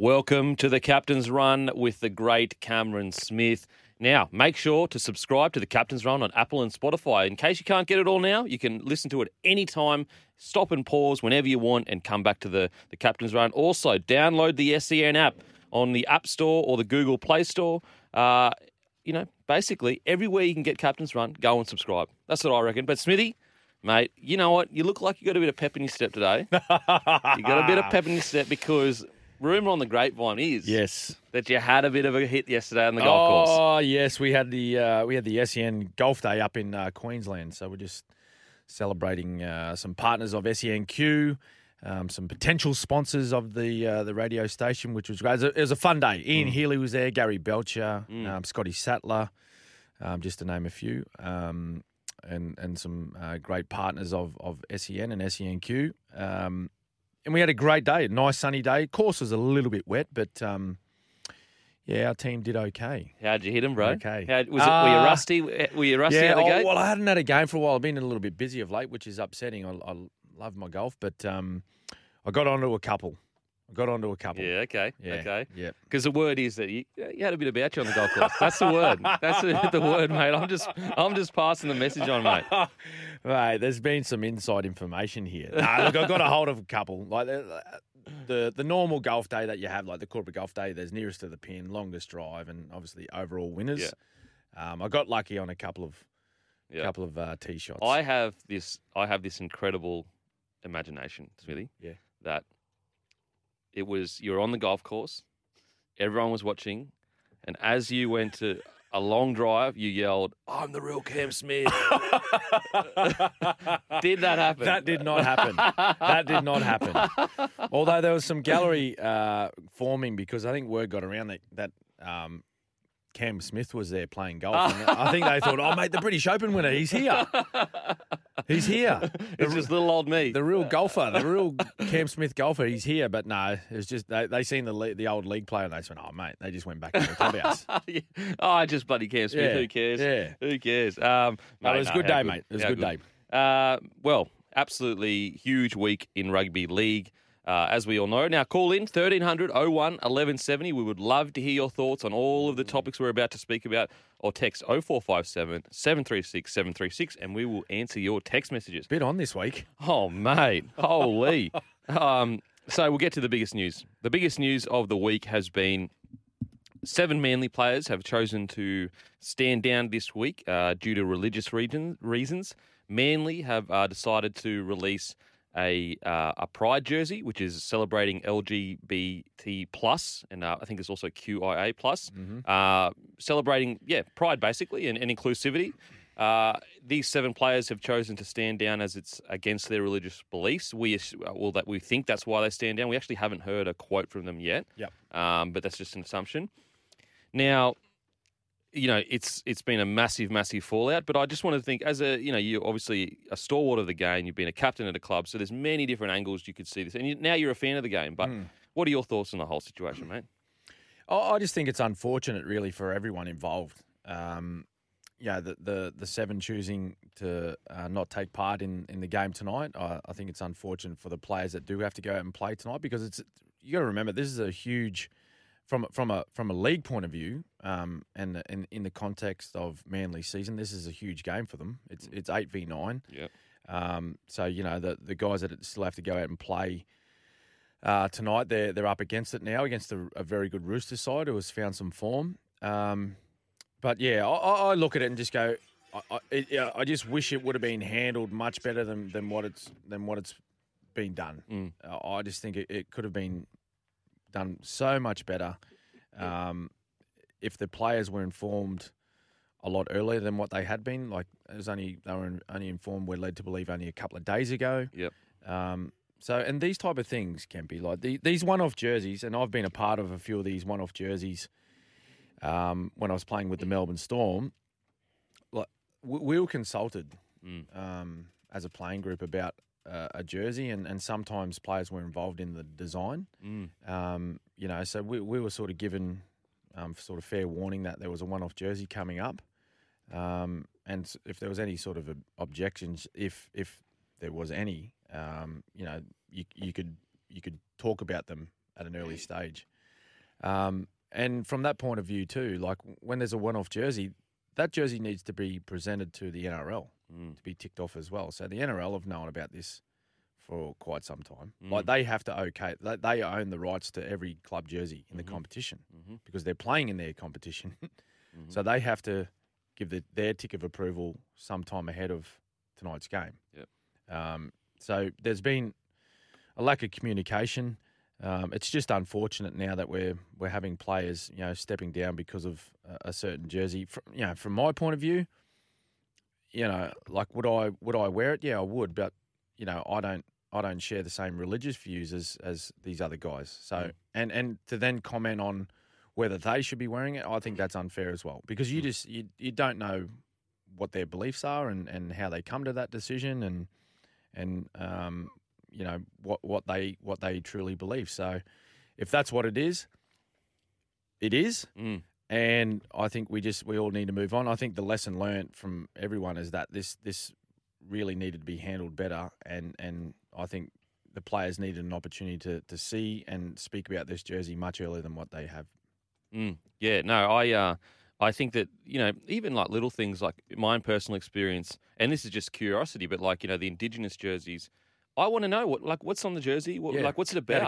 Welcome to the Captain's Run with the great Cameron Smith. Now, make sure to subscribe to the Captain's Run on Apple and Spotify. In case you can't get it all now, you can listen to it anytime, stop and pause whenever you want, and come back to the, the Captain's Run. Also, download the SEN app on the App Store or the Google Play Store. Uh, you know, basically, everywhere you can get Captain's Run, go and subscribe. That's what I reckon. But, Smithy, mate, you know what? You look like you got a bit of pep in your step today. you got a bit of pep in your step because rumour on the grapevine is Yes. that you had a bit of a hit yesterday on the golf course. Oh yes, we had the uh, we had the SEN Golf Day up in uh, Queensland, so we're just celebrating uh, some partners of SENQ, um, some potential sponsors of the uh, the radio station, which was great. It was a, it was a fun day. Ian Healy was there, Gary Belcher, um, Scotty Sattler, um, just to name a few, um, and and some uh, great partners of of SEN and SENQ. And we had a great day, a nice sunny day. Course was a little bit wet, but um, yeah, our team did okay. How'd you hit him, bro? Okay. How, was it, were you Uh, rusty? Were you rusty yeah, out the oh, well, I hadn't had a game for a while. I've been a little bit busy of late, which is upsetting. I, I love my golf, but um, I got onto a couple. I got onto a couple. yeah, okay, Yeah, okay. yeah. Because the word is that you, you had a bit about you on the golf course. That's the word. That's the, the word, mate. I'm just, I'm just passing the message on, mate. Right, there's been some inside information here. Nah, look, I got a hold of a couple. Like the the normal golf day that you have, like the corporate golf day. There's nearest to the pin, longest drive, and obviously overall winners. Yeah. Um, I got lucky on a couple of Yeah. couple of uh, tee shots. I have this, I have this incredible imagination, Smithy. Yeah. That it was you were on the golf course, everyone was watching, and as you went to a long drive, you yelled, "I'm the real Cam Smith." Did that happen? That did not happen. that did not happen. Although there was some gallery uh, forming because I think word got around that that um, Cam Smith was there playing golf. And I think they thought, "Oh, mate, the British Open winner, he's here. He's here. It's just little old me. The real golfer, the real Cam Smith golfer, he's here." But no, it was just they, they seen the le- the old league player and they said, "Oh, mate," they just went back to the clubhouse. Yeah. oh, I just bloody Cam Smith. Yeah, Who cares? yeah. Who cares? Um, No, it was a no, good day, mate. It was a How good day. Uh, well, absolutely huge week in rugby league. Uh, as we all know. Now, call in 1300 01 1170. We would love to hear your thoughts on all of the topics we're about to speak about, or text 0457 736 736, and we will answer your text messages. Bit on this week. Oh, mate. Holy. um, so we'll get to the biggest news. The biggest news of the week has been seven Manly players have chosen to stand down this week uh, due to religious region, reasons. Manly have uh, decided to release a uh, a Pride jersey, which is celebrating LGBT plus, and uh, I think it's also QIA plus, uh, celebrating yeah Pride basically and, and inclusivity. Uh, these seven players have chosen to stand down as it's against their religious beliefs. We well that we think that's why they stand down. We actually haven't heard a quote from them yet. Yep. Um, but that's just an assumption. Now, you know, it's it's been a massive, massive fallout. But I just want to think, as a you know, you're obviously a stalwart of the game. You've been a captain at a club, so there's many different angles you could see this. And you, now you're a fan of the game. But what are your thoughts on the whole situation, mate? I I just think it's unfortunate, really, for everyone involved. Um, yeah, the, the the seven choosing to uh, not take part in, in the game tonight. I, I think it's unfortunate for the players that do have to go out and play tonight because it's you got to remember this is a huge from from a from a league point of view, um, and in in the context of Manly season, this is a huge game for them. It's it's eight v nine. Yep. Um, so you know the the guys that still have to go out and play uh, tonight, they're they're up against it now against a, a very good Rooster side who has found some form. Um, but yeah, I, I I look at it and just go, I, I, it, I just wish it would have been handled much better than, than what it's than what it's been done. Mm. Uh, I just think it, it could have been done so much better um, if the players were informed a lot earlier than what they had been. Like it was only they were only informed. We're led to believe only a couple of days ago. Yep. Um, so and these type of things can be like the, these one-off jerseys, and I've been a part of a few of these one-off jerseys. Um, when I was playing with the Melbourne Storm, like we, we were consulted Mm. um, as a playing group about uh, a jersey, and, and sometimes players were involved in the design. Mm. Um, you know, so we, we were sort of given um, sort of fair warning that there was a one-off jersey coming up, um, and if there was any sort of ob- objections, if if there was any, um, you know, you you could you could talk about them at an early stage. Um, and from that point of view too, like when there's a one-off jersey, that jersey needs to be presented to the NRL Mm. to be ticked off as well. So the NRL have known about this for quite some time. Mm. Like they have to okay, they, they own the rights to every club jersey in Mhm. the competition Mm-hmm. because they're playing in their competition. Mhm. So they have to give the, their tick of approval sometime ahead of tonight's game. Yep. Um, so there's been a lack of communication. Um, it's just unfortunate now that we're we're having players, you know, stepping down because of a, a certain jersey. From, you know, from my point of view, you know, like would I would I wear it? Yeah, I would, but you know, I don't I don't share the same religious views as as these other guys. So Mm. and and to then comment on whether they should be wearing it, I think that's unfair as well because you Mm. just you you don't know what their beliefs are and and how they come to that decision and and um you know what what they what they truly believe. So if that's what it is, it is. Mm. And I think we just we all need to move on. I think the lesson learned from everyone is that this this really needed to be handled better, and and I think the players needed an opportunity to to see and speak about this jersey much earlier than what they have. Mm. Yeah, no, I uh, I think that you know even like little things like my own personal experience, and this is just curiosity, but like you know the indigenous jerseys. I want to know what like what's on the jersey. What, Yeah, like what's it out of about?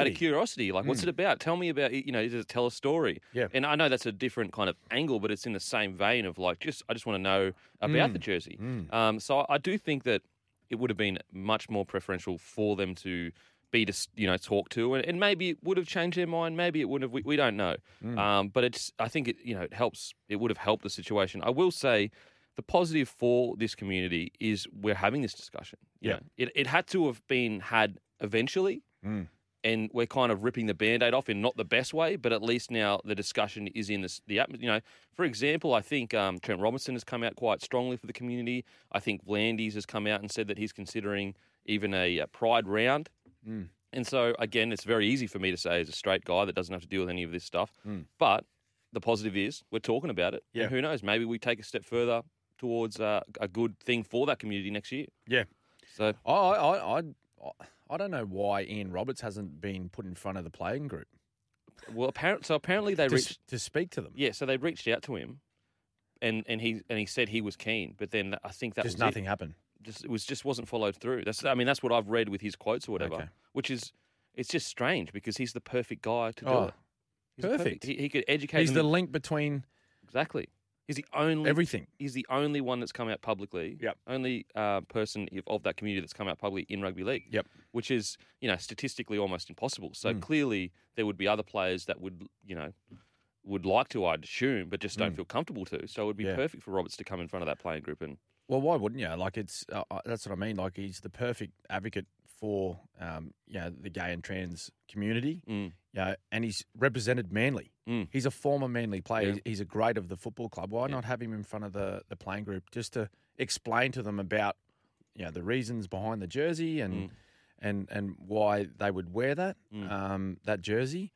Out of curiosity. Like what's Mm. it about? Tell me about. You know, does it tell a story? Yeah. And I know that's a different kind of angle, but it's in the same vein of like just I just want to know about Mm. the jersey. Mm. Um, so I do think that it would have been much more preferential for them to be to you know talk to, and, and maybe it would have changed their mind. Maybe it wouldn't have. We, we don't know. Mm. Um, but it's I think it you know it helps. It would have helped the situation. I will say. The positive for this community is we're having this discussion. You Yeah. know, it, it had to have been had eventually, Mm. And we're kind of ripping the band-aid off in not the best way, but at least now the discussion is in this, the atmosphere. You know, for example, I think um, Trent Robinson has come out quite strongly for the community. I think V'landys has come out and said that he's considering even a, uh pride round. Mm. And so, again, it's very easy for me to say as a straight guy that doesn't have to deal with any of this stuff. Mm. But the positive is we're talking about it. Yeah. And who knows? Maybe we take a step further towards uh, a good thing for that community next year. Yeah. So, I, I I I don't know why Ian Roberts hasn't been put in front of the playing group well, apparently, so apparently they to, reached. to speak to them. Yeah, so they reached out to him, and and he and he said he was keen, but then I think that Just was nothing It. happened. Just it was just wasn't followed through. That's I mean that's what I've read with his quotes or whatever, Okay. which is it's just strange because he's the perfect guy to do Oh, it. He's the perfect. He, he could educate. He's the link between exactly. He's the only. everything. he's the only one that's come out publicly. Yep. Only uh, person of- that community that's come out publicly in rugby league. Yep. Which is you know statistically almost impossible. So Mm. clearly there would be other players that would you know would like to, I'd assume, but just don't Mm. feel comfortable to. So it would be Yeah. perfect for Roberts to come in front of that playing group and Well, why wouldn't you? Like it's uh, uh, that's what I mean. Like he's the perfect advocate for um, you know the gay and trans community. Mm. You know, and he's represented Manly. Mm. He's a former Manly player. Yeah. He's- a great of the football club. Why Yeah. not have him in front of the the playing group just to explain to them about you know the reasons behind the jersey and Mm. and and why they would wear that Mm. um, that jersey,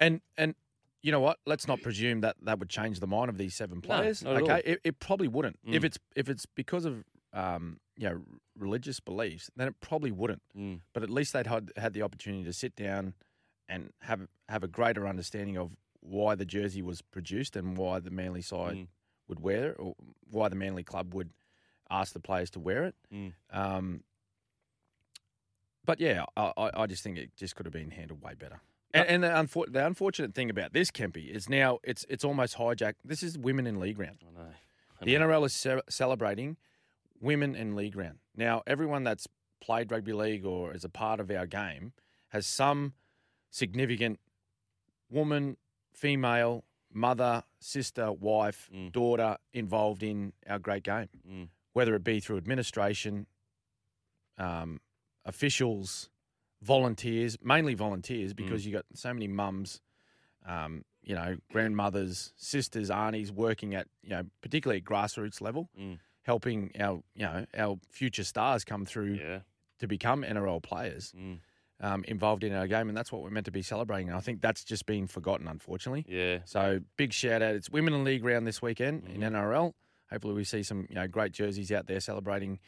and and. You know what? Let's not presume that that would change the mind of these seven players. all. okay, it, it probably wouldn't. If Mm. it's if it's because of um, you know religious beliefs, then it probably wouldn't. Mm. But at least they'd had, had the opportunity to sit down and have have a greater understanding of why the jersey was produced and why the Manly side Mm. would wear it, or why the Manly club would ask the players to wear it. Mm. Um, but yeah, I, I just think it just could have been handled way better. And, and the, unfor- the unfortunate thing about this, Kempy, is now it's it's almost hijacked. This is women in league round. I know. I The know. NRL is ce- celebrating women in league round. Now, everyone that's played rugby league or is a part of our game has some significant woman, female, mother, sister, wife, Mm. daughter involved in our great game, Mm. whether it be through administration, um, officials, volunteers, mainly volunteers, Mm. because you got so many mums, um, you know, grandmothers, sisters, aunties working at, you know, particularly at grassroots level, Mm. helping our, you know, our future stars come through Yeah. to become NRL players Mm. Um, involved in our game, and that's what we're meant to be celebrating. And I think that's just been forgotten, unfortunately. Yeah. So big shout out! It's Women in League round this weekend in Mhm. NRL. Hopefully, we see some you know great jerseys out there celebrating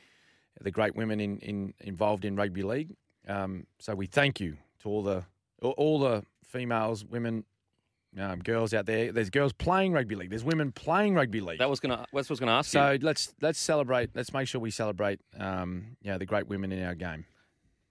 the great women in, in involved in rugby league. Um, so we thank you to all the all- the females, women um, girls out there. There's girls playing rugby league. There's women playing rugby league. That was gonna. That's was gonna ask so you. let's let's celebrate. Let's make sure we celebrate. Um, you know, the great women in our game.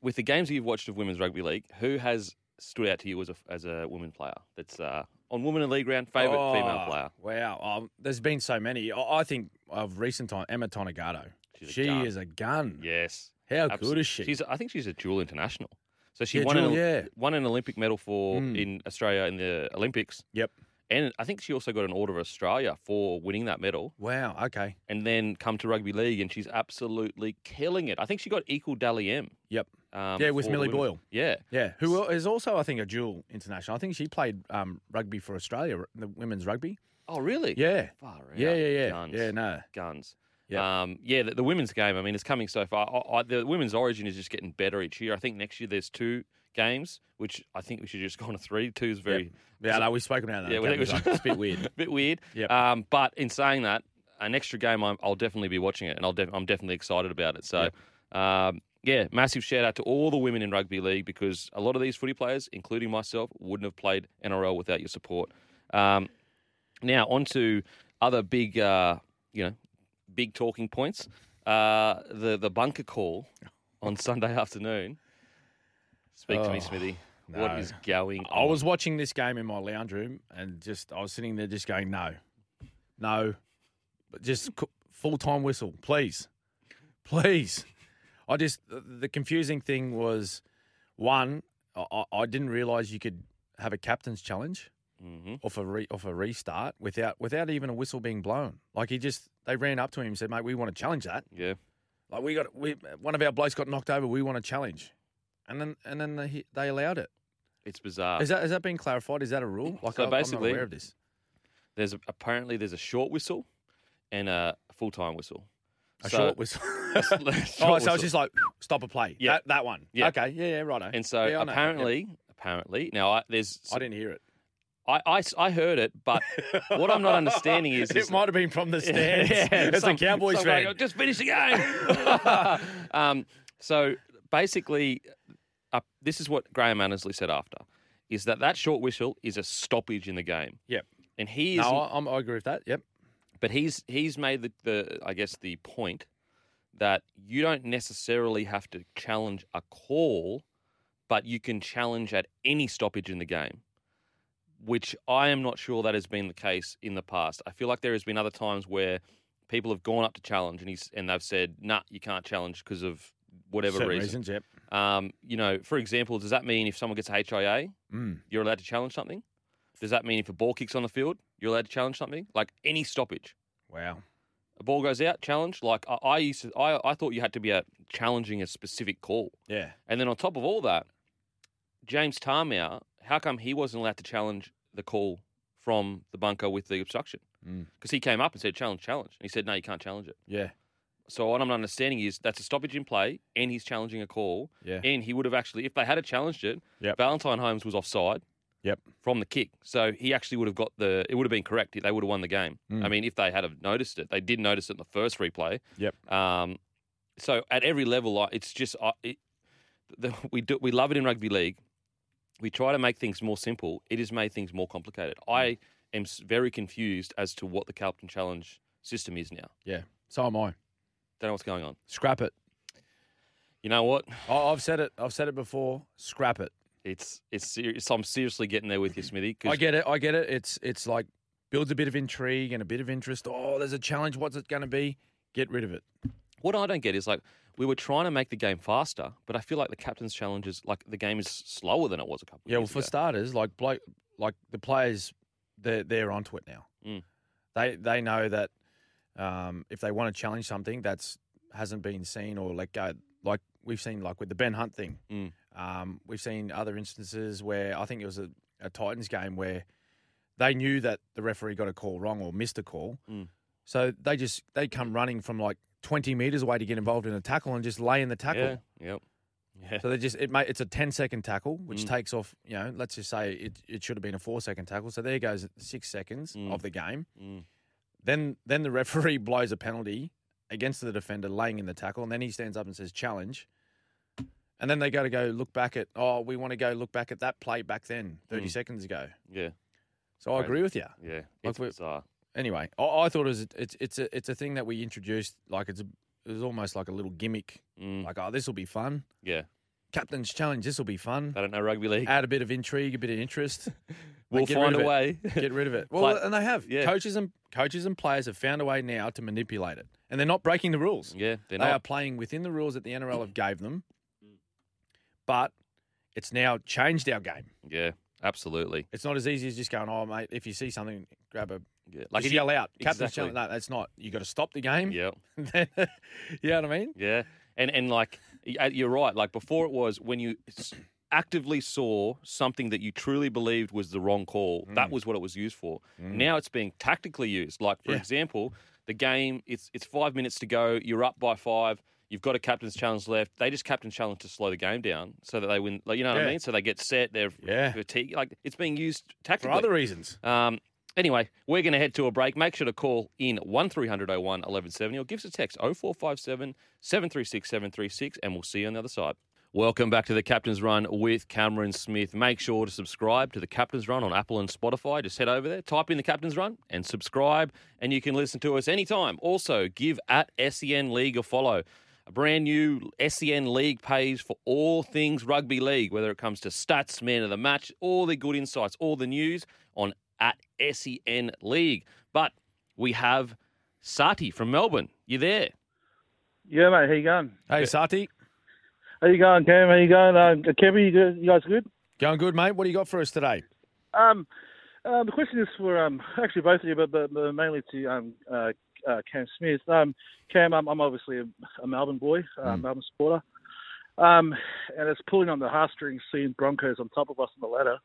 With the games that you've watched of women's rugby league, who has stood out to you as a as a woman player? That's uh, on women in league round favourite female Oh, player. Wow, um, there's been so many. I, I think of recent time, Emma Tonegato. She's a She gun. is a gun. Yes. How Abs- good is she? She's. I think she's a dual international. So she Yeah, won dual, an yeah. won an Olympic medal for Mm. in Australia in the Olympics, Yep. and I think she also got an Order of Australia for winning that medal. Wow. Okay. And then come to rugby league, and she's absolutely killing it. I think she got equal Dally M. Yep. Um, Yeah, with Millie women. Boyle. Yeah, Yeah. Who is also, I think, a dual international. I think she played um, rugby for Australia, the women's rugby. Oh, really? Yeah. Far Yeah. out. Yeah. Yeah. Guns. Yeah. No. Guns. Yep. Um, yeah, the, the women's game. I mean, it's coming so far. I, I, the women's origin is just getting better each year. I think next year there's two games, which I think we should just go on to three. Two is very Yeah. No, we've spoken about that. Yeah, a we couple think we of should- It's a bit weird. a bit weird. Yep. Um, but in saying that, an extra game, I'm, I'll definitely be watching it, and I'll def- I'm definitely excited about it. So, um, yeah, massive shout out to all the women in rugby league because a lot of these footy players, including myself, wouldn't have played NRL without your support. Um, now on to other big, uh, you know, big talking points. Uh, the the bunker call on Sunday afternoon. Speak to me, Oh, Smithy. What no. is going I on? was watching this game in my lounge room and just I was sitting there just going no, no, but just full time whistle, please, please. I just the- confusing thing was one, I, I- didn't realize you could have a captain's challenge hmm off a re, off a restart without without even a whistle being blown. Like he just they ran up to him and said, "Mate, we want to challenge that." Yeah. Like we got we one of our blokes got knocked over. We want to challenge, and then and then they, they allowed it. It's bizarre. Is that is that being clarified? Is that a rule? Like So I- I'm basically- not aware of this. There's a, apparently there's a short whistle and a full time whistle. A So- short whistle. short oh, so whistle. it's just like stop a play. Yeah. that, that one. Yeah. Okay. Yeah. Yeah. Right. and so yeah, I know. apparently, apparently now I, there's I didn't hear it. I, I I heard it, but what I'm not understanding is it is- might have been from the stands. As some- a Cowboys fan. go, Just finish the game. um, so basically, uh, this is what Graham Annesley said after: is that that short whistle is a stoppage in the game. Yep. And he is, no, I, I'm- I agree with that. Yep. But he's he's made the, the I guess the point that you don't necessarily have to challenge a call, but you can challenge at any stoppage in the game. Which I am not sure that has been the case in the past. I feel like there has been other times where people have gone up to challenge and he's and they've said, "Nah, you can't challenge because of whatever Certain reason." reasons. Yep. Um, you know, for example, does that mean if someone gets a HIA, Mm. you're allowed to challenge something? Does that mean if a ball kicks on the field, you're allowed to challenge something? Like any stoppage Wow. a ball goes out, challenge. Like I, I used to, I, I thought you had to be out challenging a specific call. Yeah. And then on top of all that, James Tamou, how come he wasn't allowed to challenge the call from the bunker with the obstruction? Mm. Because he came up and said, challenge, challenge. And he said, no, you can't challenge it. Yeah. So what I'm understanding is that's a stoppage in play and he's challenging a call. Yeah. And he would have actually, if they had challenged it, Yep. Valentine Holmes was offside Yep. from the kick. So he actually would have got the, it would have been correct. They would have won the game. Mm. I mean, if they had have noticed it, they did notice it in the first replay. Yep. Um, so at every level, like, it's just it, the, we do we love it in rugby league. We try to make things more simple. It has made things more complicated. I am very confused as to what the Captain Challenge system is now. Yeah. So am I. Don't know what's going on. Scrap it. You know what? I've said it. I've said it before. Scrap it. It's it's serious. I'm seriously getting there with you, Smithy. I get it. I get it. It's it's like builds a bit of intrigue and a bit of interest. Oh, there's a challenge. What's it going to be? Get rid of it. What I don't get is like we were trying to make the game faster, but I feel like the captain's challenge is like the game is slower than it was a couple. of Yeah. Well, for ago. starters, like like the players, they're they're onto it now. Mm. They they know that um, if they want to challenge something that's hasn't been seen or let go, like we've seen, like with the Ben Hunt thing. Mm. Um, we've seen other instances where I think it was a, a Titans game where they knew that the referee got a call wrong or missed a call, Mm. so they just they come running from like twenty meters away to get involved in a tackle and just lay in the tackle. Yeah. Yep. Yeah. So they just it it's a 10 second tackle, which Mm. takes off. You know, let's just say it, it should have been a four second tackle. So there goes six seconds Mm. of the game. Mm. Then then the referee blows a penalty against the defender laying in the tackle, and then he stands up and says challenge. And then they got to go look back at oh we want to go look back at that play back then thirty Mm. seconds ago. Yeah. So I agree with you. Yeah, it's bizarre. Anyway, I, I thought it was it's it's a it's a thing that we introduced. Like it's a, it was almost like a little gimmick. Mm, Like oh, this will be fun. yeah, Captain's challenge. This will be fun. they don't know rugby league. Add a bit of intrigue, a bit of interest. we'll rid find a way. Get rid of it. Well, Play- and they have. yeah. Coaches and coaches and players have found a way now to manipulate it, and they're not breaking the rules. yeah, they're they not. are playing within the rules that the NRL have gave them, but it's now changed our game. Yeah, absolutely. It's not as easy as just going, oh mate, if you see something, grab a Yeah, like like just you, yell out. Captain's Exactly. challenge. No, that's not. You got to stop the game. yeah, you know what I mean? yeah, and and like uh, you're right. Like before, it was when you actively saw something that you truly believed was the wrong call. That Mm. was what it was used for. Mm. Now it's being tactically used. Like for Yeah. example, the game it's it's five minutes to go. You're up by five. You've got a captain's challenge left. They just captain's challenge to slow the game down so that they win. Like you know what Yeah. I mean? So they get set. They're Yeah. fatigued. Like it's being used tactically For other reasons. Um, anyway, we're going to head to a break. Make sure to call in 1300 01 1170 or give us a text 0457 736 736 and we'll see you on the other side. Welcome back to the Captain's Run with Cameron Smith. Make sure to subscribe to the Captain's Run on Apple and Spotify. Just head over there, type in the Captain's Run and subscribe, and you can listen to us anytime. Also, give at SEN League a follow. A brand new SEN League page for all things rugby league, whether it comes to stats, man of the match, all the good insights, all the news on at SEN League. But we have Sati from Melbourne. You there? Yeah, mate. How you going? Hey, Sati, How you going, Cam? How you going? Uh, Kevin, you, good? you guys good? going good, mate. What do you got for us today? Um, uh, the question is for um, actually both of you, but, but, but mainly to um, uh, uh, Cam Smith. Um, Cam, I'm, I'm obviously a, a Melbourne boy, uh, Melbourne supporter, um, and it's pulling on the heartstrings seeing Broncos on top of us on the ladder.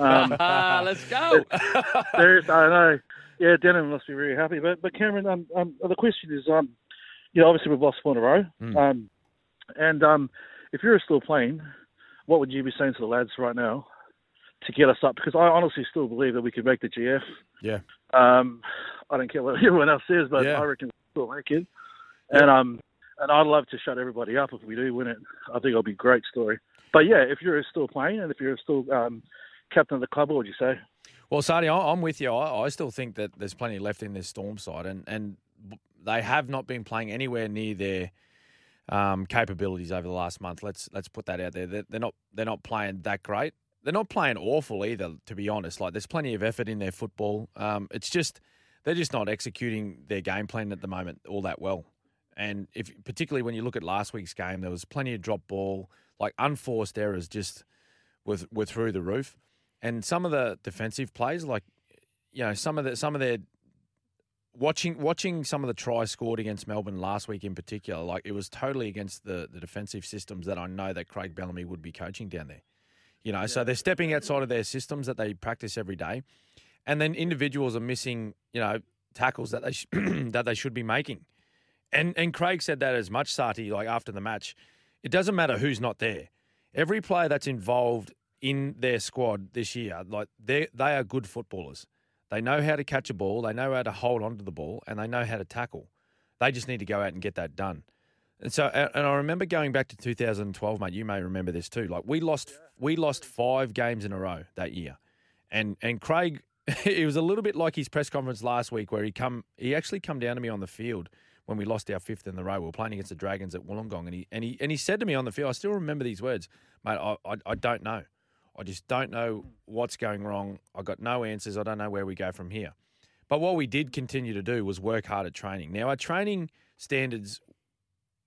Um, Let's go. There's, I know. Yeah, Denan must be very happy. But but Cameron, um, um, the question is, um, you know, obviously we've lost four in a row, Mm. um, and um, if you're still playing, what would you be saying to the lads right now to get us up? Because I honestly still believe that we could make the GF. Yeah. Um, I don't care what everyone else says, but Yeah. I reckon we'll still make it. And um, and I'd love to shut everybody up if we do win it. I think it'll be a great story. But yeah, if you're still playing and if you're still um, captain of the club, what would you say? Well, Sadi, I- I'm with you. I, I still think that there's plenty left in this Storm side, and, and they have not been playing anywhere near their um, capabilities over the last month. Let's let's put that out there. They're, they're not they're not playing that great. They're not playing awful either, to be honest. Like there's plenty of effort in their football. Um, it's just they're just not executing their game plan at the moment all that well. And if particularly when you look at last week's game, there was plenty of drop ball, like unforced errors, just were were through the roof. And some of the defensive plays, like you know, some of the some of their watching watching some of the tries scored against Melbourne last week in particular, like it was totally against the the defensive systems that I know that Craig Bellamy would be coaching down there. You know, so they're stepping outside of their systems that they practice every day, and then individuals are missing, you know, tackles that they sh- that they should be making. And and Craig said that as much, Sati, like after the match. It doesn't matter who's not there. Every player that's involved in their squad this year, like they they are good footballers. They know how to catch a ball, they know how to hold on to the ball, and they know how to tackle. They just need to go out and get that done. And so, and I remember going back to 2012, mate. You may remember this too. Like we lost, we lost five games in a row that year, and and Craig, it was a little bit like his press conference last week, where he come, he actually come down to me on the field when we lost our fifth in the row. We were playing against the Dragons at Wollongong, and he and he and he said to me on the field, I still remember these words, mate. I I, I don't know. I just don't know hmm. what's going wrong. I got no answers. I don't know where we go from here. But what we did continue to do was work hard at training. Now our training standards,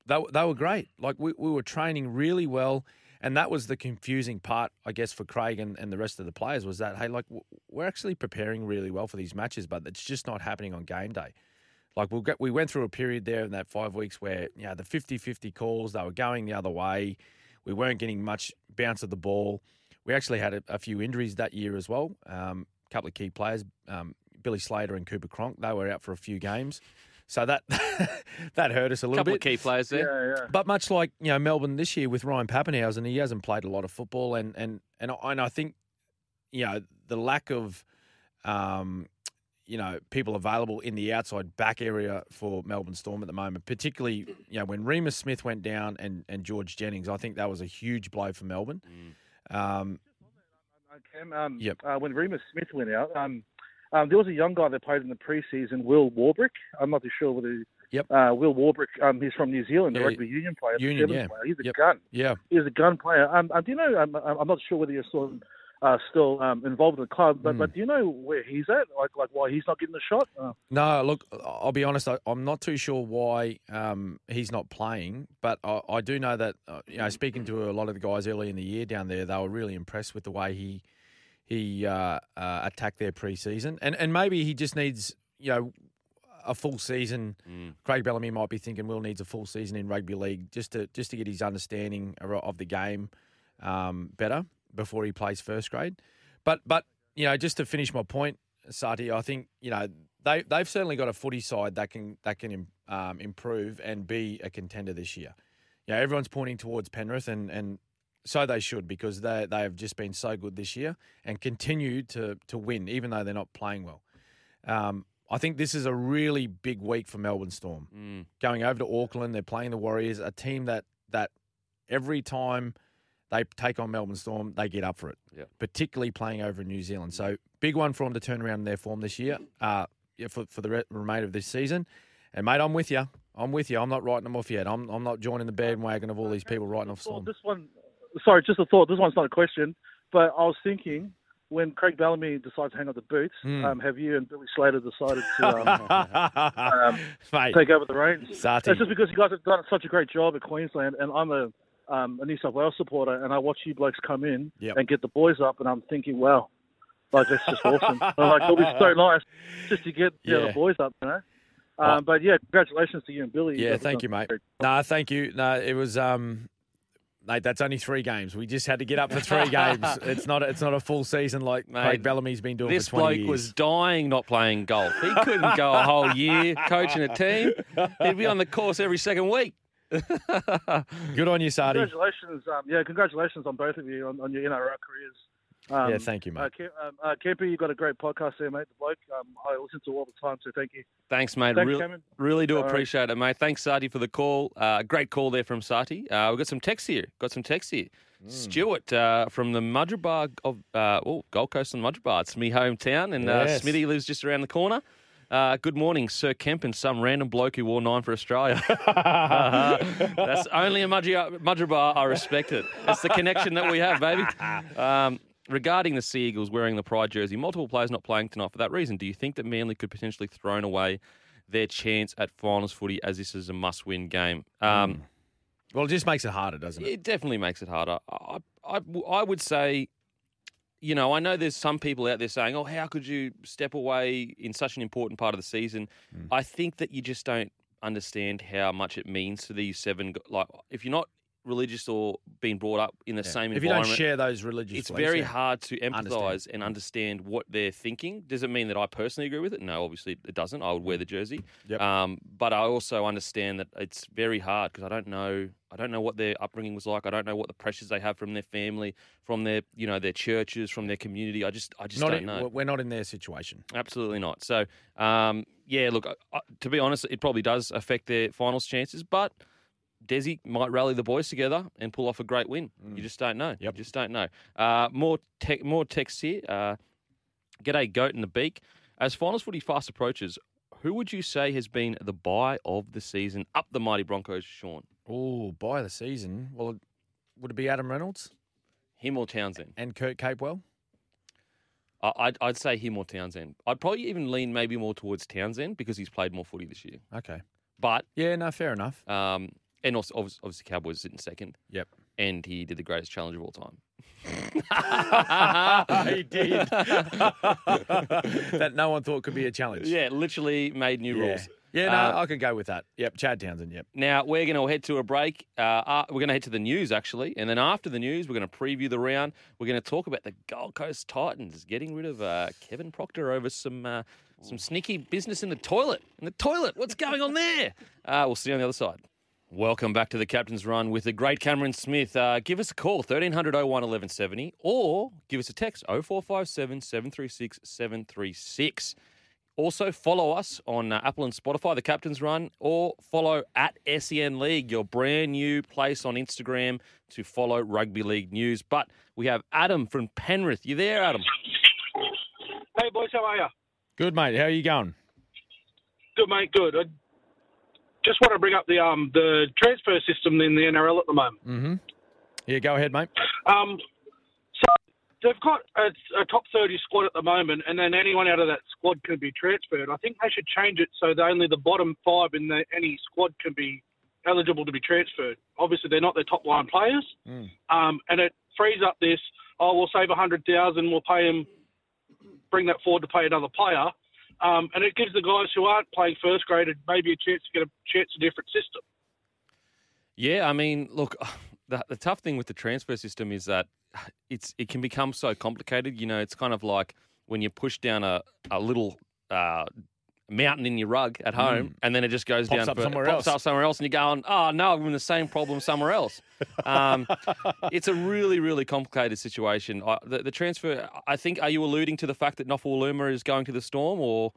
they, they were great. Like we, we were training really well. And that was the confusing part, I guess, for Craig and, and the rest of the players was that, hey, like we're actually preparing really well for these matches, but it's just not happening on game day. Like we'll get, we went through a period there in that five weeks where, you know, the 50-50 calls, they were going the other way. We weren't getting much bounce of the ball. We actually had a, a few injuries that year as well. Um, a couple of key players, um, Billy Slater and Cooper Cronk, they were out for a few games. So that that hurt us a little couple bit. of key players there. Yeah, yeah. But much like you know Melbourne this year with Ryan Papenhuyzen, he hasn't played a lot of football, and and and I, and I think you know the lack of um, you know people available in the outside back area for Melbourne Storm at the moment, particularly you know when Reimis Smith went down and and George Jennings, I think that was a huge blow for Melbourne. Um, Cam, um, Yep. uh, when Reimis Smith went out, um, um, there was a young guy that played in the preseason, Will Warbrick. I'm not too sure whether. Yep. Uh, Will Warbrick, um, he's from New Zealand, the Yeah, rugby union player, Union, yeah. player. He's a Yep. gun. Yeah. He's a gun player. Um, um, do you know? Um, I'm not sure whether you're of uh, still um, involved in the club, but Mm. but do you know where he's at? Like like why he's not getting the shot? Uh, No, look, I'll be honest. I, I'm not too sure why um, he's not playing, but I, I do know that uh, you know, speaking to a lot of the guys early in the year down there, they were really impressed with the way he he uh, uh, attacked their preseason, and and maybe he just needs you know a full season. Mm. Craig Bellamy might be thinking Will needs a full season in rugby league just to just to get his understanding of- of the game um, better before he plays first grade. But but you know just to finish my point, Sati, I think you know they they've certainly got a footy side that can that can um, improve and be a contender this year. You know everyone's pointing towards Penrith and and. So they should because they they have just been so good this year and continue to to win even though they're not playing well. Um, I think this is a really big week for Melbourne Storm Mm. going over to Auckland. They're playing the Warriors, a team that that every time they take on Melbourne Storm, they get up for it. Yep. Particularly playing over in New Zealand. So big one for them to turn around their form this year. Uh, yeah, for for the re- remainder of this season. And mate, I'm with you. I'm with you. I'm not writing them off yet. I'm I'm not joining the bandwagon of all these people writing off Well, Storm. this one, sorry, just a thought. This one's not a question, but I was thinking when Craig Bellamy decides to hang up the boots, Hmm. um, have you and Billy Slater decided to um, um, take over the reins? It's just because you guys have done such a great job at Queensland, and I'm a, um, a New South Wales supporter, and I watch you blokes come in Yep. and get the boys up, and I'm thinking, wow, like that's just awesome. I'm like it'll be so nice just to get know, Yeah. the boys up, you know. Um, but yeah, congratulations to you and Billy. Yeah, thank you, mate. No, thank you. No, it was um mate, that's only three games. We just had to get up for three games. It's not it's not a full season like Mate, Craig Bellamy's been doing This for 20 bloke years. was dying not playing golf. He couldn't go a whole year coaching a team. He'd be on the course every second week. Good on you, Sadi. Congratulations, um, yeah, congratulations on both of you on, on your NRL careers. Um, Yeah, thank you, mate. Uh, Ke- um, uh, Kemper, you've got a great podcast there, mate. The bloke, um, I listen to all the time, so thank you. Thanks, mate. Thanks, Real- Cameron. really do All right. appreciate it, mate. Thanks, Sati, for the call. Uh, great call there from Sati. Uh, we've got some text here. Got some text here. Hmm. Stuart uh, from the Mudgeeraba of uh, oh Gold Coast and Mudgeeraba. It's me hometown, and Yes. uh, Smithy lives just around the corner. Uh, good morning, Sir Kemp and some random bloke who wore nine for Australia. That's only a Mudgeeraba, Mudgeeraba. I respect it. It's the connection that we have, baby. Um, regarding the Sea Eagles wearing the Pride jersey, multiple players not playing tonight for that reason. Do you think that Manly could potentially thrown away their chance at finals footy as this is a must-win game? Um, Well, it just makes it harder, doesn't it? it definitely makes it harder. I, I, I would say, you know, I know there's some people out there saying, oh, how could you step away in such an important part of the season? Hmm. I think that you just don't understand how much it means to these seven. Like, if you're not religious or being brought up in the Yeah. same if you don't share those religious it's beliefs, very yeah. hard to Understand. empathise and understand what they're thinking. Does it mean that I personally agree with it? No, obviously it doesn't. I would wear the jersey. Yep. Um, but I also understand that it's very hard because I don't know. I don't know what their upbringing was like. I don't know what the pressures they have from their family, from their you know their churches, from their community. I just I just Not don't in- know. We're not in their situation. Absolutely not. So, um, yeah, look, I- I- to be honest, it probably does affect their finals chances, but Desi might rally the boys together and pull off a great win. You just don't know. Mm. Yep. You just don't know. Uh, more te- more text here. Uh, a Goat in the Beak. As finals footy fast approaches, who would you say has been the buy of the season up the mighty Broncos, Sean? Oh, by the season. Well, would it be Adam Reynolds Him or Townsend? and Kurt Capewell? I'd, I'd say him or Townsend. I'd probably even lean maybe more towards Townsend because he's played more footy this year. Okay. But Yeah, no, fair enough. Um, and also, obviously, Cowboys sitting second. Yep. And he did the greatest challenge of all time. he did. that no one thought could be a challenge. Yeah, literally made new Yeah. rules. Yeah, no, Uh, I could go with that. Yep, Chad Townsend. Yep. Now we're going to head to a break. Uh, uh, we're going to head to the news actually, and then after the news, we're going to preview the round. We're going to talk about the Gold Coast Titans getting rid of uh, Kevin Proctor over some uh, some sneaky business in the toilet. In the toilet, what's going on there? Uh, we'll see you on the other side. Welcome back to the Captain's Run with the great Cameron Smith. Uh, give us a call, 1300 01 1170, or give us a text, 0457 736 736. Also, follow us on uh, Apple and Spotify, The Captain's Run, or follow at SEN League, your brand new place on Instagram to follow rugby league news. But we have Adam from Penrith. You there, Adam? Hey boys, how are you? Good, mate. How are you going? Good mate, good. I just want to bring up the um the transfer system in the NRL at the moment. Mm-hmm. Yeah, go ahead, mate. Um, so they've got a, a top thirty squad at the moment, and then anyone out of that squad can be transferred. I think they should change it so that only the bottom five in the, any squad can be eligible to be transferred. Obviously, they're not their top line players, Mm. um, and it frees up this. Oh, we'll save a hundred thousand. We'll pay him, bring that forward to pay another player. Um, and it gives the guys who aren't playing first grade maybe a chance to get a chance a different system. Yeah, I mean, look, the, the tough thing with the transfer system is that it's it can become so complicated. You know, it's kind of like when you push down a, a little uh, mountain in your rug at home, and then it just goes Mm. Pops down up for- somewhere pops else. up somewhere else, and you're going, oh no, I'm in the same problem somewhere else. Um, it's a really, really complicated situation. I, the, the transfer, I think, are you alluding to the fact that Nofoaluma is going to the Storm, or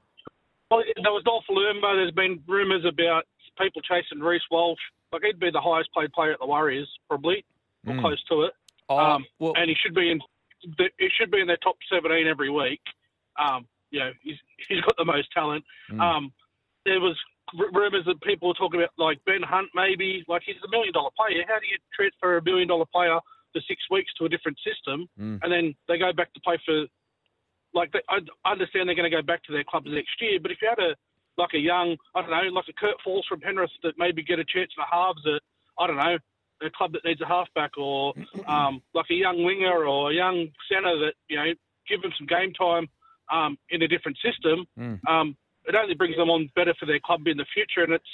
Well, there was Dolph Lumba. There's been rumours about people chasing Reece Walsh. Like he'd be the highest paid player at the Warriors, probably or Mm. close to it. oh, Um, well, and he should be in. the- He should be in their top 17 every week. Um, you know, he's he's got the most talent. Mm. Um, there was r- rumours that people were talking about like Ben Hunt maybe. Like he's a million dollar player. How do you transfer a million dollar player for six weeks to a different system, Mm. and then they go back to play for? Like they, I understand they're going to go back to their clubs next year, but if you had a like a young, I don't know, like a Kurt Falls from Penrith that maybe get a chance at the halves at, I don't know, a club that needs a halfback or um, like a young winger or a young centre that, you know, give them some game time um, in a different system, Mm. um, it only brings them on better for their club in the future. And it's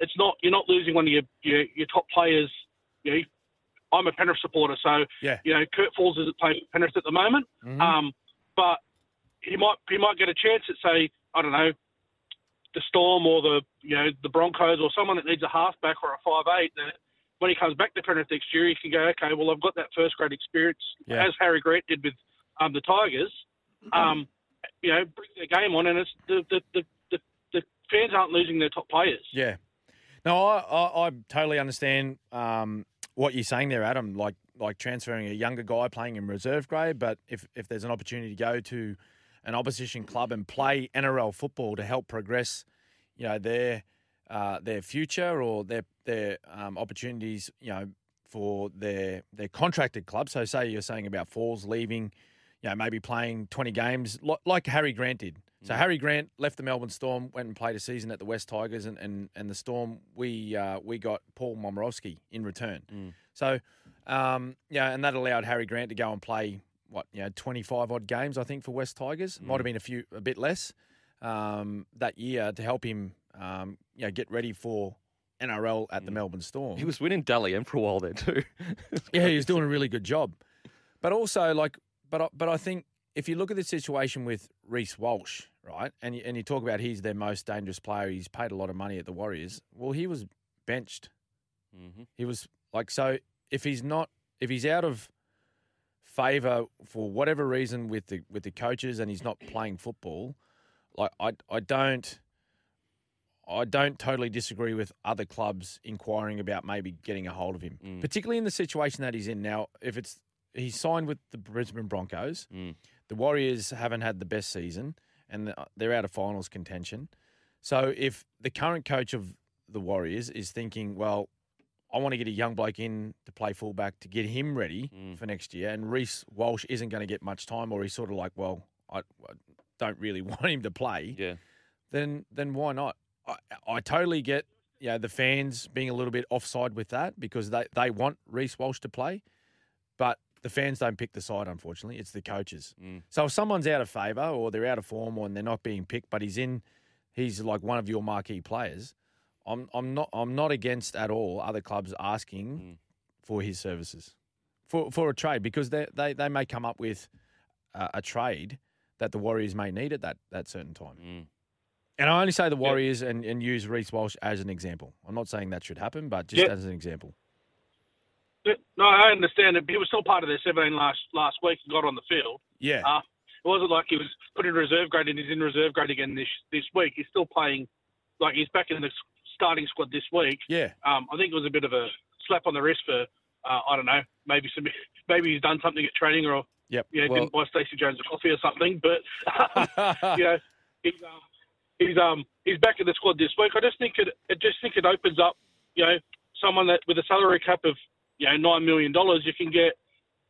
it's not you're not losing one of your your, your top players. You know, I'm a Penrith supporter, so Yeah. you know Kurt Falls isn't playing for Penrith at the moment, Mhm. um, but he might he might get a chance at say I don't know the Storm or the you know the Broncos or someone that needs a halfback or a five eight. That when he comes back to Penrith next year, he can go okay. Well, I've got that first grade experience Yeah. as Harry Grant did with um, the Tigers. Um, you know, bring their game on, and it's the the, the, the the fans aren't losing their top players. Yeah. No, I, I, I totally understand um, what you're saying there, Adam. Like like transferring a younger guy playing in reserve grade, but if if there's an opportunity to go to an opposition club and play NRL football to help progress, you know their uh, their future or their their um, opportunities, you know, for their their contracted club. So say you're saying about Falls leaving, you know, maybe playing 20 games like Harry Grant did. So Harry Grant left the Melbourne Storm, went and played a season at the West Tigers, and and, and the Storm we uh, we got Paul Momirovski in return. Mm. So um, yeah, and that allowed Harry Grant to go and play what you know 25 odd games I think for West Tigers. Might have been a few a bit less um, that year to help him um, you know get ready for NRL at the Melbourne Storm. he was winning Dally M for a while there too. Yeah, he was doing a really good job. But also, like, but I- but I think if you look at the situation with Reece Walsh, right, and you, and you talk about he's their most dangerous player, he's paid a lot of money at the Warriors. Well, he was benched. hmm He was like, so if he's not, if he's out of favour for whatever reason with the with the coaches and he's not playing football, like I I don't. I don't totally disagree with other clubs inquiring about maybe getting a hold of him, Mm. particularly in the situation that he's in now. If it's he's signed with the Brisbane Broncos, Mm. the Warriors haven't had the best season, and they're out of finals contention. So if the current coach of the Warriors is thinking, well, I want to get a young bloke in to play fullback to get him ready Mm. for next year, and Reece Walsh isn't going to get much time, or he's sort of like, well, I, I don't really want him to play Yeah. then then why not? I, I totally get you know, the fans being a little bit offside with that because they, they want Reece Walsh to play, but the fans don't pick the side, unfortunately. It's the coaches. Mm. So if someone's out of favour or they're out of form or they're not being picked, but he's in, he's like one of your marquee players. I'm I'm not I'm not against at all other clubs asking Mm. for his services for for a trade because they they they may come up with a, a trade that the Warriors may need at that that certain time. Mm. And I only say the Warriors and, and use Reece Walsh as an example. I'm not saying that should happen, but just Yeah. as an example. No, I understand it. He was still part of their 17 last last week and got on the field. Yeah. Uh, It wasn't like he was put in reserve grade and he's in reserve grade again this this week. He's still playing, like he's back in the starting squad this week. Yeah. Um, I think it was a bit of a slap on the wrist for uh, I don't know, maybe some maybe he's done something at training or Yep. you know Well- didn't buy Stacey Jones a coffee or something. But you know he's um, he's um he's back in the squad this week. I just think it I just think it opens up you know someone that with a salary cap of you know nine million dollars you can get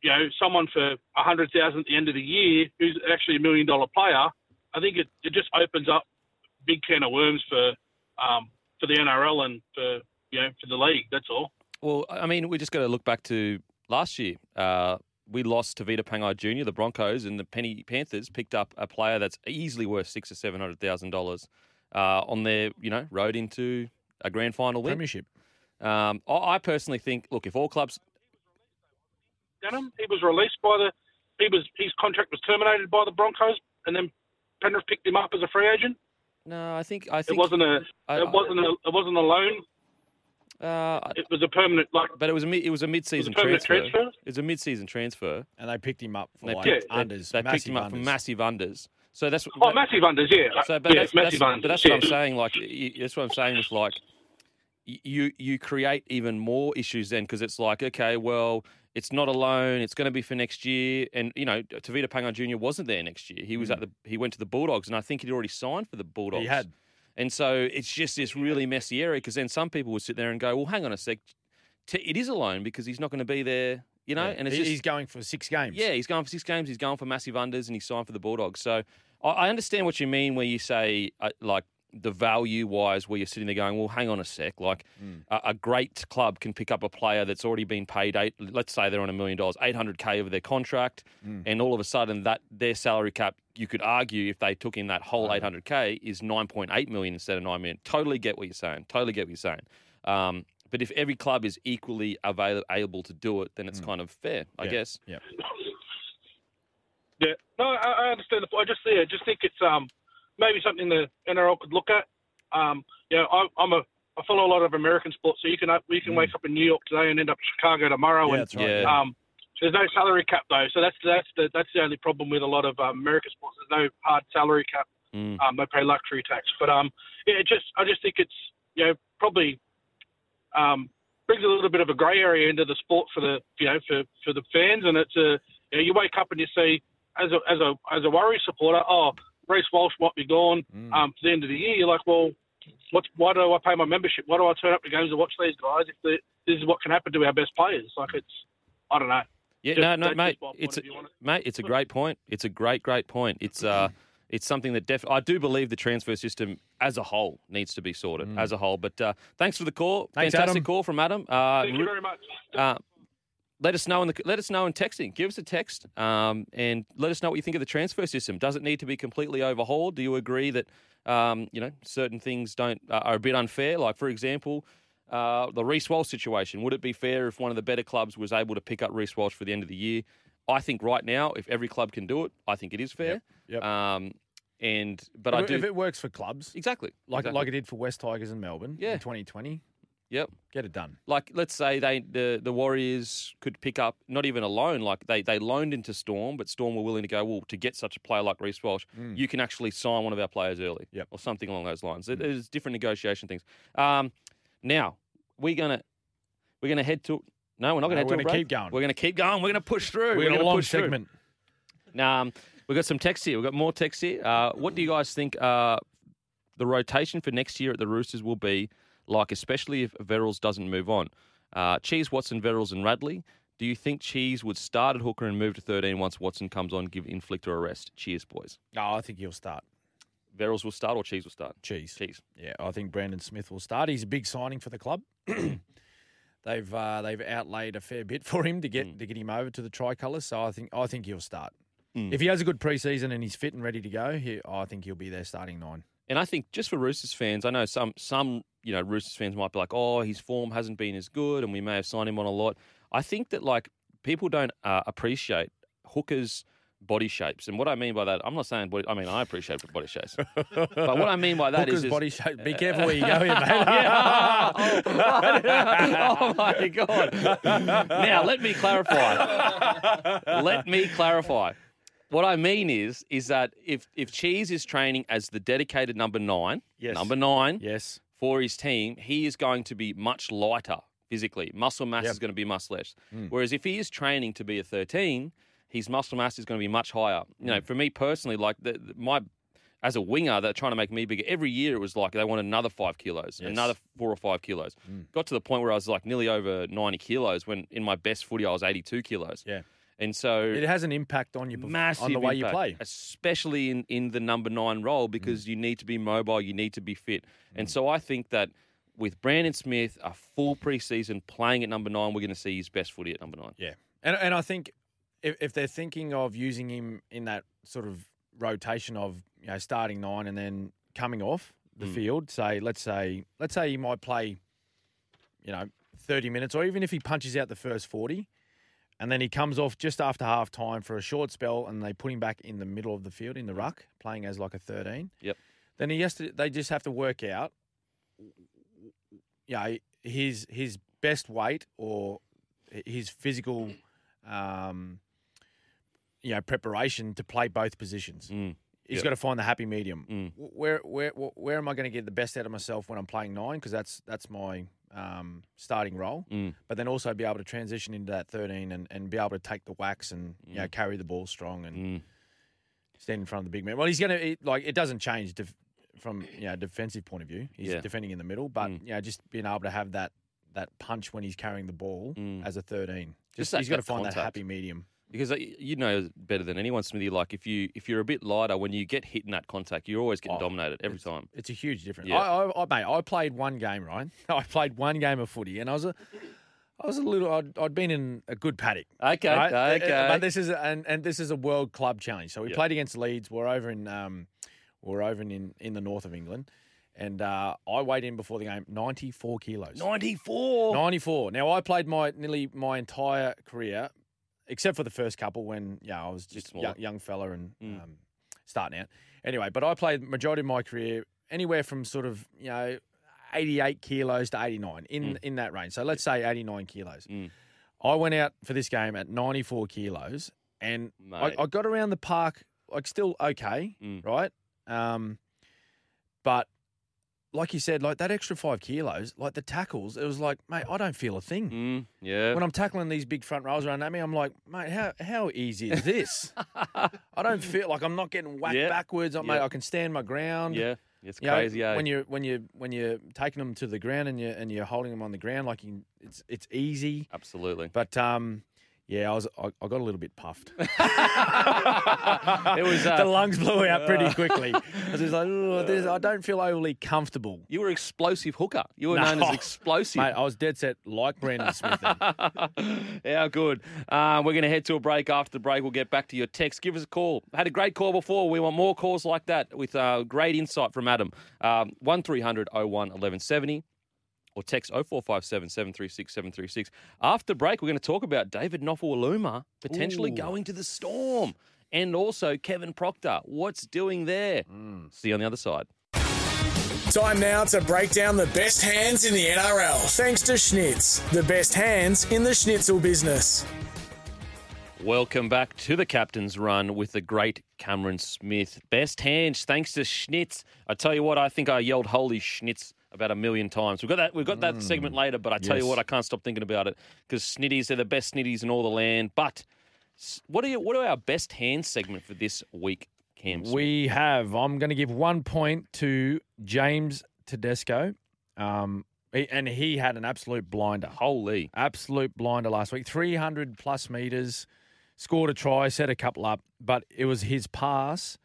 you know someone for a hundred thousand at the end of the year who's actually a million dollar player. I think it, it just opens up big can of worms for um for the NRL and for you know for the league. That's all. Well, I mean, we just got to look back to last year. Uh, we lost Tevita Pangai Jr., the Broncos, and the Penny Panthers picked up a player that's easily worth six or seven hundred thousand dollars uh, on their, you know, road into a grand final win. Premiership. Um, I, I personally think, look, if all clubs, Denan. He was released by the. He was his contract was terminated by the Broncos, and then Penrith picked him up as a free agent. no, I think I think It wasn't a. I- it wasn't a. It wasn't a loan. Uh, It was a permanent. Like but it was a mid, it was a mid-season permanent transfer. transfer? It was a mid-season transfer. And they picked him up for They like picked, Yeah, unders. they picked massive him up for unders. massive unders. So that's oh, massive unders. Yeah. So, but yeah, that's, massive that's, unders. but that's yeah. what I'm saying. Like, that's what I'm saying with like, y- you you create even more issues then because it's like, okay, well, it's not a loan. It's going to be for next year, and you know, Tevita Pangai Jr. wasn't there next year. He was at the he went to the Bulldogs, and I think he'd already signed for the Bulldogs. He had. and so it's just this really messy area because then some people would sit there and go, well, hang on a sec, T- it is a loan because he's not going to be there, you know, Yeah. and it's He- just he's going for six games. yeah, he's going for six games. He's going for massive unders, and he's signed for the Bulldogs. So I, I understand what you mean where you say uh, like the value wise, where you're sitting there going, well, hang on a sec. Like a, a great club can pick up a player that's already been paid eight. Let's say they're on a million dollars, eight hundred k over their contract, and all of a sudden that their salary cap, you could argue if they took in that whole eight hundred k is nine point eight million instead of nine million. Totally get what you're saying. Totally get what you're saying. Um, but if every club is equally avail- able to do it, then it's kind of fair, I Yeah. guess. Yeah. Yeah, no, I, I understand. The, point. I just yeah, I just think it's um maybe something the NRL could look at. Um, you know, I, I'm a I follow a lot of American sports, so you can you can wake up in New York today and end up in Chicago tomorrow. Yeah, and that's right. Yeah. um, there's no salary cap though, so that's that's the that's the only problem with a lot of um, American sports. There's no hard salary cap. Mm. Um, they pay luxury tax, but um, yeah, it just I just think it's you know probably um brings a little bit of a grey area into the sport for the you know for for the fans, and it's a you know you wake up and you see as a as a as a worry supporter, oh Reece Walsh might be gone Mm. um for the end of the year. You're like, well, what's why do I pay my membership? Why do I turn up to games to watch these guys if the, this is what can happen to our best players? Like it's I don't know. Yeah, Just- no, no, mate. just my point It's a, of view on it. mate. It's a great point. It's a great, great point. It's uh, it's something that def- I do believe the transfer system as a whole needs to be sorted as a whole. But uh, thanks for the call. Thanks, Fantastic Adam. call from Adam. Uh, Thank you very much. uh, let us know in the let us know in texting. Give us a text um, and let us know what you think of the transfer system. Does it need to be completely overhauled? Do you agree that um, you know certain things don't uh, are a bit unfair? Like for example, uh, the Reece Walsh situation. Would it be fair if one of the better clubs was able to pick up Reece Walsh for the end of the year? I think right now, if every club can do it, I think it is fair. Yep. Um, and but if, I it- do if it works for clubs, exactly like exactly. like it did for West Tigers and Melbourne Yeah. in 2020, Yep. get it done. like let's say they the the Warriors could pick up not even a loan, like they they loaned into Storm, but Storm were willing to go well to get such a player like Reece Walsh, you can actually sign one of our players early, Mm. Yep. or something along those lines. There- There's different negotiation things. Um, now we're gonna we're gonna head to no, we're not gonna No, head we're to gonna keep going. We're gonna keep going. We're gonna push through. We're, a gonna long push through. segment. Now, um, we've got some text here. We've got more text here. Uh, what do you guys think uh, the rotation for next year at the Roosters will be like, especially if Verrills doesn't move on? Uh, Cheese, Watson, Verrills, and Radley. Do you think Cheese would start at hooker and move to 13 once Watson comes on, give Inflictor a rest? Cheers, boys. No, I think he'll start. Verrills will start or Cheese will start? Cheese. Cheese. Yeah, I think Brandon Smith will start. He's a big signing for the club. they've uh, they've outlaid a fair bit for him to get to get him over to the tricolours. So I think I think he'll start. Mm. If he has a good preseason and he's fit and ready to go, he, I think he'll be there starting nine. And I think just for Roosters fans, I know some some you know Roosters fans might be like, oh, his form hasn't been as good, and we may have signed him on a lot. I think that like people don't uh, appreciate hookers' body shapes, and what I mean by that, I'm not saying body. I mean I appreciate body shapes, but what I mean by that is Hooker's is- body shape. Be careful where you go here, mate. yeah. oh, oh my god! Now let me clarify. let me clarify. What I mean is, is that if if Cheese is training as the dedicated number nine, Yes. number nine Yes. for his team, he is going to be much lighter physically. Muscle mass Yep. is going to be much less. Mm. Whereas if he is training to be a 13, his muscle mass is going to be much higher. You Mm. know, for me personally, like the, the- my as a winger, they're trying to make me bigger. Every year it was like they want another five kilos, Yes. another four or five kilos. Mm. Got to the point where I was like nearly over 90 kilos when in my best footy I was 82 kilos. Yeah. And so It has an impact on your perf- massive on the way impact, you play. especially in, in the number nine role because you need to be mobile, you need to be fit. And so I think that with Brandon Smith, a full preseason playing at number nine, we're going to see his best footy at number nine. Yeah, and and I think if, if they're thinking of using him in that sort of rotation of you know starting nine and then coming off the Mm. field, say let's say let's say he might play, you know, thirty minutes, or even if he punches out the first forty, and then he comes off just after half time for a short spell, and they put him back in the middle of the field in the ruck, playing as like a thirteen. Yep. Then he has to. They just have to work out, you know, his his best weight or his physical, um, you know, preparation to play both positions. Mm. He's Yep. got to find the happy medium. Mm. Wh- Where where where am I going to get the best out of myself when I'm playing nine? Because that's that's my um, starting role. Mm. But then also be able to transition into that 13 and, and be able to take the wax and you know carry the ball strong and Mm. stand in front of the big man. Well, he's going to like it doesn't change def- from you know defensive point of view. He's Yeah. defending in the middle, but Mm. you know just being able to have that that punch when he's carrying the ball Mm. as a 13. Just just he's got to find that happy medium. Because uh, you know better than anyone, Smithy. Like if you if you're a bit lighter, when you get hit in that contact, you're always getting Oh, dominated every time. It's a huge difference. Yeah. I, I, I, mate, I played one game, right? I played one game of footy, and I was a, I was a little. I'd, I'd been in a good paddock. Okay, right? Uh, okay. But this is a, and and this is a world club challenge. So we Yep. played against Leeds. We're over in um, we're over in in the north of England, and uh, I weighed in before the game ninety four kilos. Ninety four. 94. Now I played my nearly my entire career, except for the first couple when yeah I was just a young, young fella and Mm. um, starting out. Anyway, but I played the majority of my career anywhere from sort of you know 88 kilos to 89 in Mm. in that range. So let's say 89 kilos. Mm. I went out for this game at 94 kilos, and I, I got around the park like still okay, Mm. right? Um, but like you said, like that extra five kilos, like the tackles, it was like, mate, I don't feel a thing. Mm, yeah. When I'm tackling these big front rows around at me, I'm like, mate, how how easy is this? I don't feel like I'm not getting whacked Yeah. backwards. I, mate, Yeah. I can stand my ground. yeah. It's You know, crazy. eh? when you're when you when you're taking them to the ground and you and you're holding them on the ground, like you, it's it's easy. Absolutely. But um, yeah, I was I, I got a little bit puffed. It was, uh, the lungs blew out pretty quickly. I was just like, "Ugh, this, I don't feel overly comfortable. You were explosive hooker. You were No. known as explosive. Mate, I was dead set like Brandon Smith. Then. How good. Uh, we're going to head to a break. After the break, we'll get back to your text. Give us a call. Had a great call before. We want more calls like that with uh, great insight from Adam. Um, 1300 01 1170 or text 0457 736 736. After break, we're going to talk about David Nofoaluma potentially Ooh. going to the Storm and also Kevin Proctor. What's doing there? Mm. See you on the other side. Time now to break down the best hands in the NRL. Thanks to Schnitz, the best hands in the schnitzel business. Welcome back to the captain's run with the great Cameron Smith. Best hands, thanks to Schnitz. I tell you what, I think I yelled "Holy Schnitz" about a million times. We've got that. We've got that segment later, but I tell you what, I can't stop thinking about it because snitties they're the best Snitties in all the land. But what are you, what are our best hands segment for this week, Cam? We have. I'm going to give one point to James Tedesco, um, and he had an absolute blinder. holy. Absolute blinder last week. 300 plus meters, scored a try, set a couple up, but it was his pass.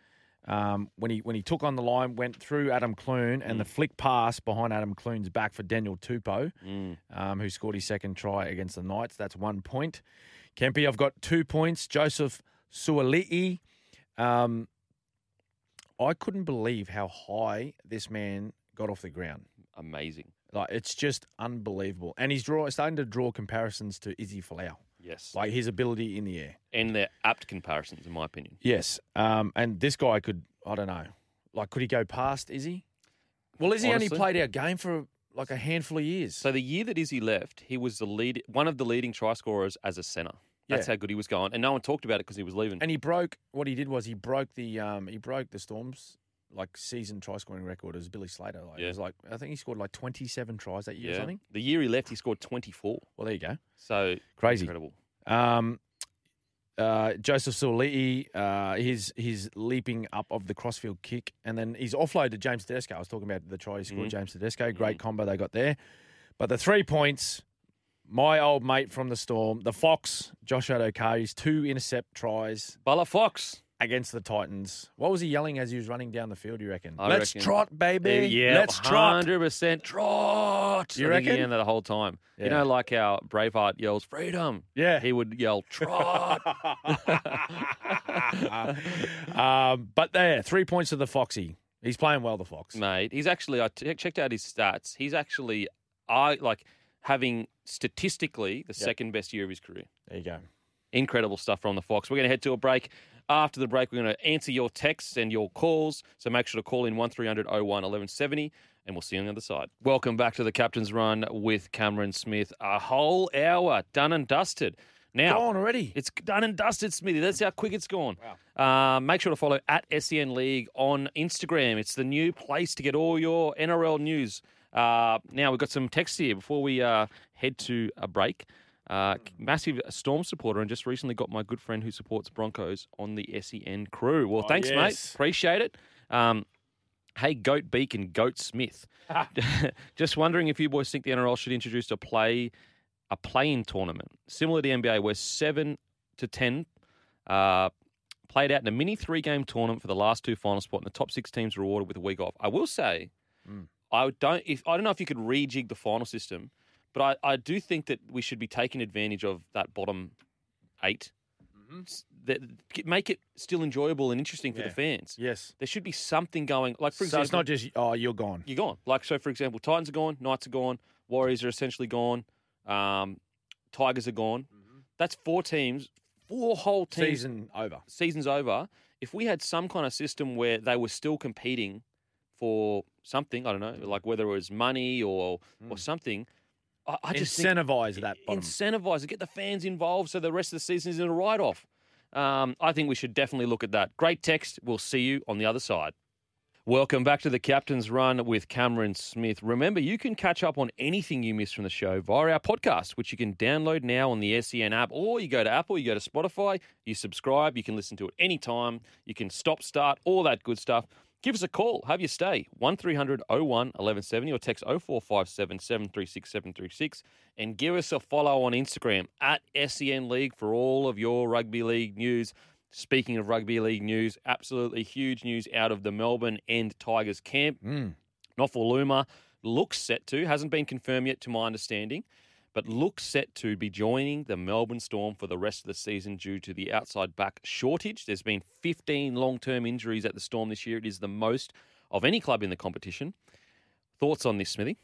Um, when he when he took on the line, went through Adam Clune, and the flick pass behind Adam Clune's back for Daniel Tupou, Mm. um, who scored his second try against the Knights. That's one point. Kempy, I've got two points. Joseph Suali'i. Um, I couldn't believe how high this man got off the ground. Amazing. Like it's just unbelievable, and he's draw starting to draw comparisons to Izzy Folau, Yes. like his ability in the air. and they're apt comparisons, in my opinion. Yes, um, and this guy could, I don't know, like could he go past Izzy? Well, Izzy Honestly? only played our game for like a handful of years. So the year that Izzy left, he was the lead, one of the leading try scorers as a centre. That's Yeah. how good he was going, and no one talked about it because he was leaving. And he broke. What he did was he broke the um he broke the Storms like season try scoring record as Billy Slater. Like, It was like I think he scored like twenty seven tries that year or something. the year he left, he scored 24. Well, there you go. So Crazy. incredible. Um, uh, Joseph Suali'i, uh, he's he's leaping up of the crossfield kick, and then he's offloaded James Tedesco. I was talking about the try he scored, Mhm. James Tedesco. Great combo they got there. But the three points, my old mate from the Storm, the Fox, Josh Addo-Carr's two intercept tries Bala Fox. Against the Titans. What was he yelling as he was running down the field? Do you reckon? I Let's reckon- trot, baby. Yeah, Let's trot. hundred percent trot. You I he reckon? that the whole time. You know, like how Braveheart yells freedom. Yeah. He would yell trot. um, but there, three points to the Foxy. He's playing well, the Fox. mate. He's actually I t- checked out his stats. He's actually I like having statistically the second best year of his career. There you go. Incredible stuff from the Fox. We're going to head to a break. After the break, we're going to answer your texts and your calls. So make sure to call in 1300 01 1170 and we'll see you on the other side. Welcome back to the Captain's Run with Cameron Smith. A whole hour done and dusted. Now, Gone already. it's done and dusted, Smithy. That's how quick it's gone. Uh, make sure to follow at SEN League on Instagram. It's the new place to get all your NRL news. Uh, now, we've got some text here before we uh, head to a break. Uh, massive Storm supporter and just recently got my good friend who supports Broncos on the SEN crew. Well, Oh, thanks, mate. Appreciate it. Um, hey, Goat Beak and Goat Smith. just wondering if you boys think the NRL should introduce a play a play-in tournament similar to the NBA, where seven to ten uh, played out in a mini three-game tournament for the last two final spot, and the top six teams were awarded with a week off. I will say, Mm. I don't. If I don't know if you could rejig the final system, but I, I do think that we should be taking advantage of that bottom 8 mm-hmm. S- That make it still enjoyable and interesting for Yeah. the fans. Yes. There should be something going. Like for so example, it's not just oh you're gone. you're gone. Like so, for example, Titans are gone, Knights are gone, Warriors are essentially gone, um, Tigers are gone. Mm-hmm. That's four teams, four whole teams. Season over. Season's over. If we had some kind of system where they were still competing for something, I don't know, like whether it was money or or mm. something, I, I just Incentivize that bottom. incentivize it, get the fans involved, so the rest of the season is in a write-off. Um, I think we should definitely look at that. Great text. We'll see you on the other side. Welcome back to the Captain's Run with Cameron Smith. Remember, you can catch up on anything you missed from the show via our podcast, which you can download now on the SEN app, or you go to Apple, you go to Spotify, you subscribe, you can listen to it anytime, you can stop, start, all that good stuff. Give us a call, have your stay, 1300 01 1170 or text 0457 736 736 and give us a follow on Instagram at SEN League for all of your rugby league news. Speaking of rugby league news, absolutely huge news out of the Melbourne and Tigers camp. Mm. Nofoaluma looks set to, hasn't been confirmed yet to my understanding, but looks set to be joining the Melbourne Storm for the rest of the season due to the outside back shortage. There's been 15 long term injuries at the Storm this year. It is the most of any club in the competition. Thoughts on this, Smithy?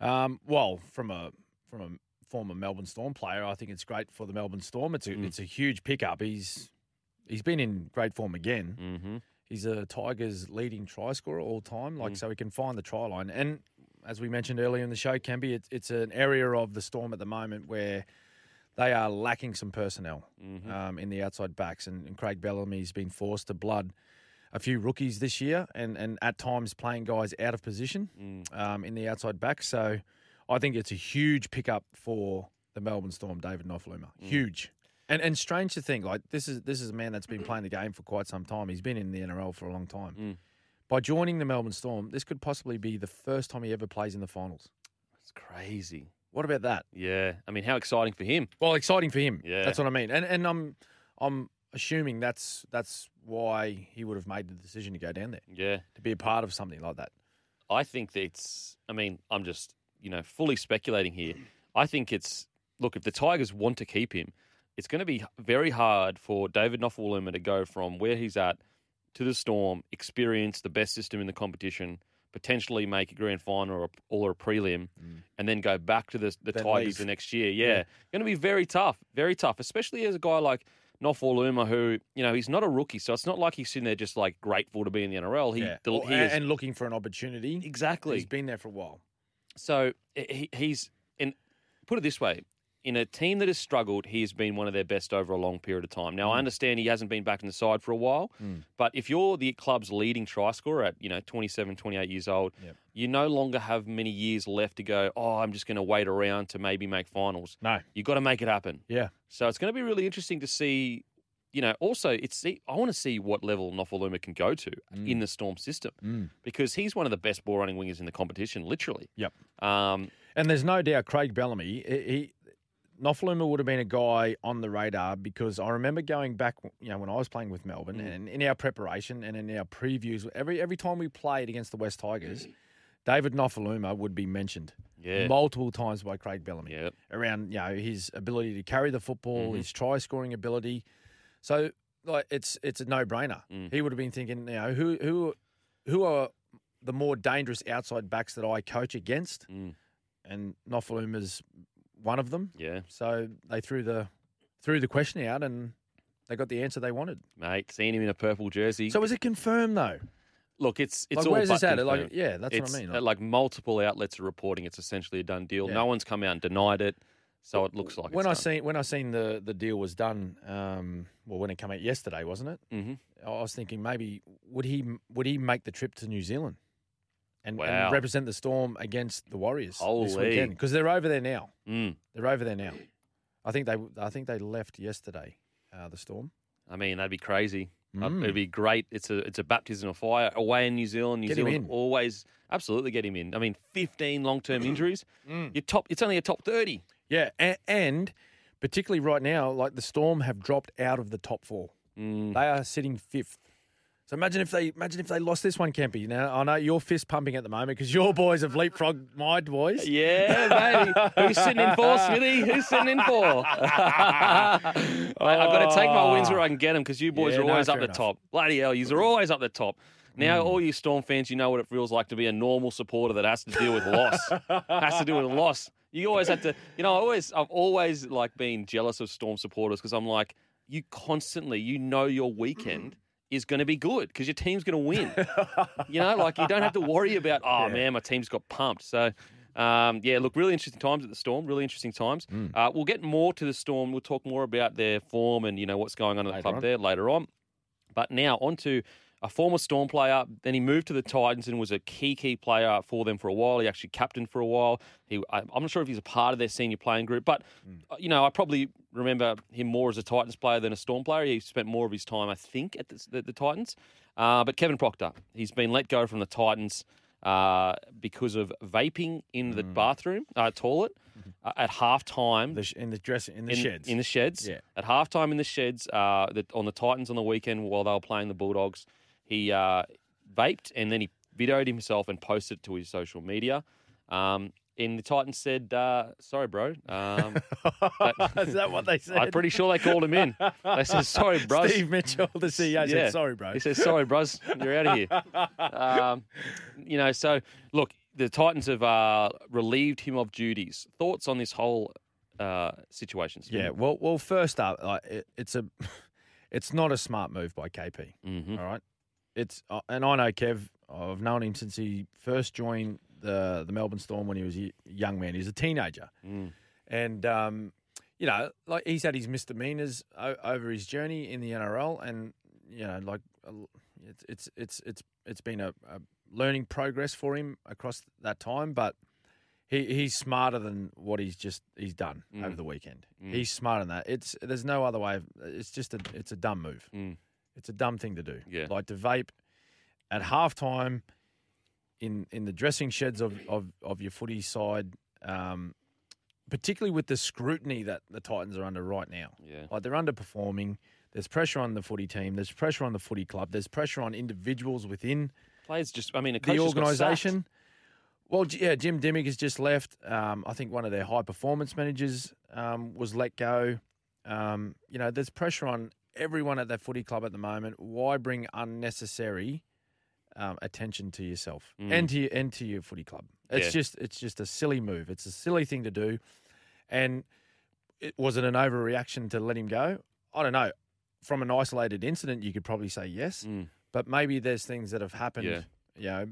Um, well, from a from a former Melbourne Storm player, I think it's great for the Melbourne Storm. It's a Mm. it's a huge pickup. He's he's been in great form again. Mm-hmm. He's a Tigers leading try scorer all time, like Mm. so he can find the try line. And as we mentioned earlier in the show, Campy, it's it's an area of the Storm at the moment where they are lacking some personnel Mm-hmm. um, in the outside backs, and, and Craig Bellamy's been forced to blood a few rookies this year, and and at times playing guys out of position Mm. um, in the outside back. So I think it's a huge pickup for the Melbourne Storm, David Nofoaluma. Mm. Huge. And and strange to think, like this is this is a man that's been playing the game for quite some time. He's been in the NRL for a long time. Mm. By joining the Melbourne Storm, this could possibly be the first time he ever plays in the finals. It's crazy. What about that? Yeah. I mean, how exciting for him. Well, exciting for him. Yeah. That's what I mean. And and I'm I'm assuming that's that's why he would have made the decision to go down there Yeah. to be a part of something like that. I think that it's. I mean, I'm just you know fully speculating here. I think it's look if the Tigers want to keep him, it's going to be very hard for David Nofoaluma to go from where he's at to the Storm, experience the best system in the competition, potentially make a grand final or a, or a prelim, mm. and then go back to the the Then Tigers leave. the next year. Yeah, Yeah. going to be very tough, very tough, especially as a guy like. Nofoaluma, who you know, he's not a rookie, so it's not like he's sitting there just like grateful to be in the NRL. He, yeah. Or- he and, is and looking for an opportunity. exactly He's been there for a while. so he, he's and put it this way: in a team that has struggled, he has been one of their best over a long period of time. Now, I understand he hasn't been back in the side for a while, but if you're the club's leading try scorer at, you know, 27, 28 years old, Yep. you no longer have many years left to go, oh, I'm just going to wait around to maybe make finals. No. You've got to make it happen. Yeah. So it's going to be really interesting to see. You know, also it's I want to see what level Nofoaluma can go to in the Storm system Mm. because he's one of the best ball running wingers in the competition, literally. Yep. Um, And there's no doubt Craig Bellamy, he Nofoaluma would have been a guy on the radar because I remember going back, you know, when I was playing with Melbourne Mm. and in our preparation and in our previews, every every time we played against the West Tigers, David Nofoaluma would be mentioned Yeah. multiple times by Craig Bellamy yeah. around, you know, his ability to carry the football, Mhm. his try scoring ability. So like it's it's a no brainer. Mm. He would have been thinking, you know, who who who are the more dangerous outside backs that I coach against? Mm. and Nofoaluma's one of them. Yeah. So they threw the threw the question out, and they got the answer they wanted. Mate, seeing him in a purple jersey. So is it confirmed though? look, it's it's like, all where's this at? Like, yeah, that's it's, what I mean. uh, Like, multiple outlets are reporting it's essentially a done deal. Yeah. No one's come out and denied it, so it looks like when I seen when I seen the the deal was done, um, well, when it came out yesterday, wasn't it? hmm I was thinking maybe would he would he make the trip to New Zealand and, Wow. and represent the Storm against the Warriors this weekend because they're over there now. Mm. They're over there now. I think they I think they left yesterday. Uh, the Storm. I mean, that'd be crazy. Uh, Mm. It'd be great. It's a it's a baptism of fire away in New Zealand. New Get Zealand always absolutely get him in. I mean, fifteen long term injuries. Mm. You're top. It's only a top thirty. Yeah, and, and particularly right now, like the Storm have dropped out of the top four. Mm. They are sitting fifth. So imagine if they imagine if they lost this one, Kempy. Now I know you're fist pumping at the moment because your boys have leapfrogged my boys. Yeah, baby. Who's sitting in for, Smithy? Who's sitting in for? I've got to take my wins where I can get them because you boys Yeah, are no, always up the enough. top. Bloody hell, you are always up the top. Now, mm. all you Storm fans, you know what it feels like to be a normal supporter that has to deal with loss. has to deal with loss. You always have to, you know, I always, I've always like been jealous of Storm supporters because I'm like, you constantly, you know, your weekend is going to be good because your team's going to win. you know, like you don't have to worry about, oh Yeah. man, my team's got pumped. So, um, yeah, look, really interesting times at the Storm. Really interesting times. Mm. Uh, we'll get more to the Storm. We'll talk more about their form and you know what's going on at the club on. there later on. But now on to a former Storm player. Then he moved to the Titans and was a key key player for them for a while. He actually captained for a while. He, I- I'm not sure if he's a part of their senior playing group, but uh, you know I probably remember him more as a Titans player than a Storm player. He spent more of his time, I think, at the, the, the Titans. Uh, but Kevin Proctor, he's been let go from the Titans uh, because of vaping in the bathroom uh, toilet uh, at half time The sh- in the dressing in the in, sheds. In the sheds. Yeah. At halftime in the sheds, uh, the, on the Titans on the weekend while they were playing the Bulldogs, he uh, vaped and then he videoed himself and posted it to his social media. Um, and the Titans said, uh, "Sorry, bro." Um, Is that what they said? I'm pretty sure they called him in. They said, "Sorry, bro." Steve Mitchell, the CEO, Yeah. said, "Sorry, bro." He says, "Sorry, bros, you're out of here." Um, you know, so look, the Titans have uh, relieved him of duties. Thoughts on this whole uh, situation? Yeah. Well, well, first up, like, it, it's a, it's not a smart move by KP. hmm All right. It's uh, and I know Kev. I've known him since he first joined the the Melbourne Storm when he was a young man. He was a teenager, Mm. and um, you know, like he's had his misdemeanors o- over his journey in the NRL, and you know, like it's it's it's it's it's been a, a learning progress for him across that time, but. He, he's smarter than what he's just he's done Mm. over the weekend. Mm. He's smarter than that. It's there's no other way. Of, it's just a it's a dumb move. Mm. It's a dumb thing to do. Yeah. Like to vape at halftime in in the dressing sheds of, of, of your footy side, um, particularly with the scrutiny that the Titans are under right now. Yeah. Like they're underperforming. There's pressure on the footy team. There's pressure on the footy club. There's pressure on individuals within Players just, I mean, the organisation. Well, yeah, Jim Dymock has just left. Um, I think one of their high performance managers um, was let go. Um, you know, there's pressure on everyone at that footy club at the moment. Why bring unnecessary um, attention to yourself Mm. and to your, and to your footy club? It's Yeah. just it's just a silly move. It's a silly thing to do. And it, was it an overreaction to let him go? I don't know. From an isolated incident, you could probably say yes Mm. but maybe there's things that have happened, Yeah. you know,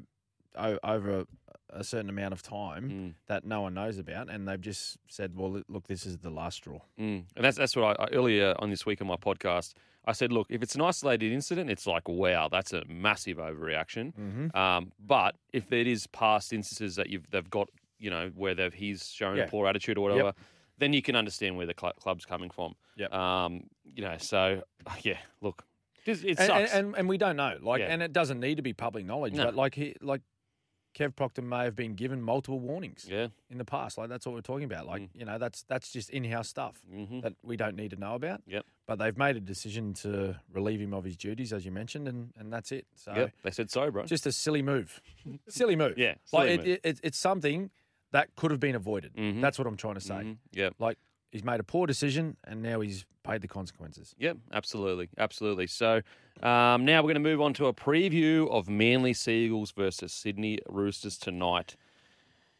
o- over a, certain amount of time Mm. that no one knows about, and they've just said, "Well, look, this is the last straw." Mm. And that's that's what I, I earlier on this week on my podcast. I said, look, if it's an isolated incident, it's like, wow, that's a massive overreaction. Mm-hmm. Um, but if it is past instances that you've they've got, you know, where they've he's shown Yeah. a poor attitude or whatever, then you can understand where the cl- club's coming from. Yep. Um, you know, so yeah, look, it, sucks. and, and and we don't know, like, Yeah. and it doesn't need to be public knowledge, No. but like he, like Kev Proctor may have been given multiple warnings yeah. in the past. Like that's what we're talking about. Like Mm. you know, that's that's just in-house stuff hmm that we don't need to know about. Yep. But they've made a decision to relieve him of his duties, as you mentioned, and and that's it. So Yep. They said so, bro. just a silly move, silly move. Yeah, like silly it, move. it, it, it's something that could have been avoided. Mhm. That's what I'm trying to say. Mhm. Yep. Like he's made a poor decision, and now he's paid the consequences. Yep, absolutely, absolutely. So um, now we're going to move on to a preview of Manly Sea Eagles versus Sydney Roosters tonight.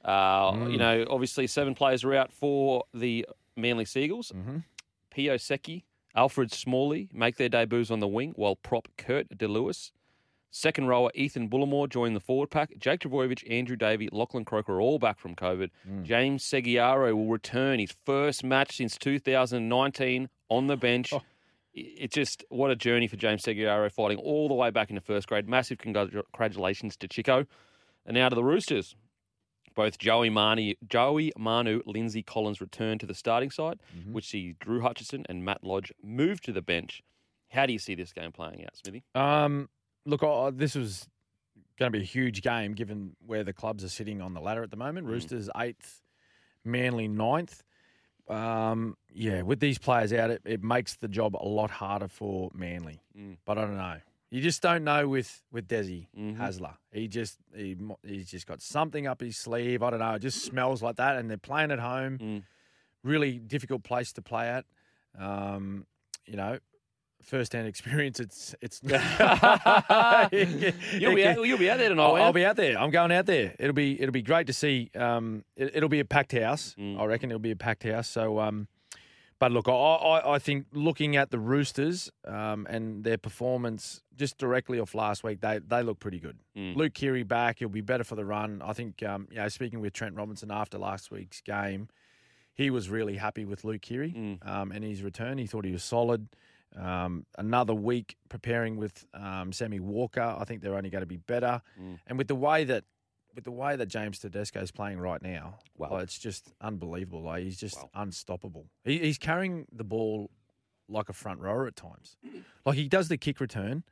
Uh, Mm. You know, obviously seven players are out for the Manly Sea Eagles. Mm-hmm. Pio Seki, Alfred Smalley make their debuts on the wing, while prop Kurt De Luis. Second rower Ethan Bullemor joined the forward pack. Jake Trbojevic, Andrew Davey, Lachlan Croker are all back from COVID. Mm. James Segeyaro will return his first match since 2019 on the bench. Oh. It's just what a journey for James Segeyaro fighting all the way back into first grade. Massive congratulations to Chico. And now to the Roosters. Both Joey Manu, Joey Manu, Lindsay Collins return to the starting side, Mhm. which see Drew Hutchison and Matt Lodge move to the bench. How do you see this game playing out, Smithy? Um, look, I, this was going to be a huge game given where the clubs are sitting on the ladder at the moment. Mm. Roosters eighth, Manly ninth. Um, yeah, with these players out, it, it makes the job a lot harder for Manly. Mm. But I don't know. You just don't know with with Desi Mhm. Hasler. He just he, he's just got something up his sleeve. I don't know. It just smells like that. And they're playing at home. Mm. Really difficult place to play at. Um, you know, first hand experience. It's it's. You'll be out, you'll be out there tonight. I'll. I'll be out there. I'm going out there. It'll be it'll be great to see. Um, it, will be a packed house. Mm. I reckon it'll be a packed house. So, um, but look, I, I, I think looking at the Roosters um, and their performance just directly off last week, they they look pretty good. Mm. Luke Keary back. He'll be better for the run. I think. Um, you know, speaking with Trent Robinson after last week's game, he was really happy with Luke Keary Mm. um, and his return. He thought he was solid. Um, another week preparing with um, Sammy Walker. I think they're only going to be better. Mm. And with the way that with the way that James Tedesco is playing right now, Wow. well, it's just unbelievable. Like, he's just Wow. unstoppable. He, he's carrying the ball like a front rower at times. Like he does the kick return,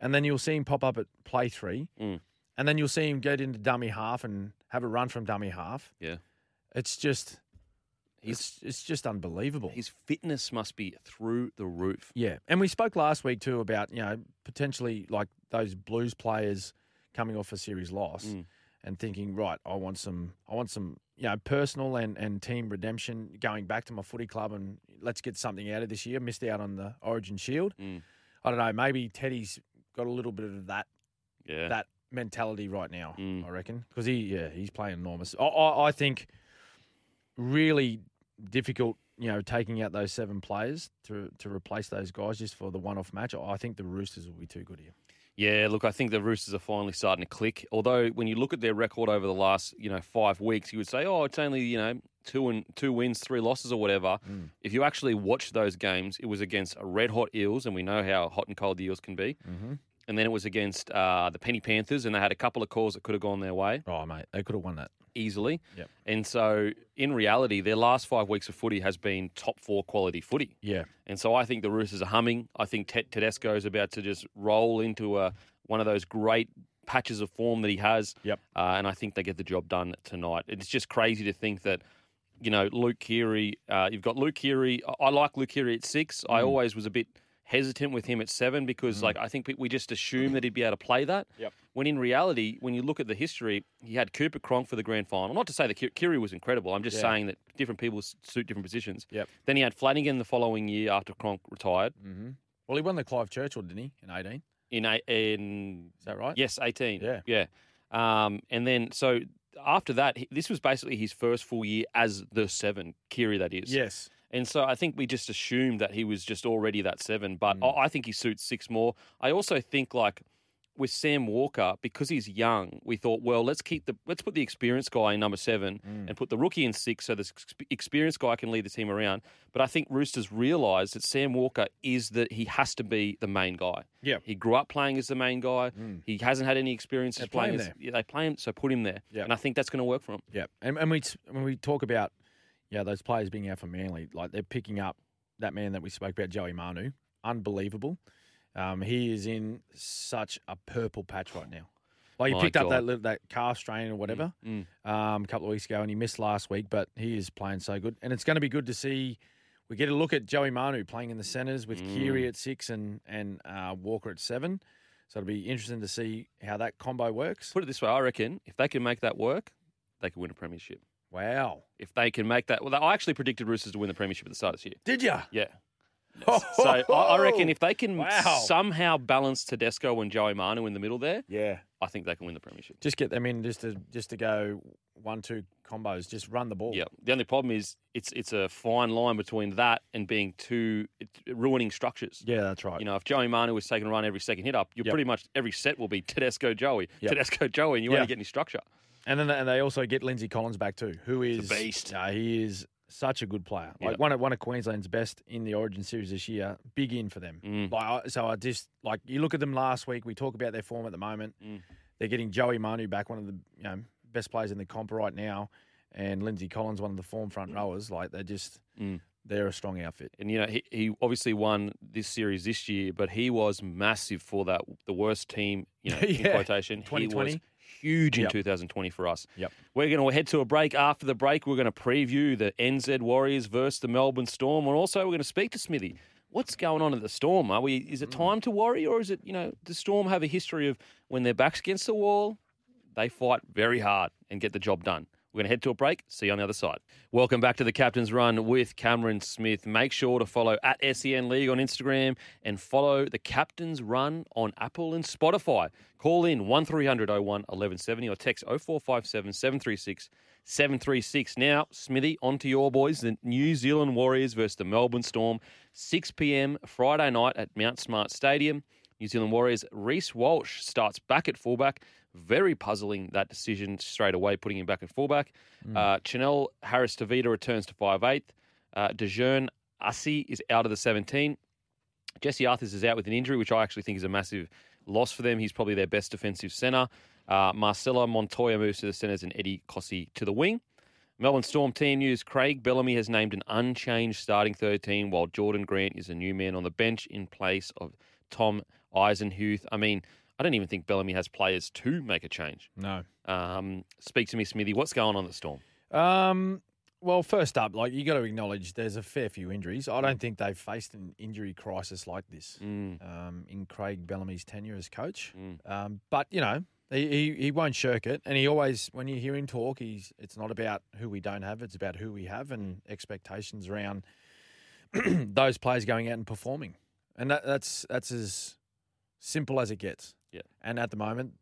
and then you'll see him pop up at play three, Mm. and then you'll see him get into dummy half and have a run from dummy half. Yeah. It's just He's- it's it's just unbelievable. His fitness must be through the roof. Yeah, and we spoke last week too about you know potentially like those Blues players coming off a series loss Mm. and thinking, right, I want some, I want some, you know, personal and and team redemption, going back to my footy club and let's get something out of this year. Missed out on the Origin Shield. Mm. I don't know. Maybe Teddy's got a little bit of that Yeah. that mentality right now. Mm. I reckon because he yeah he's playing enormous. I, I I think really difficult. You know, taking out those seven players to to replace those guys just for the one off match. I think the Roosters will be too good here. Yeah, look, I think the Roosters are finally starting to click. Although when you look at their record over the last, you know, five weeks, you would say, oh, it's only you know two and two wins, three losses, or whatever. Mm. If you actually watch those games, it was against a red hot Eels, and we know how hot and cold the Eels can be. Mm-hmm. And then it was against uh, the Penny Panthers, and they had a couple of calls that could have gone their way Oh mate, they could have won that. Easily. Yep. And so, in reality, their last five weeks of footy has been top four quality footy. Yeah, And so I think the Roosters are humming. I think Ted Tedesco is about to just roll into a, one of those great patches of form that he has. Yep. Uh, and I think they get the job done tonight. It's just crazy to think that, you know, Luke Keary, uh, you've got Luke Keary. I- I like Luke Keary at six. I Mm. always was a bit hesitant with him at seven because, Mm. like, I think we- just assumed that he'd be able to play that. Yep. When in reality, when you look at the history, he had Cooper Cronk for the grand final. Not to say that Keary was incredible. I'm just Yeah. saying that different people suit different positions. Yep. Then he had Flanagan the following year after Cronk retired mm-hmm. Well, he won the Clive Churchill, didn't he, in eighteen? in a, in Is that right? yes 18 Yeah. yeah um, and then so after that this was basically his first full year as the seven Keary that is Yes. And so I think we just assumed that he was just already that seven but Mm. I, think he suits six more I also think like with Sam Walker because he's young, we thought, well, let's keep the let's put the experienced guy in number seven Mm. and put the rookie in six, so the experienced guy can lead the team around. But I think Roosters realised that Sam Walker is that he has to be the main guy. Yeah. he grew up playing as the main guy. He hasn't had any experience They as play playing. As, there. yeah, they play him, so put him there. Yeah. and I think that's going to work for him. Yeah, and, and we when we talk about yeah those players being out for Manly, like they're picking up that man that we spoke about, Joey Manu, unbelievable. Um, he is in such a purple patch right now. Like he My picked up that God. little, that calf strain or whatever Mm. um, a couple of weeks ago, and he missed last week, but he is playing so good, and it's going to be good to see. We get a look at Joey Manu playing in the centres with Mm. Keary at six and and uh, Walker at seven. So it'll be interesting to see how that combo works. Put it this way, I reckon if they can make that work, they can win a premiership. Wow, If they can make that, well, I actually predicted Roosters to win the premiership at the start of this year. did you? Yeah. So I, I reckon if they can Wow. somehow balance Tedesco and Joey Manu in the middle there, Yeah. I think they can win the premiership. Just get them in just to just to go one two combos. Just run the ball. Yeah. The only problem is it's it's a fine line between that and being too ruining structures. Yeah, that's right. You know, if Joey Manu was taking a run every second hit up, you're Yep. pretty much every set will be Tedesco Joey, Yep. Tedesco Joey, and you Yeah. won't get any structure. And then and they also get Lindsay Collins back too, who is beast. Uh, he is such a good player. Like Yep. one of one of Queensland's best in the Origin series this year. Big in for them. Mm. Like so, I just like you look at them last week. We talk about their form at the moment. Mm. They're getting Joey Manu back, one of the you know best players in the comp right now, and Lindsay Collins, one of the form front rowers. Like they're just Mm. they're a strong outfit. And you know, he, he obviously won this series this year, but he was massive for that the worst team, you know, in Yeah. quotation. He 2020. Huge in Yep. 2020 for us. Yep. We're going to head to a break. After the break, we're going to preview the NZ Warriors versus the Melbourne Storm, and also we're going to speak to Smithy. What's going on at the Storm? Are we? Is it Mm. time to worry, or is it? You know, the Storm have a history of when their backs against the wall, they fight very hard and get the job done. We're going to head to a break. See you on the other side. Welcome back to the Captain's Run with Cameron Smith. Make sure to follow at SEN League on Instagram and follow the Captain's Run on Apple and Spotify. Call in 1300 01 1170 or text 0457 736 736. Now, Smithy, on to your boys. The New Zealand Warriors versus the Melbourne Storm, 6 p.m. Friday night at Mount Smart Stadium. New Zealand Warriors, Reece Walsh starts back at fullback. Very puzzling that decision straight away, putting him back at fullback. Uh, Chanel Harris Tavita returns to 5'8. Uh, Dejearn Assi is out of the 17. Jesse Arthurs is out with an injury, which I actually think is a massive loss for them. He's probably their best defensive centre. Uh, Marcelo Montoya moves to the centres and Eddie Kosi to the wing. Melbourne Storm team news Craig Bellamy has named an unchanged starting 13, while Jordan Grant is a new man on the bench in place of Tom Eisenhuth. I mean, I don't even think Bellamy has players to make a change. No. Um, speak to me, Smithy. What's going on at the Storm? Um. Well, first up, like you got to acknowledge there's a fair few injuries. I don't think they've faced an injury crisis like this Mm, um, in Craig Bellamy's tenure as coach. Mm. Um, but you know, he, he he won't shirk it, and he always, when you hear him talk, he's it's not about who we don't have, it's about who we have and expectations around those players going out and performing, and that, that's that's as simple as it gets. Yeah. And at the moment,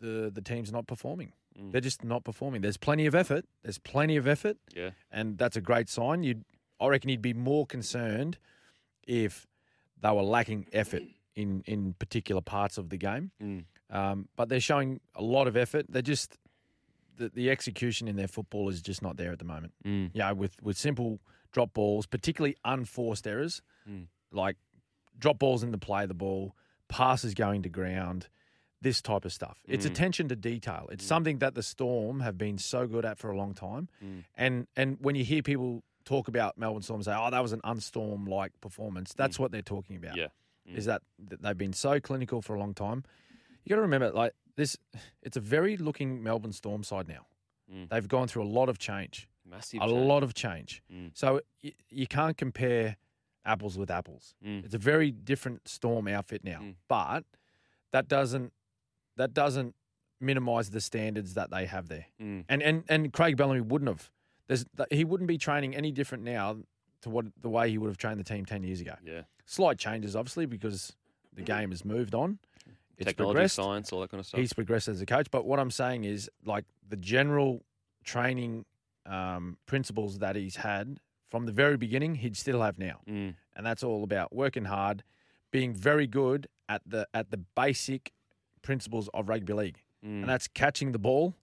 the the team's not performing. Mm. They're just not performing. There's plenty of effort. There's plenty of effort yeah. and that's a great sign. You, I reckon, you'd be more concerned if they were lacking effort in in particular parts of the game. Mm. Um, but they're showing a lot of effort. They're just the, the execution in their football is just not there at the moment. Mm. Yeah, with with simple drop balls, particularly unforced errors, Mm. like drop balls into play the ball, passes going to ground. This type of stuff. It's Mm. attention to detail. It's something that the Storm have been so good at for a long time. Mm. And and when you hear people talk about Melbourne Storm, say, "Oh, that was an unstorm like performance," that's what they're talking about. Mm. Yeah. Mm. is that th- they've been so clinical for a long time. You got to remember, like this, it's a very looking Melbourne Storm side now. Mm. They've gone through a lot of change, Massive. a change. lot of change. Mm. So y- you can't compare apples with apples. Mm. It's a very different Storm outfit now, Mm. but that doesn't that doesn't minimize the standards that they have there. Mm. And and and Craig Bellamy wouldn't have. There's he wouldn't be training any different now to what the way he would have trained the team ten years ago. Yeah. Slight changes, obviously, because the game has moved on. It's Technology, progressed. science, all that kind of stuff. He's progressed as a coach. But what I'm saying is, like the general training um, principles that he's had from the very beginning, he'd still have now, Mm. and that's all about working hard, being very good at the at the basic principles of rugby league, Mm. and that's catching the ball,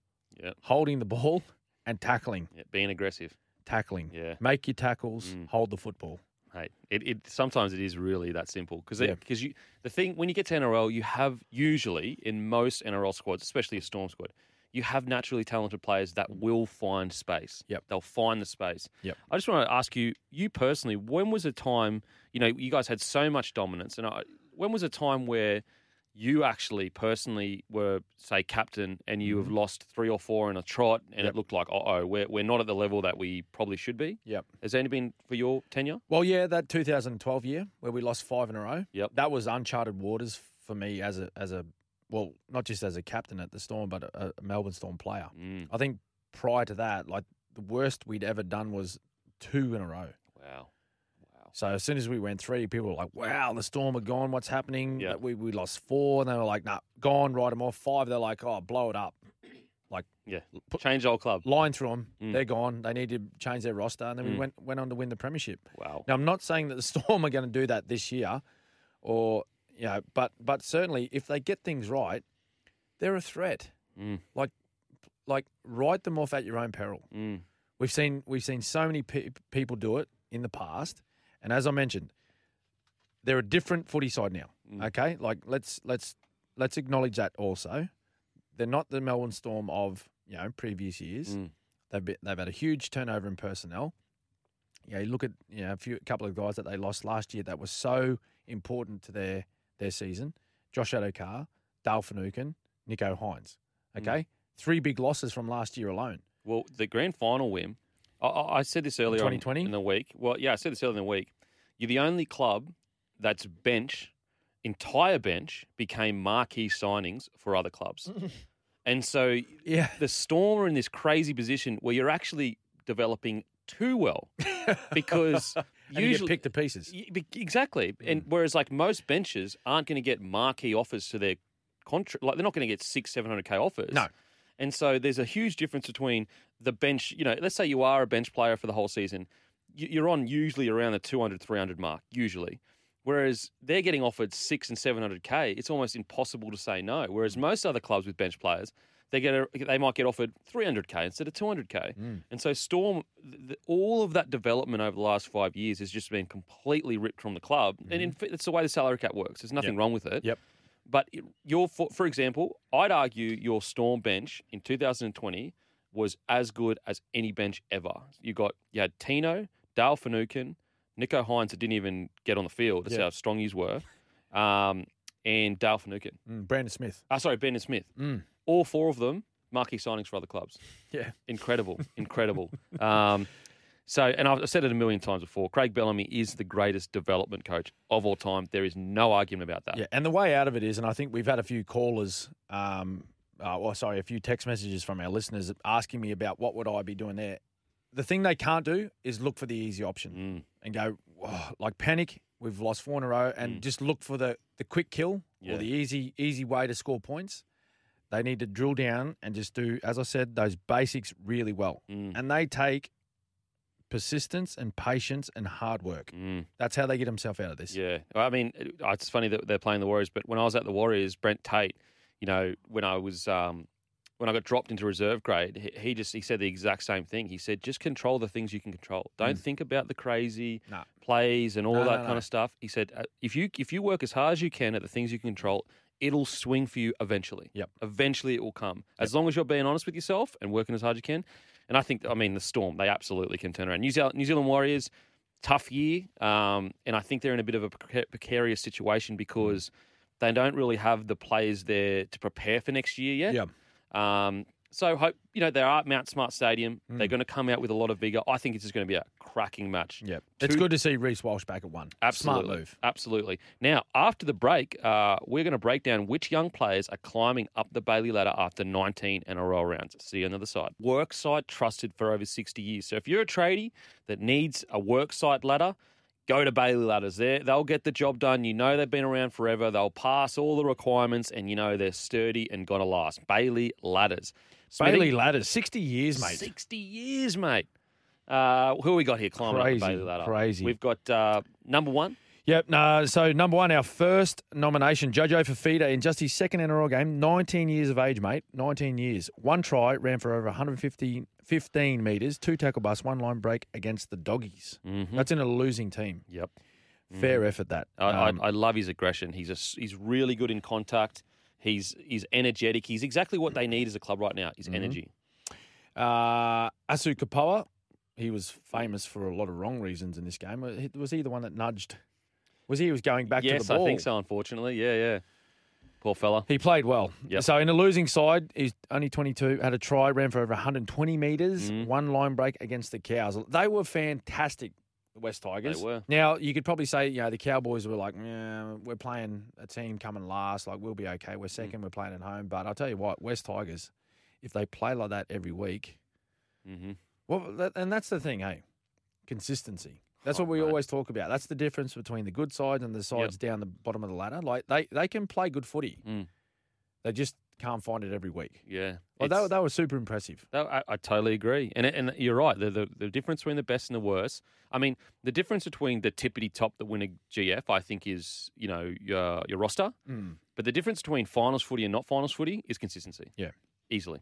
Yeah. holding the ball, and tackling. Yeah, being aggressive. Tackling. Yeah. Make your tackles. Mm. Hold the football. Hey, it, it sometimes it is really that simple because Yeah. because you the thing when you get to NRL, you have usually in most NRL squads, especially a Storm squad, you have naturally talented players that will find space. Yep. they'll find the space. Yep. I just want to ask you, you personally, when was a time you know you guys had so much dominance, and I, when was a time where you actually personally were say captain and you have lost three or four in a trot and Mm-hmm. Yep. it looked like uh oh we're we're not at the level that we probably should be. Yep. Has any been for your tenure? Well, yeah, that 2012 year where we lost five in a row. Yep. That was uncharted waters for me as a as a well, not just as a captain at the Storm, but a, a Melbourne Storm player. Mm, I think prior to that, like the worst we'd ever done was two in a row. wow. So as soon as we went three, people were like, "Wow, the Storm are gone. What's happening?" Yeah. We we lost four, and they were like, "Nah, gone. Write them off." Five, they're like, "Oh, blow it up." Like, yeah. Change the whole club. Line through them. Mm. They're gone. They need to change their roster, and then we Mm. went went on to win the premiership. Wow. Now, I'm not saying that the Storm are going to do that this year, or you know, but but certainly if they get things right, they're a threat. Mm. Like like write them off at your own peril. Mm. We've seen we've seen so many pe- people do it in the past, and as I mentioned, they're a different footy side now. Mm. Okay, like let's let's let's acknowledge that also. They're not the Melbourne Storm of you know previous years. Mm. They've been, they've had a huge turnover in personnel. Yeah, you look at you know a few a couple of guys that they lost last year that was so important to their their season. Josh Addo-Carr, Dale Finucane, Nicho Hynes. Mm. Okay, three big losses from last year alone. Well, the grand final win. I, I said this earlier on 2020? in the week. Well, yeah, I said this earlier in the week. You're the only club that's bench, entire bench, became marquee signings for other clubs. and so Yeah, the Storm are in this crazy position where you're actually developing too well because and you get usually picked to pieces. Exactly. Mm. And whereas like most benches aren't going to get marquee offers to their contract, like they're not going to get six, seven hundred k offers. No. And so there's a huge difference between the bench. You know, let's say you are a bench player for the whole season, you're on usually around the 200, 300 mark usually. Whereas they're getting offered six and seven hundred k, it's almost impossible to say no. Whereas mm. most other clubs with bench players, they get a, they might get offered three hundred k instead of two hundred k. Mm. And so Storm, th th- all of that development over the last five years has just been completely ripped from the club, and in, mm. it's the way the salary cap works. There's nothing Yep. wrong with it. Yep. But it, your, for, for example, I'd argue your Storm bench in 2020 was as good as any bench ever. You got you had Tino, Dale Finucane, Nicho Hynes that didn't even get on the field. That's Yeah. how strong you were. Um, and Dale Finucane. Mm, Brandon Smith. Ah, sorry, Bennett Smith. Mm. All four of them marquee signings for other clubs. Yeah. Incredible, incredible. Um, so, and I've said it a million times before. Craig Bellamy is the greatest development coach of all time. There is no argument about that. Yeah, and the way out of it is, and I think we've had a few callers, um, uh, well, sorry, a few text messages from our listeners asking me about what would I be doing there. The thing they can't do is look for the easy option Mm, and go like panic. We've lost four in a row, and Mm. just look for the the quick kill Yeah. or the easy easy way to score points. They need to drill down and just do, as I said, those basics really well, mm, and they take persistence and patience and hard work. mm. That's how they get themselves out of this. Yeah, Well, I mean, it's funny that they're playing the Warriors, but when I was at the Warriors, Brent Tate, you know, when I was um, when I got dropped into reserve grade, he, he just he said the exact same thing. He said, just control the things you can control. Don't think about the crazy plays and all No, that no, kind of stuff. He said, uh, if you if you work as hard as you can at the things you can control. It'll swing for you eventually. Yep. Eventually, it will come. As long as you're being honest with yourself and working as hard as you can. And I think, I mean, the Storm, they absolutely can turn around. New Zealand, New Zealand Warriors, tough year, um, and I think they're in a bit of a precarious situation because they don't really have the players there to prepare for next year yet. Yeah. Um, so hope you know they're at Mount Smart Stadium. Mm. They're going to come out with a lot of vigor. I think it's just going to be a cracking match. Yeah. It's good to see Reece Walsh back at one. Absolutely. Smart move. Absolutely. Now, after the break, uh, we're going to break down which young players are climbing up the Bailey ladder after 19 NRL rounds. See you on the other side. Worksite trusted for over 60 years. So if you're a tradie that needs a worksite ladder, go to Bailey Ladders. They they'll get the job done. You know they've been around forever. They'll pass all the requirements, and you know they're sturdy and gonna last. Bailey Ladders. Bailey Ladders, 60 years, mate. 60 years, mate. Uh, who we got here climbing Crazy, up the Bailey ladder? crazy. We've got uh, number one. Yep. No. So number one, our first nomination, Jojo Fifita, in just his second NRL game, 19 years of age, mate. 19 years. One try, ran for over 150, 15 metres, two tackle bust, one line break against the Doggies. Mm-hmm. That's in a losing team. Yep. Fair effort that. I, Um, I, I love his aggression. He's a he's really good in contact. He's he's energetic. He's exactly what they need as a club right now. Mm-hmm. Is energy. Uh, Asu Kepaoa, he was famous for a lot of wrong reasons in this game. Uh, Was he the one that nudged? Was he? He was going back to the ball. Yes, I think so. Unfortunately, yeah, yeah. Poor fella. He played well. Yep. So in the losing side, he's only 22, had a try, ran for over 120 metres, Mhm. one line break against the Cows. They were fantastic, the West Tigers. They were. Now, you could probably say, you know, the Cowboys were like, yeah, we're playing a team coming last. Like, we'll be okay. Mm. We're second. We're playing at home. But I'll tell you what, West Tigers, if they play like that every week, hmm well, that, and that's the thing, hey, consistency. That's Oh, what we mate. always talk about. That's the difference between the good sides and the sides down the bottom of the ladder. Like they, they can play good footy. Mm. They just can't find it every week. Yeah. Well, they, were super impressive. That- I, I totally agree, and and you're right. The, the the difference between the best and the worst. I mean, the difference between the tippity top that win a GF, I think, is you know your your roster. Mm. But the difference between finals footy and not finals footy is consistency. Yeah. easily.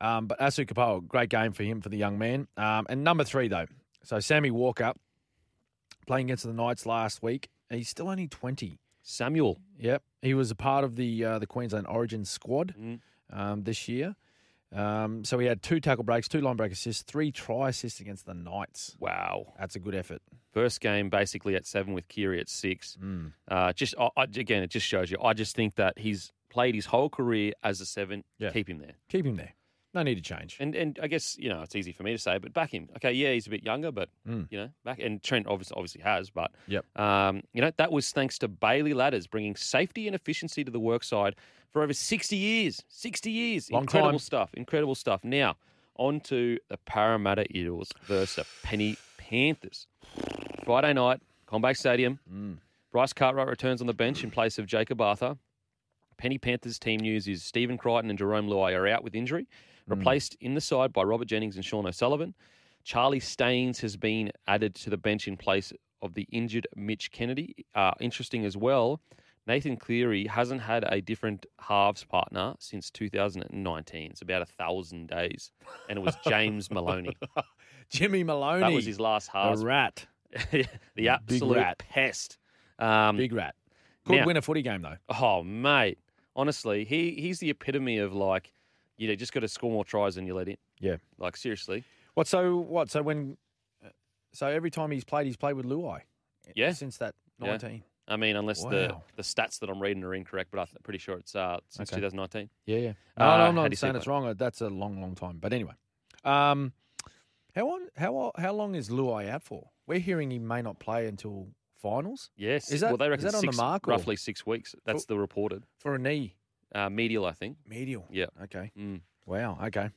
Um, but Asu Kepaoa, great game for him, for the young man. Um, and number three, though. So Sammy Walker playing against the Knights last week. He's still only 20. Samuel. Yep. He was a part of the uh, the Queensland Origin squad Mm. um, this year. Um, so he had two tackle breaks, two line break assists, three try assists against the Knights. Wow. That's a good effort. First game basically at seven with Keary at six. Mm. Uh, just I, I- again, it just shows you. I just think that he's played his whole career as a seven. Yeah. Keep him there. Keep him there. No need to change. And and I guess you know it's easy for me to say, but back him. Okay, yeah, he's a bit younger, but Mm. you know back and Trent obviously obviously has, but Yep. um, you know that was thanks to Bailey Ladders bringing safety and efficiency to the work side for over sixty years. Sixty years, Long incredible time. stuff. Incredible stuff. Now on to the Parramatta Eels versus the Penny Panthers. Friday night, CommBank Stadium. Mm. Bryce Cartwright returns on the bench in place of Jacob Arthur. Penny Panthers team news is Stephen Crichton and Jerome Luai are out with injury, replaced in the side by Robert Jennings and Sean O'Sullivan. Charlie Staines has been added to the bench in place of the injured Mitch Kennedy. Uh, interesting as well, Nathan Cleary hasn't had a different halves partner since 2019. It's about a thousand days, and it was James Maloney. Jimmy Maloney. That was his last the halves. rat. the absolute rat. pest. Um, Big rat. Could now- win a footy game, though. Oh, mate. Honestly, he he's the epitome of like, you know, just got to score more tries than you let in. Yeah. Like seriously. What? So what? So when? uh, So every time he's played, he's played with Luai. Yeah. Since that Yeah. nineteen. I mean, unless the, Wow. the stats that I'm reading are incorrect, but I'm pretty sure it's uh, since Okay. 2019. Yeah, yeah. No, Uh, no, I'm not saying it's it? wrong. That's a long, long time. But anyway, um, how on, how how long is Luai out for? We're hearing he may not play until finals Yes. Is that- well, they reckon is that on the mark or- roughly six weeks. That's the reported. for a knee Uh, medial, I think. medial. Yeah. Okay. Mm. Wow. Okay.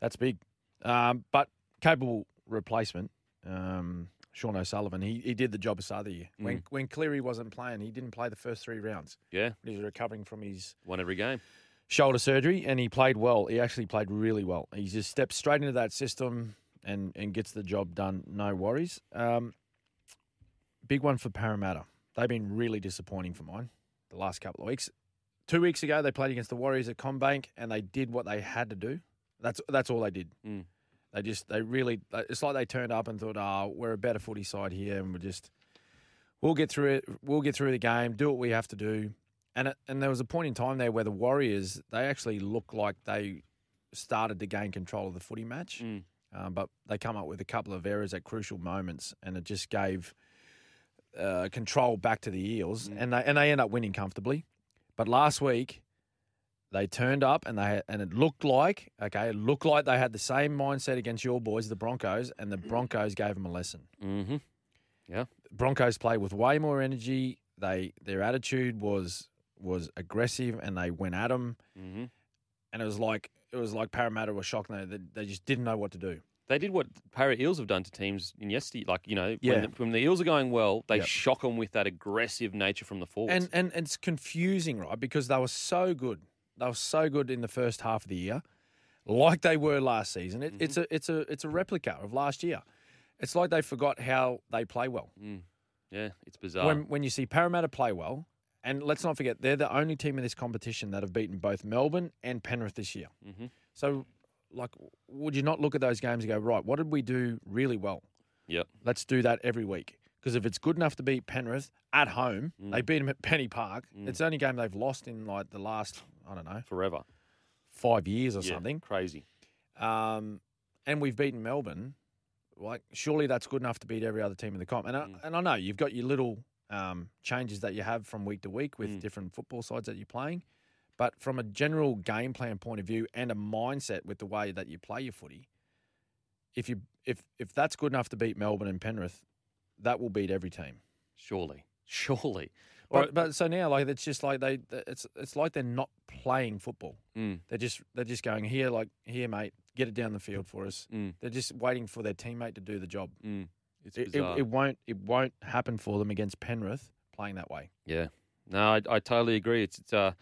That's big. Um, but capable replacement. Um, Sean O'Sullivan. He he did the job the year. When Mm. when Cleary wasn't playing, he didn't play the first three rounds. Yeah. He was recovering from his Won every game. shoulder surgery, and he played well. He actually played really well. He just steps straight into that system and and gets the job done. No worries. Um, big one for Parramatta. They've been really disappointing for mine the last couple of weeks. Two weeks ago, they played against the Warriors at CommBank, and they did what they had to do. That's that's all they did. Mm. They just they really. It's like they turned up and thought, "Oh, we're a better footy side here, and we're just we'll get through it. We'll get through the game. Do what we have to do." And it, and there was a point in time there where the Warriors they actually looked like they started to gain control of the footy match, Mm. um, but they come up with a couple of errors at crucial moments, and it just gave uh, control back to the Eels, Mm. and they and they end up winning comfortably. But last week they turned up and they and it looked like okay, it looked like they had the same mindset against your boys, the Broncos, and the Broncos gave them a lesson. Mm-hmm. Broncos played with way more energy. They their attitude was was aggressive, and they went at them. Mm-hmm. And it was like it was like Parramatta were shocked. They, they just didn't know what to do. They did what Para Eels have done to teams in yesterday. Like, you know, Yeah. when, the, when the Eels are going well, they Yep. shock them with that aggressive nature from the forwards. And and it's confusing, right? Because they were so good. They were so good in the first half of the year, like they were last season. It, It's a it's a it's a replica of last year. It's like they forgot how they play well. Mm. Yeah, it's bizarre. when when you see Parramatta play well, and let's not forget they're the only team in this competition that have beaten both Melbourne and Penrith this year. hmm So, like, would you not look at those games and go, right, what did we do really well? Yep. Let's do that every week. Because if it's good enough to beat Penrith at home, Mm. they beat them at Penny Park. Mm. It's the only game they've lost in like the last, I don't know, Forever. five years or Yeah, something. Crazy. Um, and we've beaten Melbourne. Like, surely that's good enough to beat every other team in the comp. And I, Mm. and I know you've got your little um, changes that you have from week to week with Mm. different football sides that you're playing. But from a general game plan point of view and a mindset with the way that you play your footy, if you if if that's good enough to beat Melbourne and Penrith, that will beat every team. Surely. Surely. Or- But, but so now, like it's just like they, it's it's like they're not playing football. Mm, They're just they're just going here, like here, mate, get it down the field for us. mm, They're just waiting for their teammate to do the job. mm. It's It, it, it won't it won't happen for them against Penrith playing that way. Yeah. No, I, I totally agree. It's it's uh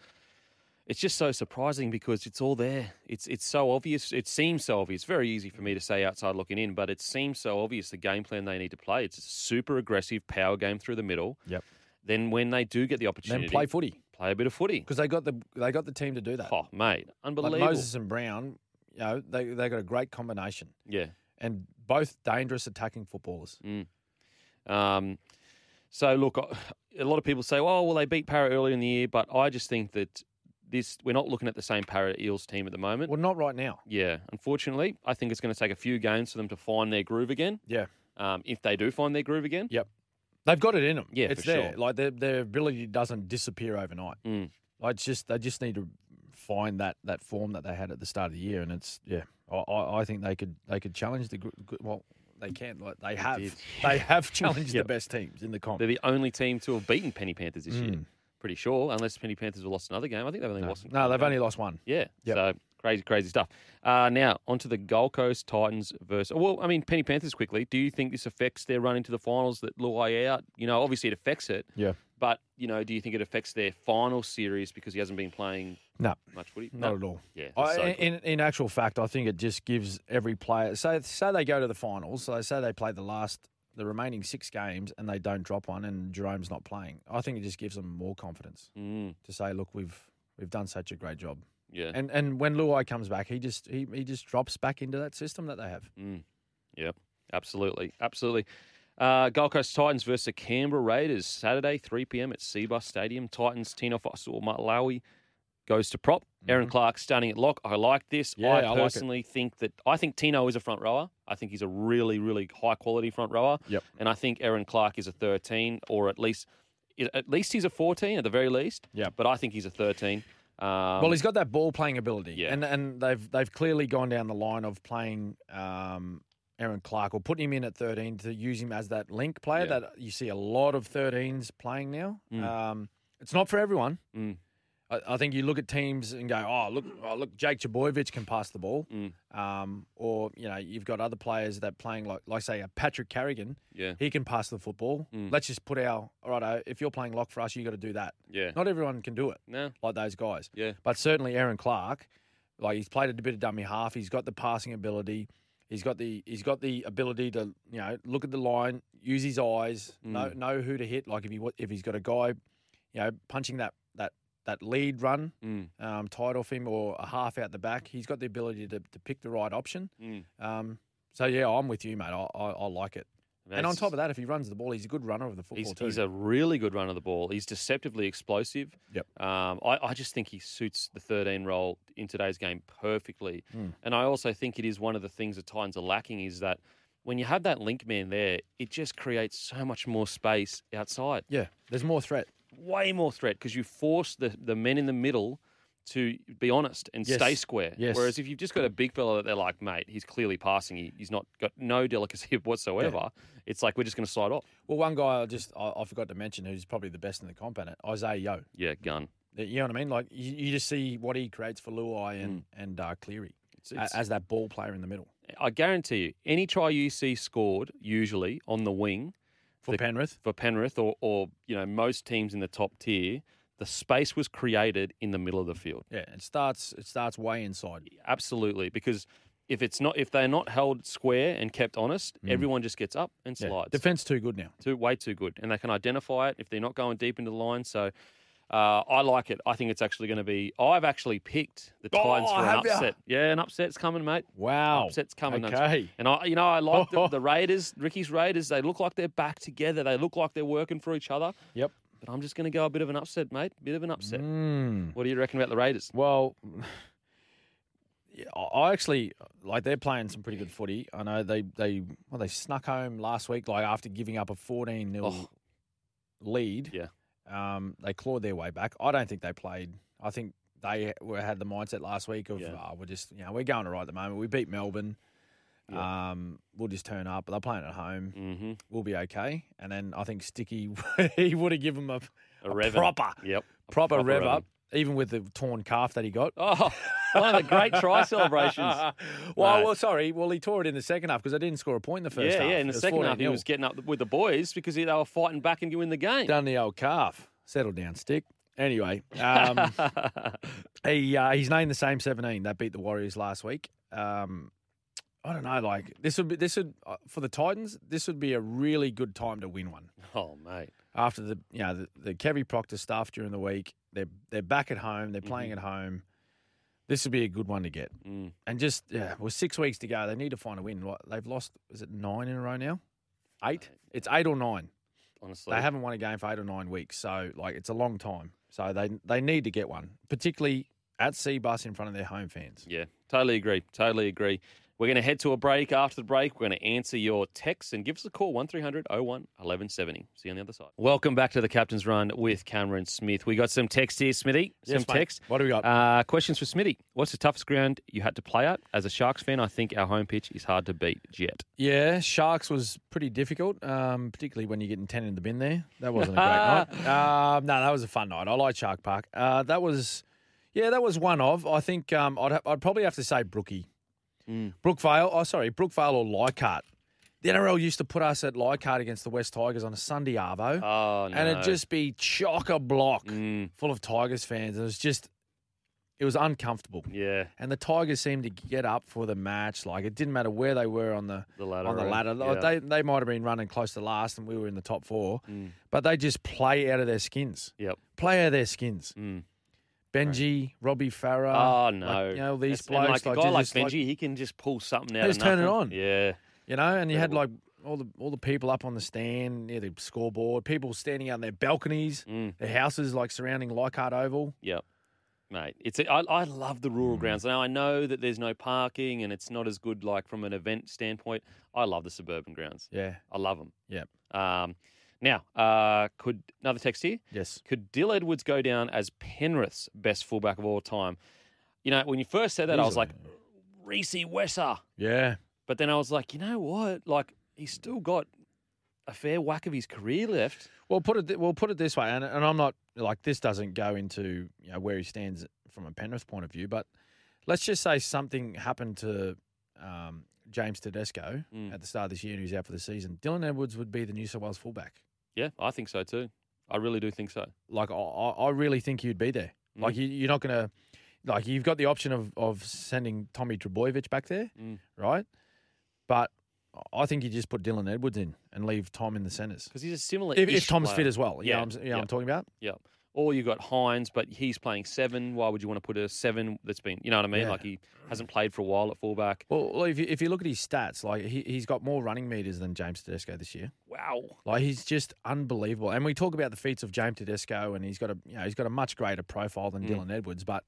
it's just so surprising because it's all there. It's it's so obvious. It seems so obvious. Very easy for me to say outside looking in, but it seems so obvious the game plan they need to play. It's a super aggressive power game through the middle. Yep. Then when they do get the opportunity, Then play footy play a bit of footy. because they got the they got the team to do that. Oh, mate, like unbelievable. Moses and Brown, you know, they they got a great combination Yeah. and both dangerous attacking footballers. Um, so look, a lot of people say, "Oh, well, they beat Para earlier in the year," but I just think that this we're not looking at the same Para Eels team at the moment. Well, not right now. Yeah, unfortunately, I think it's going to take a few games for them to find their groove again. Yeah. Um, if they do find their groove again, Yep, They've got it in them. Yeah, it's there. sure. Like their their ability doesn't disappear overnight. Mm. Like it's just they just need to find that that form that they had at the start of the year, and it's yeah. I, I think they could they could challenge the well they can't like they have did. they have challenged Yep. the best teams in the comp. they're the only team to have beaten Penny Panthers this year. Pretty sure, unless Penny Panthers have lost another game. I think they've only No, lost. no, they've games. only lost one. Yeah. Yep. So crazy, crazy stuff. Uh, now onto the Gold Coast Titans versus. Well, I mean Penny Panthers quickly. Do you think this affects their run into the finals? That Luai out. You know, obviously it affects it. Yeah. But you know, do you think it affects their final series because he hasn't been playing No, much footy? not No. at all. Yeah. I, so in, in actual fact, I think it just gives every player. Say, say they go to the finals. So they say they play the last, the remaining six games, and they don't drop one, and Jerome's not playing. I think it just gives them more confidence Mm, to say, look, we've we've done such a great job. yeah. And and when Luai comes back, he just he, he just drops back into that system that they have. Mm. Yep, absolutely, absolutely. Uh, Gold Coast Titans versus Canberra Raiders Saturday, 3 p.m. at Cbus Stadium. Titans Tino Fa'asuamaleaui goes to prop. Erin Clark starting at lock. I like this. Mm-hmm. Yeah, I I like personally think that I think Tino is a front rower. I think he's a really, really high quality front rower. Yep. And I think Erin Clark is a 13, or at least at least he's a 14 at the very least. Yep. But I think he's a 13. Um, well, he's got that ball playing ability, Yeah. and and they've they've clearly gone down the line of playing um, Erin Clark or putting him in at thirteen to use him as that link player Yeah. that you see a lot of 13s playing now. Mm. Um, it's not for everyone. Mm. I, I think you look at teams and go, oh look, oh, look, Jake Trbojevic can pass the ball, Mm. um, or you know you've got other players that playing like like say a Patrick Carrigan, yeah, he can pass the football. Mm. Let's just put our all right. If you're playing lock for us, you got to do that. yeah, Not everyone can do it no, like those guys. yeah, But certainly Erin Clark, like he's played a bit of dummy half. He's got the passing ability. He's got the he's got the ability to you know look at the line, use his eyes, know Mm. know who to hit. Like if he if he's got a guy, you know, punching that that that lead run mm, um, tied off him or a half out the back, he's got the ability to, to pick the right option. mm. Um, so yeah, I'm with you, mate. I, I, I like it. and on top of that, if he runs the ball, he's a good runner of the football He's, too. he's a really good runner of the ball. He's deceptively explosive. Yep. Um, I, I just think he suits the 13 role in today's game perfectly. Mm. And I also think it is one of the things the Titans are lacking is that when you have that link man there, it just creates so much more space outside. yeah, there's more threat. Way more threat because you force the, the men in the middle to be honest and Yes. stay square. Yes. Whereas if you've just got a big fella that they're like, mate, he's clearly passing. He, he's not got no delicacy whatsoever. It's like we're just going to slide off. Well, one guy I just I, I forgot to mention who's probably the best in the comp at it, Isaah Yeo. Yeah, gun. You know what I mean? Like you, you just see what he creates for Luai and and uh, Cleary It's, it's- as that ball player in the middle I guarantee you, any try you see scored, usually on the wing for The- Penrith. for Penrith or, or you know most teams in the top tier, the space was created in the middle of the field. Yeah, it starts it starts way inside. Absolutely, because if it's not if they're not held square and kept honest, everyone just gets up and Mm. Yeah. slides. Defense too good now. too way too good, and they can identify it if they're not going deep into the line. So. Uh, I like it. I think it's actually going to be. I've actually picked the Titans Oh, for an upset. Yeah, an upset's coming, mate. Wow. Upset's coming. Okay. And I, you know, I like the, the Raiders, Ricky's Raiders. They look like they're back together. They look like they're working for each other. Yep. But I'm just going to go a bit of an upset, mate. Bit of an upset. Mm. What do you reckon about the Raiders? Well, yeah, I actually like they're playing some pretty good footy. I know they they well they snuck home last week like after giving up a fourteen 0 Oh. lead. Yeah. Um, they clawed their way back. I don't think they played. I think they were, had the mindset last week of Yeah. "Oh, we're just you know we're going all right at the moment. We beat Melbourne. Um, we'll just turn up. They're playing at home. Mm-hmm. We'll be okay. And then I think Sticky he would have given them a, A, a proper Yep. Proper, proper rev up, even with the torn calf that he got. Oh, one of the great try celebrations. well, well, sorry. Well, he tore it in the second half because I didn't score a point in the first yeah, half. yeah. In the second half, he was getting up with the boys because they were fighting back and you win the game. done the old calf. Settle down, stick. Anyway, um, he uh, he's named the same seventeen that beat the Warriors last week. Um, I don't know. Like this would be this would uh, for the Titans. This would be a really good time to win one oh, mate. after the you know the, the Kevy Proctor stuff during the week. They're they're back at home. They're playing at home. This would be a good one to get. Mm. And just yeah, with six weeks to go, they need to find a win. What they've lost is it nine in a row now? Eight? It's eight or nine. Honestly, They haven't won a game for eight or nine weeks, so like it's a long time. So they they need to get one, particularly at Cbus in front of their home fans. Yeah, totally agree. Totally agree. We're going to head to a break. After the break, we're going to answer your texts and give us a call 1300 01 1170. See you on the other side. Welcome back to the Captain's Run with Cameron Smith. We got some text here, Smithy. Some Yes, text. What do we got? Uh, questions for Smithy. What's the toughest ground you had to play at? As a Sharks fan, I think our home pitch is hard to beat. Jet. Yeah, Sharks was pretty difficult, um, particularly when you're getting ten in the bin there. That wasn't a great night. Um, no, that was a fun night. I like Shark Park. Uh, that was, yeah, that was one of. I think um, I'd ha- I'd probably have to say Brookie, Mm. Brookvale. Oh, sorry, Brookvale or Leichhardt. The NRL used to put us at Leichhardt against the West Tigers on a Sunday arvo. Oh, no. and it'd just be chock a block Mm, full of Tigers fans. It was just, it was uncomfortable. yeah, And the Tigers seemed to get up for the match. Like it didn't matter where they were on the the ladder. on the ladder. Yeah. They they might have been running close to last, and we were in the top four. Mm. But they just play out of their skins. Yep. Play out of their skins. Mm. Benji, Robbie Farah. Oh, like, no. you know these That's- blokes. like a guy like Benji, he can just pull something out. just turn it on. Yeah, you know, and you had like all the all the people up on the stand near the scoreboard, people standing out on their balconies, Mm. their houses like surrounding Leichhardt Oval. Yep. Mate, it's a, I, I love the rural Mm. grounds. Now I know that there's no parking and it's not as good like from an event standpoint. I love the suburban grounds. Yeah. I love them. Yeah, Um, now, uh, could another text here? Yes. Could Dill Edwards go down as Penrith's best fullback of all time? You know, when you first said that, I was like, Rhys Wesser. Yeah. But then I was like, you know what? Like, he's still got a fair whack of his career left. Well, put it th- well, put it this way, and, and I'm not like this doesn't go into you know where he stands from a Penrith point of view, but let's just say something happened to um, James Tedesco Mm. at the start of this year, and he's out for the season. Dylan Edwards would be the New South Wales fullback. Yeah, I think so too. I really do think so. Like I, I really think you'd be there. Mm. Like you, you're not going to like you've got the option of of sending Tommy Trbojevic back there, Mm. right? But I think you just put Dylan Edwards in and leave Tom in the centres. Because he's a similar. If, if Tom's fit as well, Yeah, yeah, I'm, you know yeah. I'm talking about. Yeah. Or you've got Hynes, but he's playing seven. Why would you want to put a seven that's been, you know what I mean? Yeah. Like he hasn't played for a while at fullback. Well, if you, if you look at his stats, like he, he's got more running meters than James Tedesco this year. Wow. Like he's just unbelievable. And we talk about the feats of James Tedesco, and he's got a you know he's got a much greater profile than Mm. Dylan Edwards, but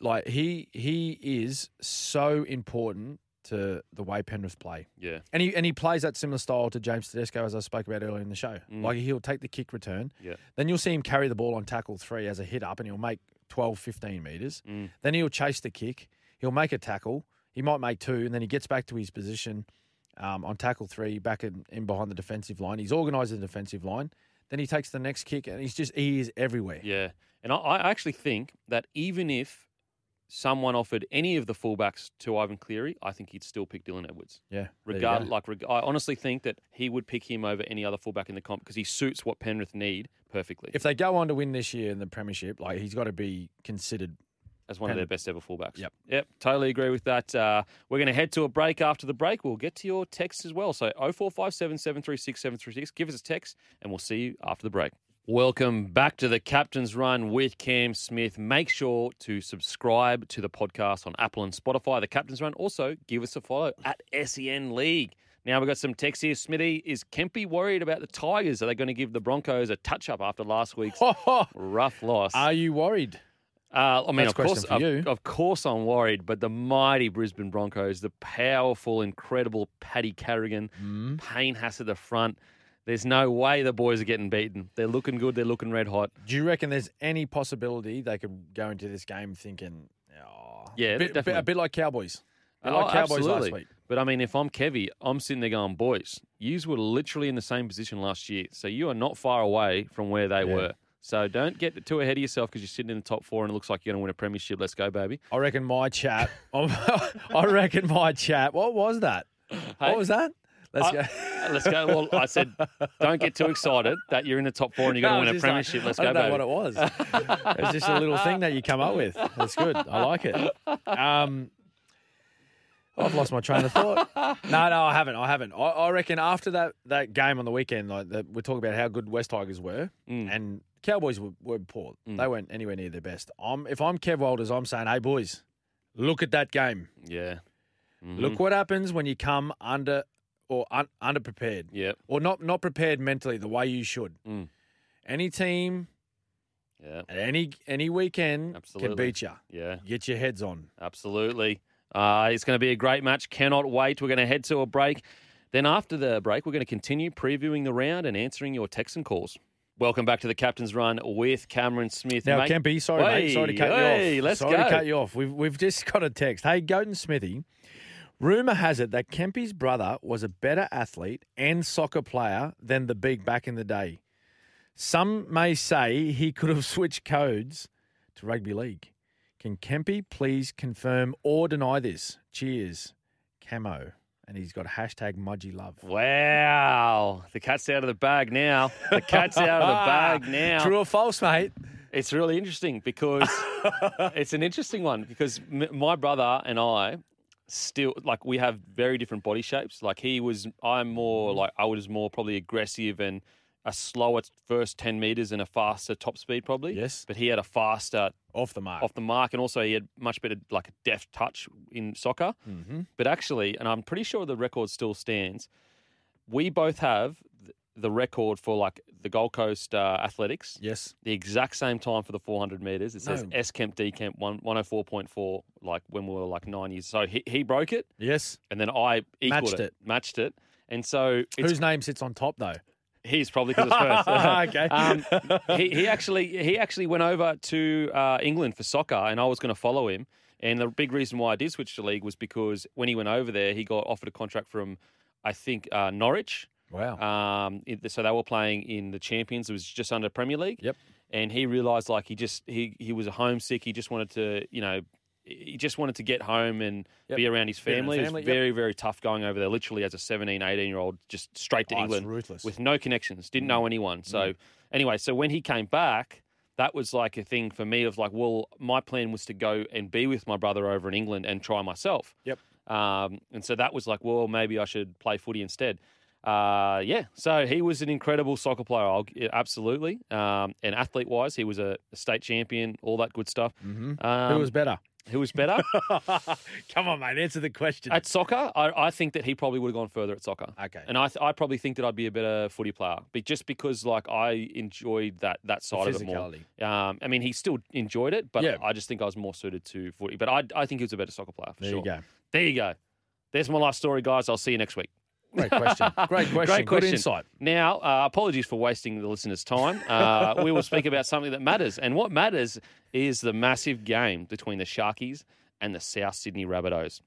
like he he is so important to the way Penrith play, Yeah. and he and he plays that similar style to James Tedesco as I spoke about earlier in the show. Mm. Like he'll take the kick return, Yeah. then you'll see him carry the ball on tackle three as a hit up, and he'll make 12, 15 meters. Mm. Then he'll chase the kick. He'll make a tackle. He might make two, and then he gets back to his position um, on tackle three, back in, in behind the defensive line. He's organised the defensive line. Then he takes the next kick, and he's just he is everywhere. Yeah. And I, I actually think that even if someone offered any of the fullbacks to Ivan Cleary, I think he'd still pick Dylan Edwards. Yeah, Regard, like, reg- I honestly think that he would pick him over any other fullback in the comp because he suits what Penrith need perfectly if they go on to win this year in the premiership, like he's got to be considered as one of their best ever fullbacks. Yep. Yep. Totally agree with that. Uh, we're going to head to a break after the break. We'll get to your texts as well. So 0457 736 736. Give us a text and we'll see you after the break. Welcome back to the Captain's Run with Cam Smith. Make sure to subscribe to the podcast on Apple and Spotify, the Captain's Run. Also, give us a follow at SEN League. Now we've got some texts here. Smithy, is Kempy worried about the Tigers? Are they going to give the Broncos a touch up after last week's rough loss? Are you worried? Uh, I mean, That's of course, of, you. of course, I'm worried. But the mighty Brisbane Broncos, the powerful, incredible Paddy Carrigan, Mm. Payne Haas at the front. There's no way the boys are getting beaten. They're looking good. They're looking red hot. Do you reckon there's any possibility they could go into this game thinking, oh, Yeah, bit, bit- definitely. a bit like Cowboys, a bit Oh, like Cowboys absolutely. last week. But I mean, if I'm Kevy, I'm sitting there going, boys, yous were literally in the same position last year. So you are not far away from where they Yeah. were. So don't get too ahead of yourself because you're sitting in the top four and it looks like you're going to win a premiership. Let's go, baby. I reckon my chat. I reckon my chat. What was that? Hey? What was that? Let's I- go. Let's go. Well, I said, don't get too excited that you're in the top four and you're going No, to it's win a just like- premiership. Let's I go, I don't know baby. what it was. it's just a little thing that you come up with. That's good. I like it. Um, I've lost my train of thought. No, no, I haven't. I haven't. I, I reckon after that, that game on the weekend, like that, we're talking about how good West Tigers were, Mm. and Cowboys were, were poor. Mm. They weren't anywhere near their best. I'm, if I'm Kev Walters, I'm saying, hey boys, look at that game. Yeah. Mhm. Look what happens when you come under or un, underprepared Yep. or not not prepared mentally the way you should. Mm. Any team Yeah. at any any weekend Absolutely. can beat you. Yeah. Get your heads on. Absolutely. Uh, it's going to be a great match. Cannot wait. We're going to head to a break. Then after the break, we're going to continue previewing the round and answering your texts and calls. Welcome back to the Captain's Run with Cameron Smith. Now, Mate- Kempy, sorry, mate. Sorry to cut Hey, you off. let's sorry go. to cut you off. We've we've just got a text. Hey, Goat Smithy. Rumor has it that Kempy's brother was a better athlete and soccer player than the big back in the day. Some may say he could have switched codes to rugby league. Can Kempy please confirm or deny this? Cheers, Camo. And he's got hashtag Mudgy Love. Wow. The cat's out of the bag now. The cat's out of the bag now. True or false, mate? It's really interesting because it's an interesting one because m- my brother and I still like we have very different body shapes. Like he was, I'm more like I was more probably aggressive and a slower first ten meters and a faster top speed probably. Yes. but he had a faster Off the mark. off the mark and also he had much better like a deft touch in soccer. Mm-hmm. But actually, and I'm pretty sure the record still stands. We both have the record for like the Gold Coast uh, Athletics Yes. the exact same time for the 400 meters. It says No. S Kemp D Kemp one, 104.4, like when we were like nine years. So he, he broke it, Yes. and then I equaled Matched it, it. matched it, and so Whose name sits on top, though? he's probably because it's first. okay. um, he, he actually he actually went over to uh, England for soccer, and I was going to follow him. And the big reason why I did switch to league was because when he went over there, he got offered a contract from, I think, uh, Norwich. Wow. Um, it- so they were playing in the Champions. It was just under Premier League. Yep. And he realised like he just he he was homesick. He just wanted to you know he just wanted to get home and Yep. be around his around family. It was yep. very very tough going over there. Literally as a 17, 18 year old, just straight to Oh, England ruthless. with no connections. Didn't Mm. know anyone. So anyway, so when he came back. That was like a thing for me of like, well, my plan was to go and be with my brother over in England and try myself. Yep. Um, and so that was like, well, maybe I should play footy instead. Uh, yeah. So he was an incredible soccer player. I'll, absolutely. Um, and athlete wise, he was a, state champion, all that good stuff. Mhm. Um, Who was better? who was better Come on, mate. Answer the question. at soccer? I, I think that he probably would have gone further at soccer. okay. And I, th- I probably think that I'd be a better footy player, but just because like I enjoyed that that side of it more. Um, I mean, he still enjoyed it, but Yeah. I just think I was more suited to footy. But I, I think he was a better soccer player for There sure. you go. There you go. There's my life story, guys. I'll see you next week. Great question. Great question. Great question. Good insight. Now, uh, apologies for wasting the listeners' time. Uh, we will speak about something that matters, and what matters is the massive game between the Sharkies and the South Sydney Rabbitohs.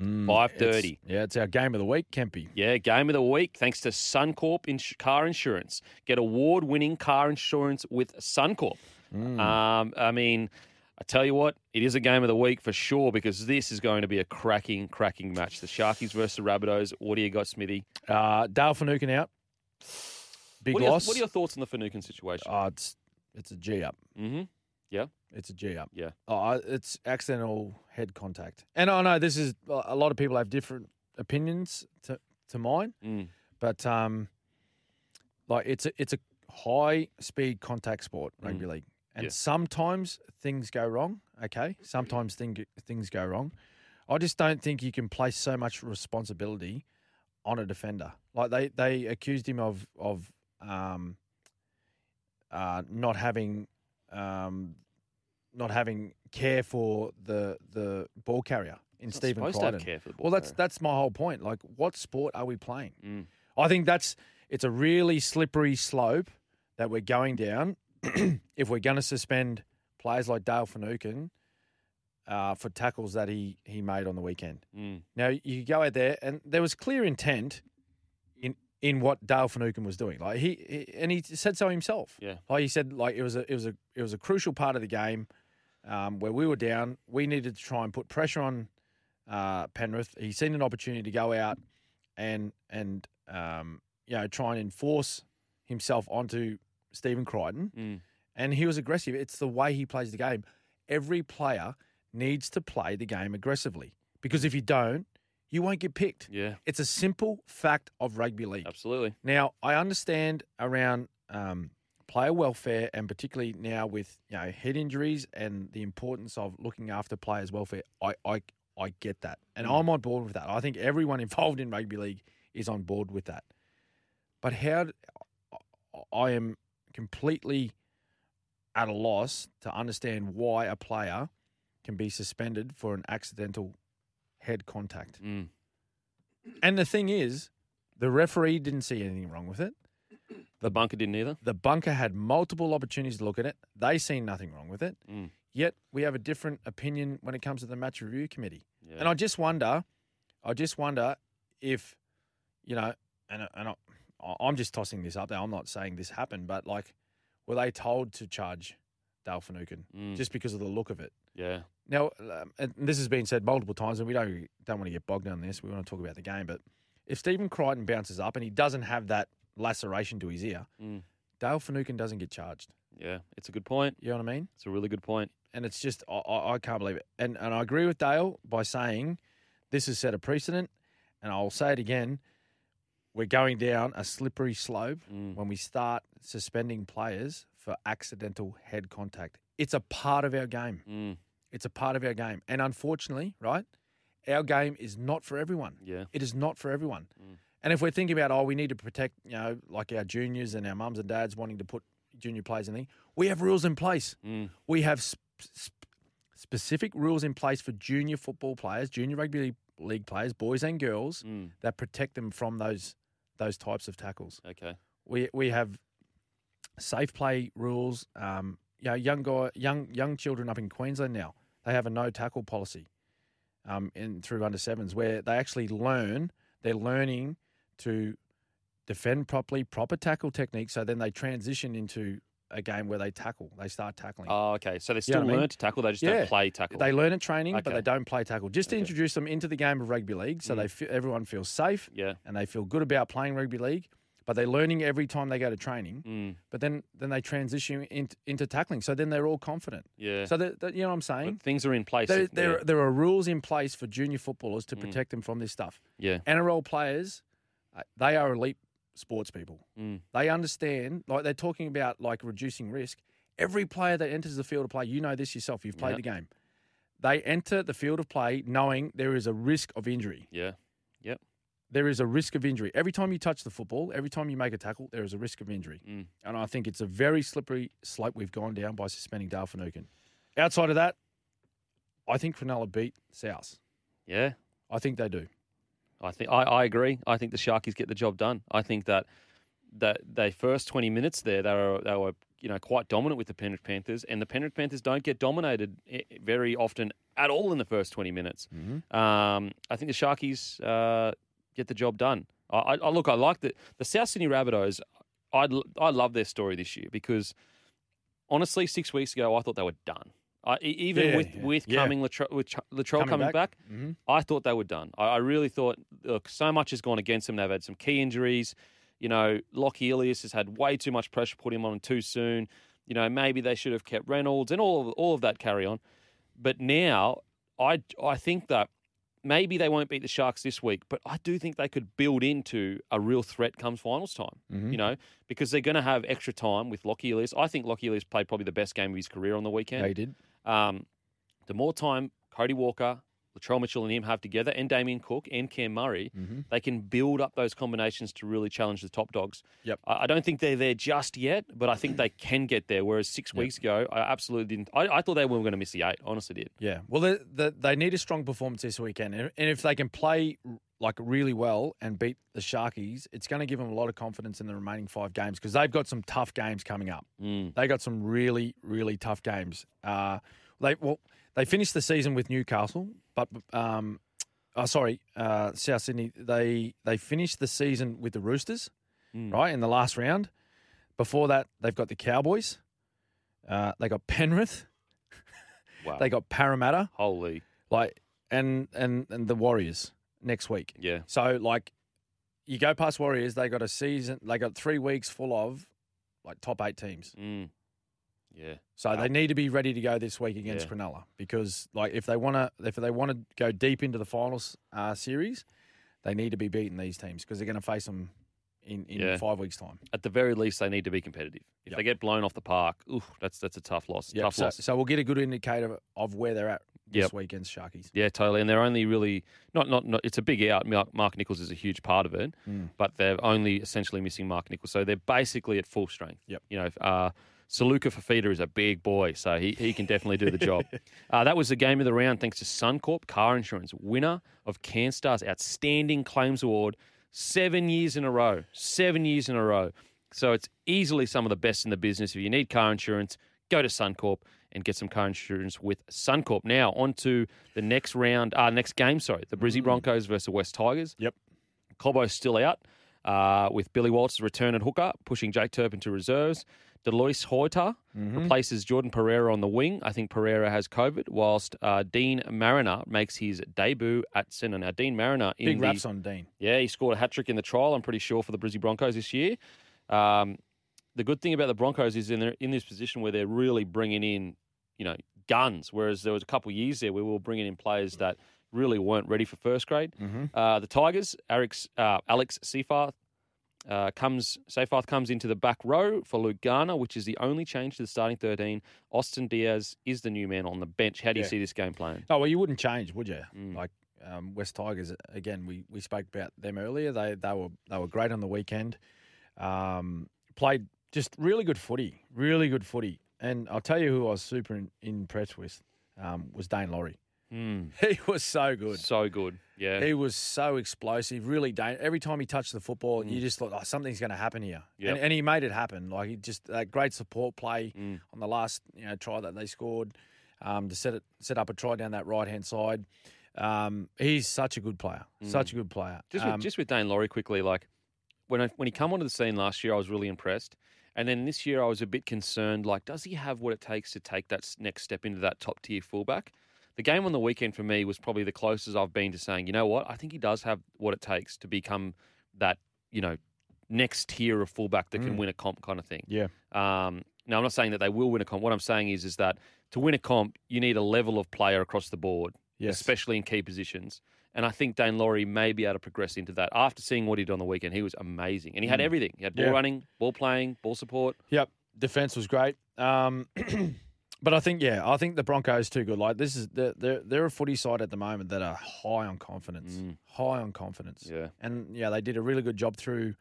Mm, 5:30. it's- Yeah, it's our game of the week, Kempy. Yeah, game of the week thanks to Suncorp Ins- Car Insurance. Get award-winning car insurance with Suncorp. Mm. Um, I mean, I tell you what, it is a game of the week for sure because this is going to be a cracking, cracking match. The Sharkies versus the Rabbitohs. What do you got, Smithy? Uh, Dale Finucane out. Big what, are your, loss. what are your thoughts on the Finucane situation? Oh, it's it's a G up. mm-hmm. It's It's a G up. Yeah. Oh, it's accidental head contact. And I know this is a lot of people have different opinions to to mine, Mm. but um, like it's a it's a high speed contact sport, rugby league, and Yeah. sometimes things go wrong. Okay, sometimes thing, things go wrong. I just don't think you can place so much responsibility on a defender. Like they they accused him of of um, uh, not having um, not having care for the the ball carrier in It's Stephen supposed to have Crichton. care for the ball well, that's carrier. that's my whole point. Like, what sport are we playing? Mm. I think that's it's a really slippery slope that we're going down. if we're going to suspend players like Dale Finucane uh, for tackles that he he made on the weekend. Mm. Now you go out there, and there was clear intent in in what Dale Finucane was doing. Like he, he and he said so himself. Yeah. Like he said, like it was a it was a it was a crucial part of the game um, where we were down. We needed to try and put pressure on uh, Penrith. He seen an opportunity to go out and and um, you know try and enforce himself onto Stephen Crichton, Mm. and he was aggressive. It's the way he plays the game. Every player needs to play the game aggressively because if you don't, you won't get picked. Yeah. It's a simple fact of rugby league. Absolutely. Now, I understand around um, player welfare and particularly now with you know head injuries and the importance of looking after players' welfare. I I, I get that, and I'm on board with that. I think everyone involved in rugby league is on board with that. But how I am completely at a loss to understand why a player can be suspended for an accidental head contact. Mm. And the thing is, the referee didn't see anything wrong with it. The bunker didn't either. The bunker had multiple opportunities to look at it. They seen nothing wrong with it. Mm. Yet we have a different opinion when it comes to the match review committee. Yeah. And I just wonder, I just wonder if, you know, and and I, I'm just tossing this up there. I'm not saying this happened, but like, were they told to charge Dale Finucane Mm. just because of the look of it? yeah. Now, um, and this has been said multiple times, and we don't don't want to get bogged down this. We want to talk about the game, but if Stephen Crichton bounces up and he doesn't have that laceration to his ear, Mm. Dale Finucane doesn't get charged. Yeah. It's a good point. You know what I mean? It's a really good point. And it's just I, I, I can't believe it. And and I agree with Dale by saying this has set a precedent, and I'll say it again. We're going down a slippery slope Mm. when we start suspending players for accidental head contact. It's a part of our game. Mm. It's a part of our game. And unfortunately, right, our game is not for everyone. Yeah. It is not for everyone. Mm. And if we're thinking about, oh, we need to protect, you know, like our juniors and our mums and dads wanting to put junior players in the we have rules in place. Mm. We have sp- sp- specific rules in place for junior football players, junior rugby league players, boys and girls, Mm. that protect them from those those types of tackles. Okay. We we have safe play rules. Um, you know, young guy, young young children up in Queensland now, they have a no tackle policy. Um, in through under sevens where they actually learn, they're learning to defend properly, proper tackle technique. So then they transition into a game where they tackle, they start tackling. Oh, okay. So they You know still what I mean? learn to tackle. They just Yeah. don't play tackle. They learn at training, but they don't play tackle. Just to Okay. introduce them into the game of rugby league, so Mm. they feel, everyone feels safe yeah. and they feel good about playing rugby league. But they're learning every time they go to training. Mm. But then, then they transition into, into tackling. So then they're all confident. Yeah. So that, you know what I'm But saying? things are in place. There, there, yeah. there are rules in place for junior footballers to Mm. protect them from this stuff. yeah. NRL players, uh, they are elite sports people. Mm. They understand, like they're talking about like reducing risk. Every player that enters the field of play, you know this yourself, you've played Yeah. the game. They enter the field of play knowing there is a risk of injury. Yeah. Yep. There is a risk of injury. Every time you touch the football, every time you make a tackle, there is a risk of injury. Mm. And I think it's a very slippery slope we've gone down by suspending Dale Finucane. Outside of that, I think Cronulla beat South. Yeah. I think they do. I think I, I agree. I think the Sharkies get the job done. I think that that they first twenty minutes there they were they were you know quite dominant with the Penrith Panthers, and the Penrith Panthers don't get dominated eh, very often at all in the first twenty minutes. Um, I think the Sharkies uh, get the job done. I, I, look. I like the the South Sydney Rabbitohs. I I love their story this year because honestly, six weeks ago I thought they were done. I, even Yeah, with yeah. with Yeah. coming Latrell, with Latrell Coming coming, back. back Mm-hmm. I thought they were done. I, I really thought, look, so much has gone against them. They've had some key injuries. You know, Lockie Ilias has had way too much pressure put him on too soon. You know, maybe they should have kept Reynolds and all of, all of that carry on. But now, I I think that maybe they won't beat the Sharks this week, but I do think they could build into a real threat comes finals time. Mm-hmm. You know, because they're going to have extra time with Lockie Ilias. I think Lockie Ilias played probably the best game of his career on the weekend. They did. Um, the more time Cody Walker, Latrell Mitchell, and him have together, and Damien Cook and Cam Murray, Mm-hmm. they can build up those combinations to really challenge the top dogs. Yep. I, I don't think they're there just yet, but I think they can get there. Whereas six weeks ago, I absolutely didn't. I, I thought they were going to miss the eight. Honestly, did. Yeah. Well, they, they, they need a strong performance this weekend. And and if they can play like really well and beat the Sharkies, it's going to give them a lot of confidence in the remaining five games because they've got some tough games coming up. Mm. They got some really, really tough games. Uh, they well, they finished the season with Newcastle, but um, oh, sorry, uh, South Sydney. They they finished the season with the Roosters, Mm. right in the last round. Before that, they've got the Cowboys. Uh, they got Penrith. Wow. They got Parramatta Holy. like and and and the Warriors next week. Yeah. So like you go past Warriors, they got a season they got 3 weeks full of like top 8 teams. Mm. Yeah. So they need to be ready to go this week against Yeah. Cronulla because like if they want to if they want to go deep into the finals uh, series, they need to be beating these teams because they're going to face them in in Yeah. 5 weeks time. At the very least, they need to be competitive. If Yep. they get blown off the park, ooh, that's that's a tough loss. Yep. Tough So, loss. so we'll get a good indicator of where they're at this Yep. week against Sharkies. Yeah, totally. And they're only really not not, not it's a big out. Mark, Mark Nicholls is a huge part of it, Mm. but they're only essentially missing Mark Nicholls, so they're basically at full strength. Yep. You know, uh, Saluka Fafita is a big boy, so he, he can definitely do the job. uh, that was the game of the round, thanks to Suncorp Car Insurance, winner of CanStar's Outstanding Claims Award, seven years in a row. Seven years in a row. So it's easily some of the best in the business. If you need car insurance, go to Suncorp and get some car insurance with Suncorp. Now on to the next round, uh, next game. Sorry, the Brizzy Broncos versus West Tigers. Yep. Cobbo's still out uh, with Billy Walters' return at hooker, pushing Jake Turpin to reserves. Delouise Hoeter replaces Jordan Pereira on the wing. I think Pereira has COVID, whilst uh, Deine Mariner makes his debut at centre. Now, Deine Mariner in Big the, raps on Deine. yeah, he scored a hat trick in the trial. I'm pretty sure for the Brizzy Broncos this year. Um, the good thing about the Broncos is in they're in this position where they're really bringing in, you know, guns. Whereas there was a couple of years there where we were bringing in players that really weren't ready for first grade. Uh, the Tigers, Alex, uh, Alex Seyfarth. Uh, comes Seyfarth comes into the back row for Luke Garner, which is the only change to the starting thirteen. Austin Diaz is the new man on the bench. How do you Yeah. see this game playing? Oh well, you wouldn't change, would you? Mm. Like um, West Tigers again. We, we spoke about them earlier. They they were they were great on the weekend. Um, played just really good footy, really good footy. And I'll tell you who I was super in, impressed with um, was Daine Laurie. Mm, He was so good. so good, yeah. He was so explosive, really. Dan- every time he touched the football, Mm. you just thought, oh, something's going to happen here. Yep. And, and he made it happen. Like he just that great support play Mm. on the last you know try that they scored um, to set it set up a try down that right hand side. Um, he's such a good player, such a good player. Just Um, with, just with Daine Laurie quickly, like when I, when he come onto the scene last year, I was really impressed, and then this year I was a bit concerned. Like, does he have what it takes to take that next step into that top tier fullback? The game on the weekend for me was probably the closest I've been to saying, you know what, I think he does have what it takes to become that, you know, next tier of fullback that can Mm. win a comp kind of thing. yeah, Um, now, I'm not saying that they will win a comp. What I'm saying is, is that to win a comp, you need a level of player across the board, yes, especially in key positions. And I think Daine Laurie may be able to progress into that. After seeing what he did on the weekend, he was amazing, and he had Mm. everything. He had ball Yeah. running, ball playing, ball support. Yep, defense was great. Um, but I think yeah, I think the Broncos too good. Like this is they're they're, they're a footy side at the moment that are high on confidence, Mm. high on confidence. Yeah, And yeah, they did a really good job through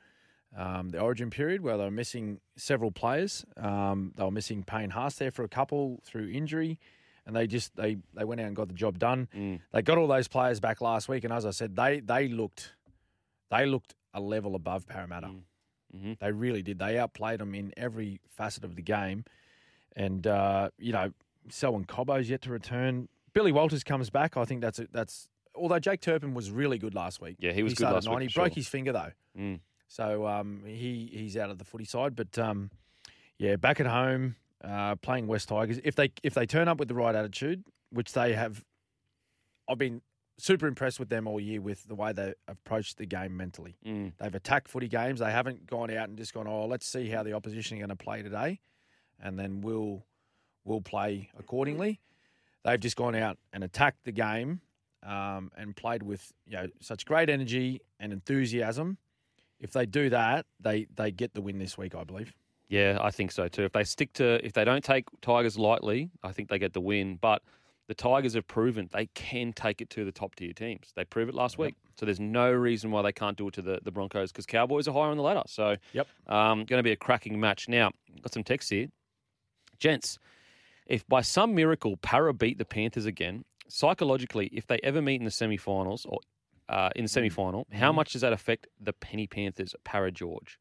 um, the Origin period where they were missing several players. Um, they were missing Payne Haas there for a couple through injury, and they just they they went out and got the job done. Mm. They got all those players back last week, and as I said, they they looked they looked a level above Parramatta. Mm. Mhm. They really did. They outplayed them in every facet of the game, and uh, you know, Selwyn Cobbo's yet to return. Billy Walters comes back. I think that's a, that's. Although Jake Turpin was really good last week. Yeah, he was good started last week nine. He for broke sure. his finger though, Mm. so um, he he's out of the footy side. But um, yeah, back at home, uh, playing West Tigers. If they if they turn up with the right attitude, which they have, I've been super impressed with them all year with the way they approached the game mentally. Mm. They've attacked footy games. They haven't gone out and just gone, oh, let's see how the opposition are going to play today. And then we'll we'll play accordingly. They've just gone out and attacked the game um, and played with you know such great energy and enthusiasm. If they do that, they they get the win this week, I believe. Yeah, I think so too. If they stick to, if they don't take Tigers lightly, I think they get the win. But the Tigers have proven they can take it to the top tier teams. They proved it last week. So there's no reason why they can't do it to the, the Broncos because Cowboys are higher on the ladder. So Yep. um, going to be a cracking match. Now, got some text here. Gents, if by some miracle Para beat the Panthers again, psychologically, if they ever meet in the semi-finals or uh, in the semi-final, how much does that affect the Penny Panthers, Para George?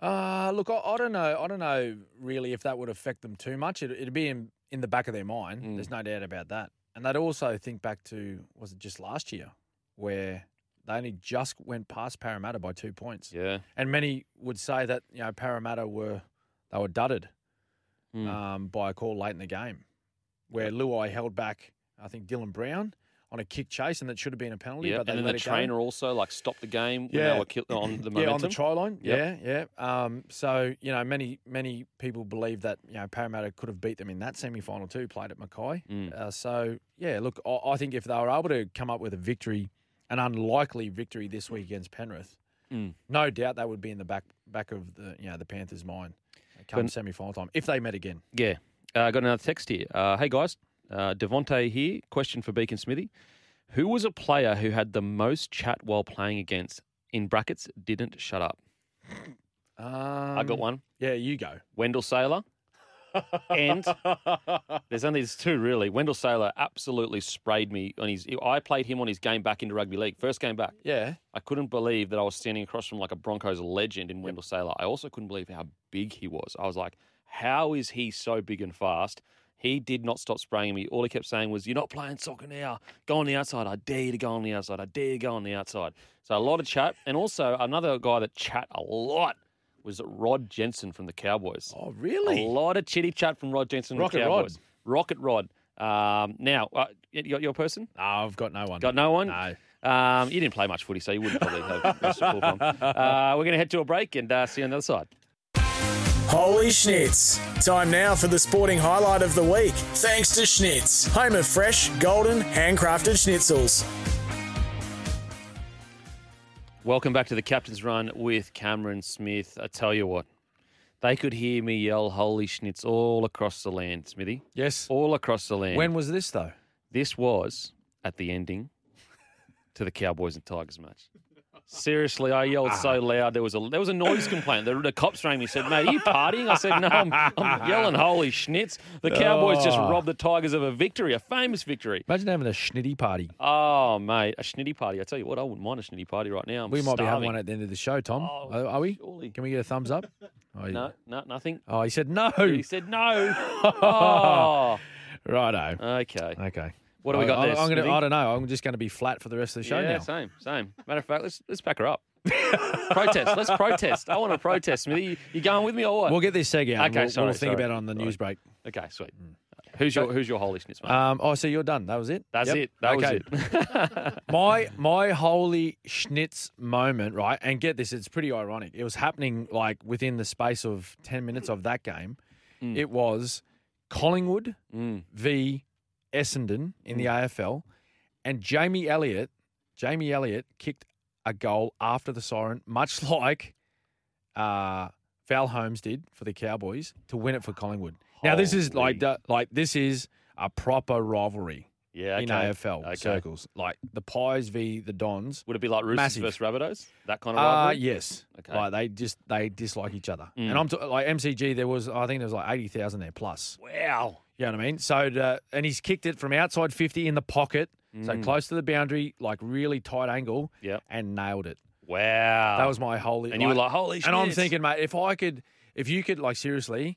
Uh, look, I, I don't know. I don't know really if that would affect them too much. It, it'd be in, in the back of their mind. Mm. There's no doubt about that. And they'd also think back to was it just last year where they only just went past Parramatta by two points. Yeah. And many would say that you know Parramatta were they were dudded Mm. um, by a call late in the game, where Luai held back. I think Dylan Brown on a kick chase, and that should have been a penalty. Yeah, but they and then the it go. trainer also like stopped the game when Yeah. they were kill- on the momentum. Yeah, on the try line. Yep. Yeah, yeah. Um, so you know, many many people believe that you know Parramatta could have beat them in that semi final too. Played at Mackay. Mm. Uh, so yeah, look, I, I think if they were able to come up with a victory, an unlikely victory this week against Penrith, Mm. no doubt that would be in the back back of the you know the Panthers' mind come semi final time if they met again. Yeah. Uh, got another text here. Uh, hey guys, uh, Devonte here. Question for Beacon Smithy: Who was a player who had the most chat while playing against? In brackets, didn't shut up. Um, I got one. Yeah, you go. Wendell Sailor. And there's only there's two really. Wendell Sailor absolutely sprayed me on his. I played him on his game back into rugby league, first game back. Yeah. I couldn't believe that I was standing across from like a Broncos legend in Wendell Sailor. I also couldn't believe how big he was. I was like, how is he so big and fast? He did not stop spraying me. All he kept saying was, You're not playing soccer now. Go on the outside. I dare you to go on the outside. I dare you to go on the outside. So a lot of chat. And also another guy that chat a lot was Rod Jensen from the Cowboys. Oh, really? A lot of chitty chat from Rod Jensen from Rocket the Rod. Cowboys. Rocket Rod. Um, now, uh, you got your person? No, I've got no one. Got no one? No. Um, you didn't play much footy, so you wouldn't probably have much to pull from. Uh, we're going to head to a break and uh, see you on the other side. Holy Schnitz. Time now for the sporting highlight of the week. Thanks to Schnitz, home of fresh, golden, handcrafted schnitzels. Welcome back to the Captain's Run with Cameron Smith. I tell you what, they could hear me yell "Holy Schnitz" all across the land, Smithy. Yes. All across the land. When was this though? this was at the ending to the Cowboys and Tigers match. Seriously, I yelled so ah. loud there was a there was a noise complaint. The, the cops rang me said, "Mate, are you partying?" I said, "No, I'm, I'm yelling holy schnitz." The Cowboys just Oh. robbed the Tigers of a victory, a famous victory. Imagine having a schnitty party. Oh, mate, a schnitty party. I tell you what, I wouldn't mind a schnitty party right now. I'm we might be having starving. one at the end of the show, Tom. Oh, are, are we? surely. Can we get a thumbs up? Oh, No, no, nothing. Oh, he said no. He said no. oh, Righto. okay. Okay. What do we got I, there, I'm gonna? I don't know. I'm just going to be flat for the rest of the show yeah, now. same, same. Matter of fact, let's let's pack her up. protest. Let's protest. I want to protest, Smithy. You, you going with me or what? We'll get this seg out. Okay, we'll, sorry, we'll think sorry. about it on the news break. okay, sweet. Who's your Who's your holy schnitz, mate? Um, oh, so you're done. That was it. That's Yep. it. That okay. was it. my my holy schnitz moment, right? And get this, it's pretty ironic. It was happening like within the space of ten minutes of that game. It was Collingwood Mm. v Essendon in the AFL, and Jamie Elliott. Jamie Elliott kicked a goal after the siren, much like uh, Val Holmes did for the Cowboys to win it for Collingwood. Now this is like the- like this is a proper rivalry Yeah, okay. in AFL Okay. circles, like the Pies v the Dons. Would it be like Roosters Massive. versus Rabbitohs? That kind of Uh, rivalry? yes. Okay. Like they just they dislike each other, Mm. and I'm t- like MCG. There was I think there was like eighty thousand there plus. Wow. You know what I mean? So uh, and he's kicked it from outside fifty in the pocket, so Mm. close to the boundary, like really tight angle, Yep. and nailed it. Wow. That was my holy. And you were like, holy shit. And I'm thinking, mate, if I could, if you could, like seriously,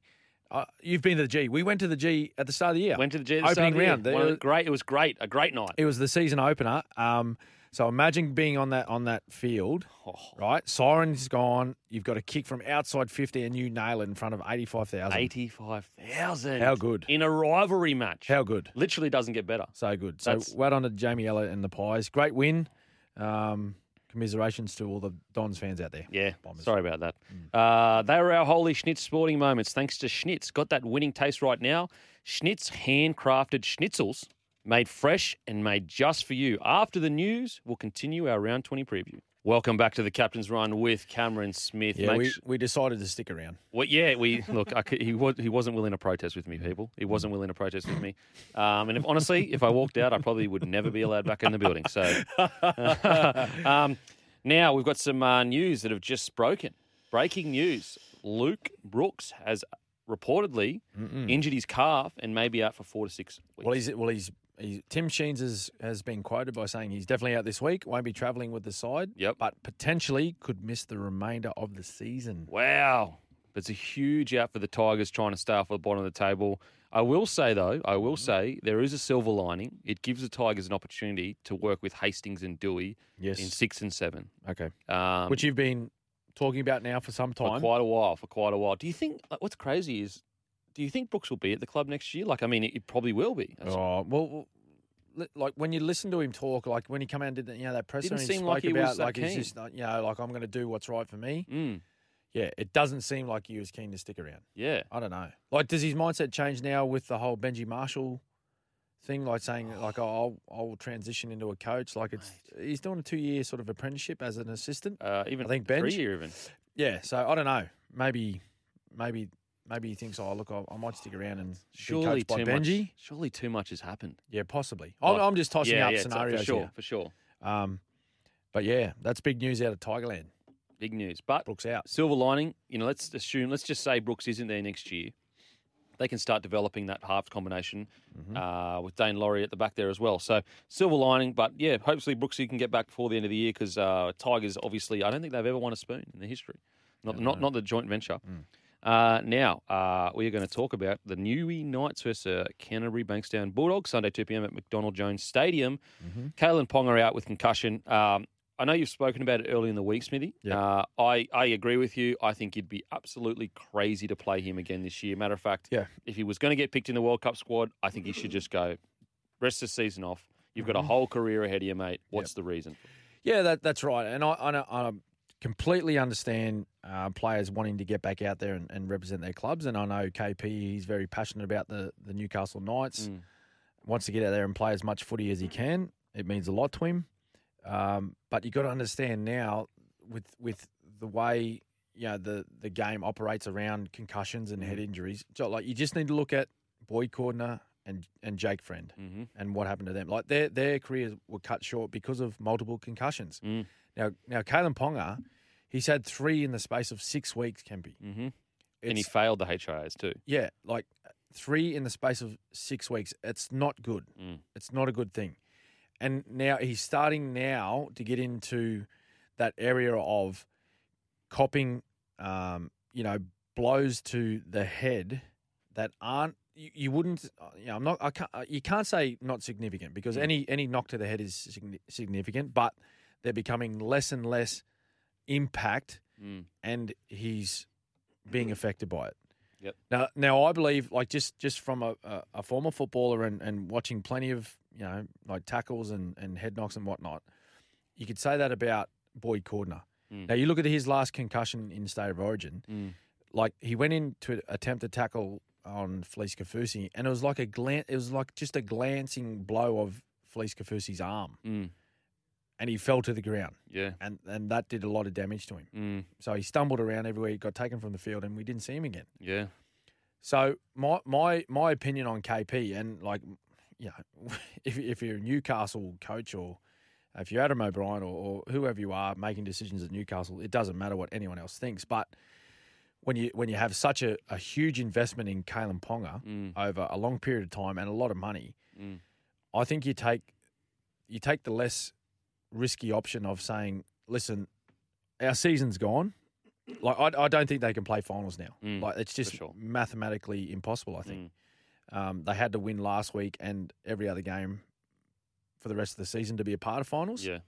uh, you've been to the G. We went to the G at the start of the year. Went to the G at the start opening of the year. round. One of the great. It was great. A great night. It was the season opener. Um, so imagine being on that on that field, Oh. right? Siren's gone. You've got a kick from outside fifty, and you nail it in front of eighty five thousand. Eighty-five thousand. How good? in a rivalry match? How good? Literally doesn't get better. So good. So That's- well done to Jamie Elliott and the Pies. Great win. Um, commiserations to all the Dons fans out there. Yeah, Bombers. sorry about that. Uh, they were our holy Schnitz sporting moments. Thanks to Schnitz. Got that winning taste right now. Schnitz handcrafted schnitzels made fresh and made just for you. After the news, we'll continue our round 20 preview. Welcome back to the Captain's Run with Cameron Smith. Yeah, Make we, we decided to stick around. well, yeah, we look. I, c- he was he wasn't willing to protest with me, people. He wasn't willing to protest with me. Um, and if, honestly, if I walked out, I probably would never be allowed back in the building. So um, now we've got some uh, news that have just broken. Breaking news: Luke Brooks has reportedly injured his calf and may be out for four to six weeks. Well, he's well, he's, he's Tim Sheens has, has been quoted by saying he's definitely out this week. Won't be travelling with the side. Yep. but potentially could miss the remainder of the season. Wow. It's a huge out for the Tigers trying to stay off the bottom of the table. I will say, though, I will say there is a silver lining. It gives the Tigers an opportunity to work with Hastings and Dewey Yes. in six and seven, Okay. um, Which you've been talking about now for some for time. quite a while. For quite a while. Do you think, like, what's crazy is, do you think Brooks will be at the club next year? Like, I mean, it, it probably will be. Oh well, well, li- like when you listen to him talk, like when he come out and did that, you know that press Didn't and he seem spoke like he about was that like he's keen. just not, you know like I'm going to do what's right for me. Mm, Yeah, it doesn't seem like he was keen to stick around. yeah. I don't know. Like, does his mindset change now with the whole Benji Marshall thing? Like saying like oh, I'll I'll transition into a coach. Like it's he's doing a two year sort of apprenticeship as an assistant. Uh, even I think three year even. Yeah, so I don't know. Maybe maybe maybe he thinks oh look I, I might stick around and be Surely coached by too Benji. much. Surely too much has happened. Yeah, possibly. I'm, Like- I'm just tossing yeah, up yeah, scenarios for sure, here. for sure. Um, but yeah, that's big news out of Tigerland. Big news. But Brooks out. silver lining, you know, let's assume, let's just say Brooks isn't there next year. They can start developing that half combination Mm-hmm. uh, with Daine Laurie at the back there as well. So silver lining, but yeah, hopefully Brooksy can get back before the end of the year because uh, Tigers obviously, I don't think they've ever won a spoon in their history, not not not the joint venture. Mm. Uh, now uh, we are going to talk about the Newey Knights versus uh, Canterbury Bankstown Bulldogs Sunday two pm at McDonald Jones Stadium. Mm-hmm. Kalyn Ponga out with concussion. Um, I know you've spoken about it early in the week, Smithy. Yeah. Uh, I, I agree with you. I think you'd be absolutely crazy to play him again this year. Matter of fact, Yeah. if he was going to get picked in the World Cup squad, I think he should just go rest the season off. You've got a whole career ahead of you, mate. What's the reason? Yeah, that that's right. And I I, I completely understand uh, players wanting to get back out there and, and represent their clubs. And I know KP, he's very passionate about the, the Newcastle Knights. Mm. Wants to get out there and play as much footy as he can. It means a lot to him. Um, but you've got to understand now with with the way you know the the game operates around concussions and head injuries. So like you just need to look at Boyd Cordner and and Jake Friend Mm-hmm. and what happened to them. Like their their careers were cut short because of multiple concussions. Mm. Now now Kalyn Ponga, he's had three in the space of six weeks. Kempy, Mm-hmm. And he failed the HIAs too. yeah, like three in the space of six weeks. It's not good. Mm. It's not a good thing. And now he's starting now to get into that area of copping, um, you know, blows to the head that aren't. You, you wouldn't. uh, You know, I'm not. I can't. uh, You can't say not significant because Mm. any any knock to the head is significant, but they're becoming less and less impact, Mm. and he's being affected by it. Yep. Now, now I believe, like just just from a, a, a former footballer and, and watching plenty of you know like tackles and, and head knocks and whatnot, you could say that about Boyd Cordner. Mm. Now you look at his last concussion in state of origin, Mm. like he went in to attempt a tackle on Felise Kaufusi, and it was like a glan- it was like just a glancing blow of Felise Kaufusi's arm, Mm. And he fell to the ground, Yeah. and and that did a lot of damage to him. Mm. So he stumbled around everywhere, he got taken from the field, and we didn't see him again. Yeah. So my my my opinion on KP and like you know if if you're a Newcastle coach or if you're Adam O'Brien or, or whoever you are making decisions at Newcastle, it doesn't matter what anyone else thinks. But when you when you have such a, a huge investment in Kalyn Ponga Mm. over a long period of time and a lot of money, Mm. I think you take you take the less risky option of saying, listen, our season's gone. Like I, I don't think they can play finals now. Mm, like it's just sure. mathematically impossible. I think Mm. um, they had to win last week and every other game for the rest of the season to be a part of finals. Yeah.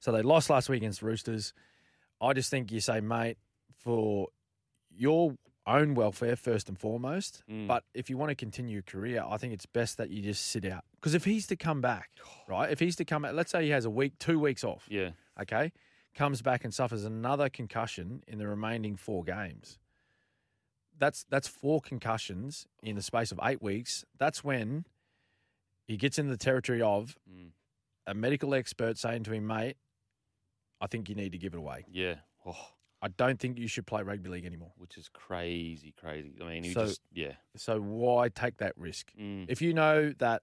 So they lost last week against Roosters. I just think you say, mate, for your own welfare first and foremost. Mm. But if you want to continue your career, I think it's best that you just sit out. Because if he's to come back, right? If he's to come out, let's say he has a week, two weeks off, Yeah. okay, comes back and suffers another concussion in the remaining four games. That's that's four concussions in the space of eight weeks. That's when he gets in the territory of Mm. a medical expert saying to him, mate, I think you need to give it away. Yeah. Oh, I don't think you should play rugby league anymore. which is crazy, crazy. I mean, he So- just yeah. So why take that risk? Mm. If you know that,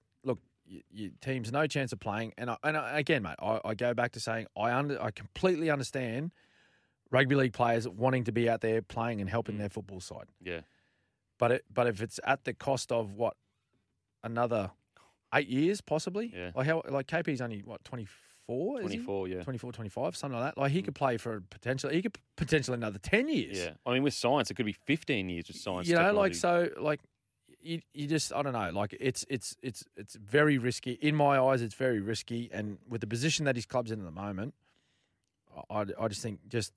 your team's no chance of playing, and I, and I, again, mate, I, I go back to saying I under, I completely understand rugby league players wanting to be out there playing and helping Mm. their football side, Yeah. but it, but if it's at the cost of what another eight years possibly, Yeah. like how like KP's only what twenty four, 24, yeah. 24, 25, something like that. Like he Mm. could play for potentially, he could potentially another ten years. Yeah. I mean, with science, it could be 15 years with science. you know, like so, like you, you just I don't know, like it's it's it's it's very risky in my eyes. It's very risky, and with the position that his club's in at the moment, I I just think just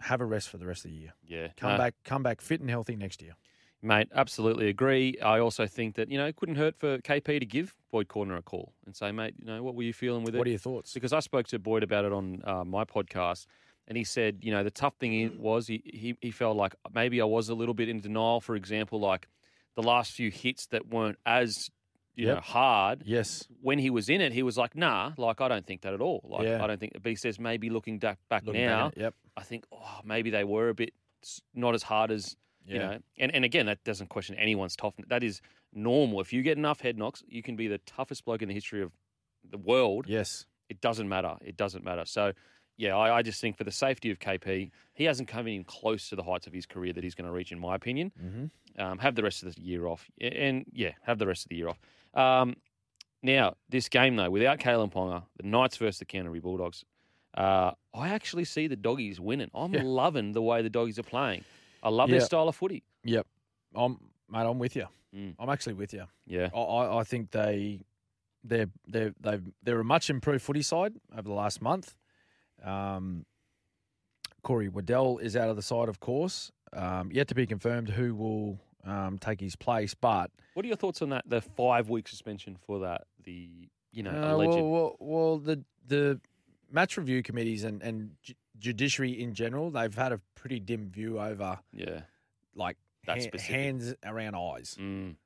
have a rest for the rest of the year. Yeah. Come No, back, come back fit and healthy next year. Mate, absolutely agree. I also think that, you know, it couldn't hurt for KP to give Boyd Cordner a call and say, mate, you know, what were you feeling with it? What are your thoughts? because I spoke to Boyd about it on uh, my podcast, and he said, you know, the tough thing was he, he he felt like maybe I was a little bit in denial. For example, like the last few hits that weren't as you know hard. Yes, When he was in it, he was like, nah, like I don't think that at all. Like Yeah. I don't think. But he says maybe looking back back Looking now, at it, yep, I think oh, maybe they were a bit not as hard as yeah, you know. And and again, that doesn't question anyone's toughness. That is normal. If you get enough head knocks, you can be the toughest bloke in the history of the world yes, it doesn't matter. It doesn't matter. So, yeah, I, I just think for the safety of KP, he hasn't come in close to the heights of his career that he's going to reach, in my opinion. hmm Um, have the rest of the year off. And, yeah, have the rest of the year off. Um, now, this game, though, without Kalyn Ponga, the Knights versus the Canterbury Bulldogs, uh, I actually see the doggies winning. I'm Yeah. loving the way the doggies are playing. I love Yeah. their style of footy. yep. I'm mate. I'm with you. Mm. I'm actually with you. Yeah. I, I, I think they they're they've they're a much improved footy side over the last month. Um, Corey Waddell is out of the side, of course. Um, yet to be confirmed who will um, take his place, but What are your thoughts on that? The five week suspension for that? The, you know, uh, alleged. well, well, well, the the match review committees and and ju- judiciary in general, they've had a pretty dim view over yeah. like That ha- hands around eyes. Mm,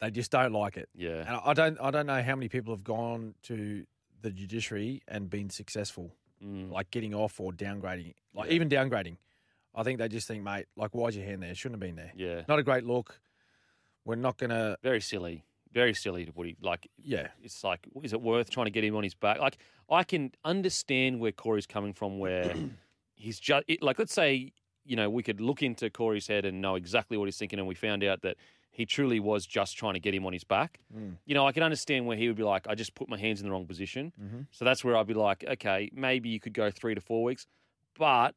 They just don't like it. yeah. And I don't I don't know how many people have gone to the judiciary and been successful, Mm. like getting off or downgrading, like Yeah. even downgrading. I think they just think, mate, like why's your hand there? It shouldn't have been there. Yeah. Not a great look. We're not gonna. Very silly. Very silly to put it. Like, Yeah, it's like, is it worth trying to get him on his back? Like, I can understand where Corey's coming from, where he's just, like, let's say, you know, we could look into Corey's head and know exactly what he's thinking, and we found out that he truly was just trying to get him on his back. Mm. You know, I can understand where he would be like, I just put my hands in the wrong position. hmm So that's where I'd be like, okay, maybe you could go three to four weeks. But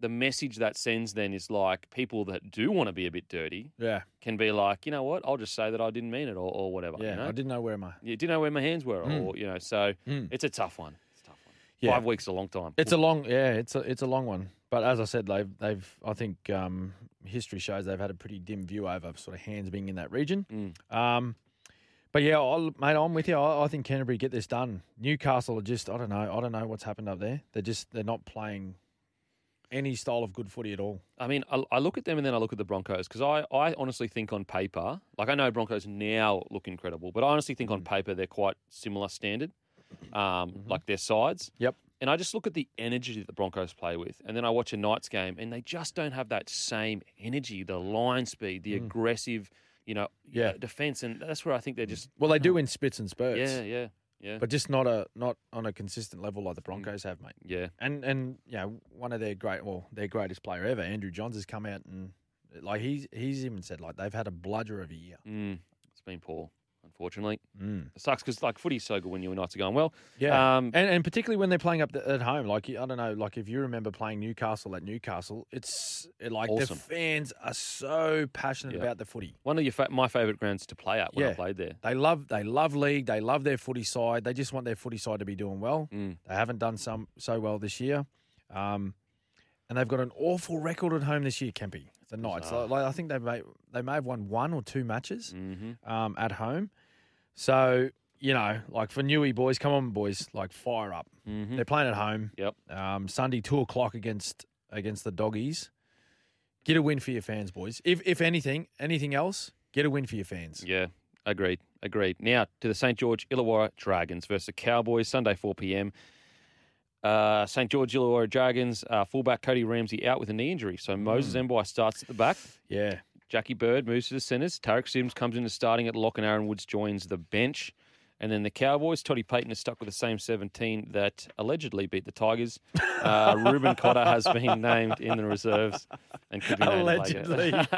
the message that sends then is like people that do want to be a bit dirty yeah, can be like, you know what, I'll just say that I didn't mean it or, or whatever. yeah. You know? I didn't know where my. You didn't know where my hands were, Mm. or you know, so Mm. it's a tough one. It's a tough one. Yeah. Five weeks is a long time. It's a long, yeah. It's a it's a long one. But as I said, they've they've I think um, history shows they've had a pretty dim view over sort of hands being in that region. Mm. Um, but yeah, I'll, mate, I'm with you. I, I think Canterbury get this done. Newcastle are just I don't know. I don't know what's happened up there. They're just they're not playing any style of good footy at all. I mean, I, I look at them and then I look at the Broncos because I, I honestly think on paper, like I know Broncos now look incredible, but I honestly think on Mm. paper they're quite similar standard, um, Mhm. like their sides. Yep. And I just look at the energy that the Broncos play with, and then I watch a Knights game, and they just don't have that same energy, the line speed, the Mm. aggressive, you know, Yeah. uh, defense, and that's where I think they're just Well, they do in spits and spurts. yeah, yeah, yeah, But just not a not on a consistent level like the Broncos have, mate. yeah. And and you know, one of their great well, their greatest player ever, Andrew Johns, has come out and like he's he's even said like they've had a bludger of a year. Mm, it's been poor, unfortunately. Mm. It sucks because like footy's so good when your Knights are going well. Yeah, Um, and and particularly when they're playing up the, at home, like I don't know, like if you remember playing Newcastle at Newcastle, it's it, like Awesome. the fans are so passionate Yeah. about the footy. one of your fa- my favourite grounds to play at when I Yeah. played there. They love they love league, they love their footy side. They just want their footy side to be doing well. Mm. They haven't done some so well this year, um, and they've got an awful record at home this year, Kempy. The Knights. Like, I think they may they may have won one or two matches Mm-hmm. um, at home. So you know, like for Newey boys, come on boys, like fire up. Mm-hmm. They're playing at home. Yep. Um, Sunday two o'clock against against the doggies. Get a win for your fans, boys. If if anything, anything else, get a win for your fans. Yeah, agreed, agreed. Now to the St George Illawarra Dragons versus the Cowboys Sunday 4 p.m. Uh, St George Illawarra Dragons uh, fullback Cody Ramsey out with a knee injury, so Moses Mbye starts at the back. Yeah. Jackie Bird moves to the centres. Tariq Sims comes into starting at lock, and Aaron Woods joins the bench. And then the Cowboys, Toddy Payten is stuck with the same 17 that allegedly beat the Tigers. Uh, Reuben Cotter has been named in the reserves and could be named later. Allegedly.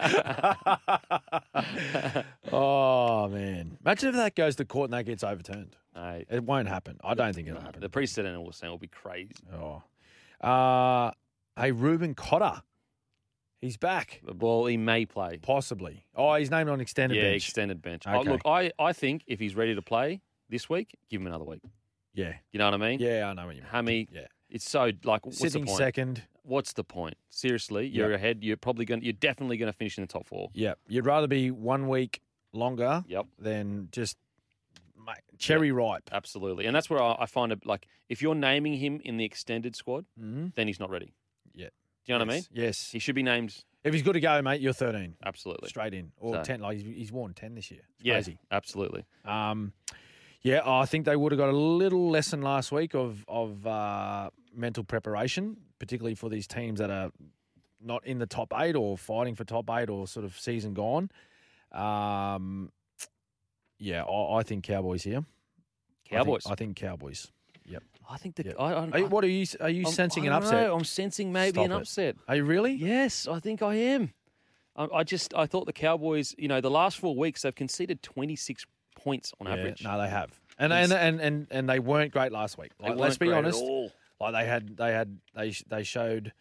oh man! Imagine if that goes to court and that gets overturned. It won't happen. I don't think it'll happen. the precedent will will be crazy. Oh. Uh, hey, Reuben Cotter. He's back. Well, he may play. Possibly. Oh, he's named on extended yeah, bench. extended bench. Oh, look, I, I think if he's ready to play this week, give him another week. yeah. You know what I mean? Yeah, I know what you mean. Hammy, Yeah. it's so like what's Sitting the point? second. What's the point? Seriously, you're Yep. ahead. You're probably going. to You're definitely going to finish in the top four. Yeah. You'd rather be one week longer Yep, than just mate, cherry ripe. absolutely. And that's where I, I find it like if you're naming him in the extended squad, Mm-hmm. then he's not ready. Do you know what I mean? Yes. He should be named If he's good to go, mate, you're 13. absolutely. Straight in. Or So- 10. Like he's, he's worn 10 this year. It's Yeah, crazy. absolutely. Um, yeah, I think they would have got a little lesson last week of of uh, mental preparation, particularly for these teams that are not in the top eight or fighting for top eight or sort of season gone. Um, yeah, I, I think Cowboys here. I think- Cowboys. I think, Cowboys. I think the. Yep. I, I, Are you, what are you? Are you I'm- sensing an upset? know. I'm sensing maybe Stop an it. upset. Are you really? Yes, I think I am. I, I just I thought the Cowboys, you know, the last four weeks they've conceded 26 points on Yeah, average. No, they have, and and, and and and they weren't great last week. Like, let's be honest. all. Like they had, they had, they they showed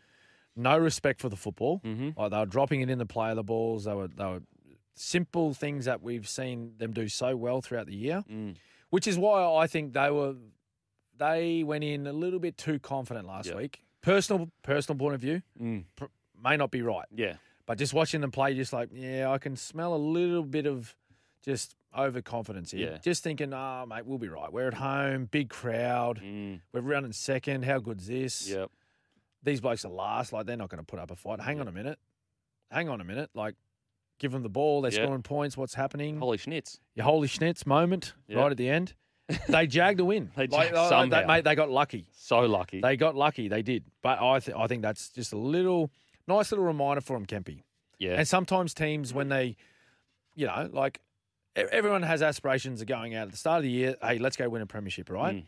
no respect for the football. Mhm. Like they were dropping it in the play of the balls. They were, they were simple things that we've seen them do so well throughout the year. Mm. Which is why I think they were, they went in a little bit too confident last Yeah. week. Personal, personal point of view Mm. pr- may not be right, Yeah, but just watching them play, just like yeah, I can smell a little bit of just overconfidence here. Yeah. Just thinking, ah, mate, we'll be right. We're at home, big crowd. mm. We're running second. How good's this? yep. These blokes are last. Like they're not going to put up a fight. Hang on a minute. Hang on a minute. Like, give them the ball. They're Yeah. scoring points. What's happening? Holy schnitz. Your holy schnitz moment Yeah. right at the end. They jagged a win. They like, jagged uh, somehow. They, mate, they got lucky. So lucky. They got lucky. They did. But I, th- I think that's just a little nice little reminder for them, Kempy. yeah. And sometimes teams, when they, you know, like everyone has aspirations of going out at the start of the year. Hey, let's go win a premiership, right? Mm.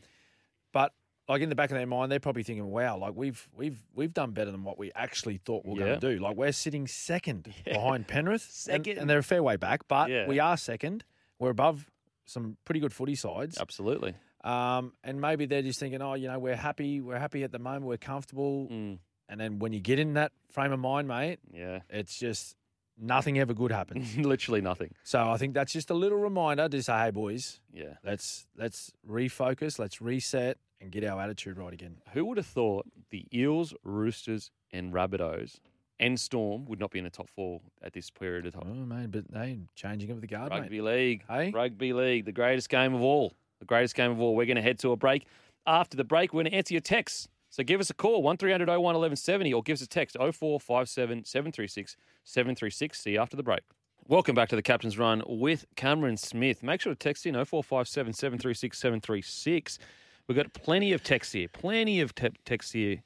But like in the back of their mind, they're probably thinking, "Wow, like we've we've we've done better than what we actually thought we were Yeah. going to do. Like we're sitting second behind Penrith, and- Second. and, they're a fair way back, but Yeah. we are second. We're above some pretty good footy sides, Absolutely. um, and maybe they're just thinking, "Oh, you know, we're happy. We're happy at the moment. We're comfortable." Mm. And then when you get in that frame of mind, mate, Yeah. it's just nothing ever good happens. Literally nothing. so I think that's just a little reminder to say, "Hey, boys, Yeah. let's let's refocus, let's reset, and get our attitude right again." Who would have thought the Eels, Roosters, and Rabbitohs and Storm would not be in the top four at this period of time. Oh man, but they changing of the guard, mate. Rugby League. Hey? Rugby League, the greatest game of all. The greatest game of all. We're going to head to a break. After the break, we're going to answer your texts. So give us a call, 1300 01 1170, or give us a text, 0457 736 736. See you after the break. Welcome back to the Captain's Run with Cameron Smith. Make sure to text in 0457 736 736. We've got plenty of texts here, plenty of te- texts here,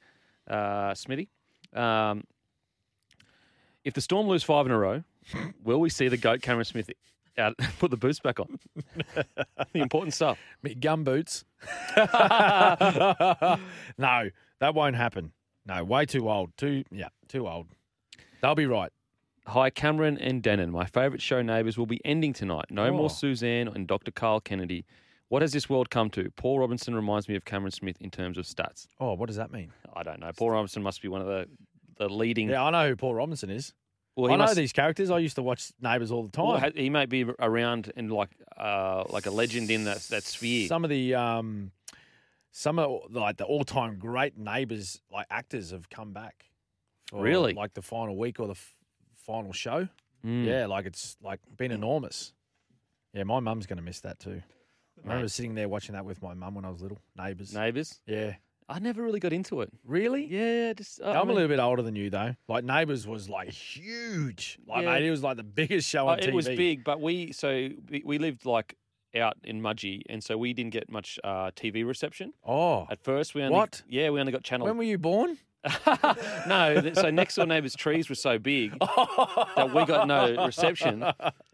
uh, Smithy. Um, if the Storm lose five in a row, will we see the GOAT Cameron Smith out, put the boots back on? the important stuff. Me gum boots. no, that won't happen. No, way too old. Too yeah, too old. They'll be right. Hi, Cameron and Denan. My favourite show neighbours will be ending tonight. No Oh. more Suzanne and Dr. Carl Kennedy. What has this world come to? Paul Robinson reminds me of Cameron Smith in terms of stats. Oh, what does that mean? I don't know. Paul Robinson must be one of the, the leading. Yeah, I know who Paul Robinson is. well, I know these characters. I used to watch Neighbours all the time. well, he might be around and like uh, like a legend in that that sphere. Some of the um, some of like the all-time great Neighbours like actors have come back. For, Really? like the final week or the f- final show. Mm. Yeah, like it's like been enormous. Yeah, my mum's going to miss that too. I remember sitting there watching that with my mum when I was little. Neighbours. Neighbours. Yeah. I never really got into it. Really? Yeah, just I I'm mean- a little bit older than you though. Like Neighbours was like huge. Like Yeah. mate, it was like the biggest show Uh, on TV. it was big, but we so we, we lived like out in Mudgee, and so we didn't get much uh, TV reception Oh, at first. We only, What? Yeah, we only got channel. when were you born? no, so next door neighbours' trees were so big that we got no reception,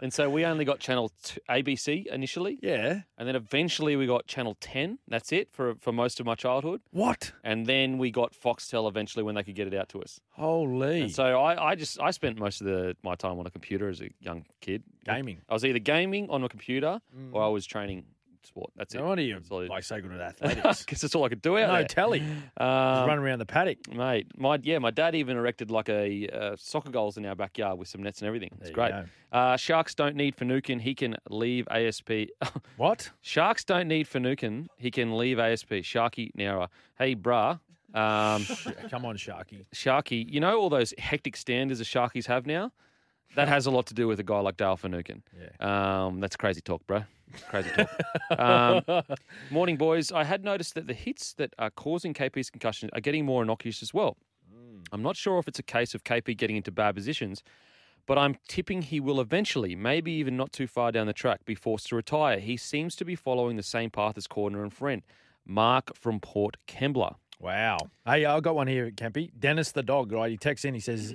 and so we only got channel t- ABC initially, Yeah. and then eventually we got channel ten. That's it for for most of my childhood, What? and then we got Foxtel eventually when they could get it out to us. Holy. And so I, I just I spent most of the my time on a computer as a young kid. Gaming. I was either gaming on a computer mm. or I was training sport. That's it. no wonder you That's all I did. like so good at athletics. Because that's all I could do out no there. telly. Um, Run around the paddock. Mate, my yeah, my dad even erected like a uh, soccer goals in our backyard with some nets and everything. It's great. Uh, Sharks don't need Finucane. He can leave ASP. What? Sharks don't need Finucane. He can leave ASP. Sharky Nara. Hey, bruh. Um, Come on, Sharky. Sharky, you know all those hectic standards the Sharkies have now? That has a lot to do with a guy like Dale Finucane. Yeah. Um, that's crazy talk, bro. Crazy talk. um, morning, boys. I had noticed that the hits that are causing KP's concussion are getting more innocuous as well. I'm not sure if it's a case of KP getting into bad positions, but I'm tipping he will eventually, maybe even not too far down the track, be forced to retire. He seems to be following the same path as Cordner and friend. Mark from Port Kembla. Wow. Hey, I got one here, Campy. Dennis the dog, right? He texts in. He says,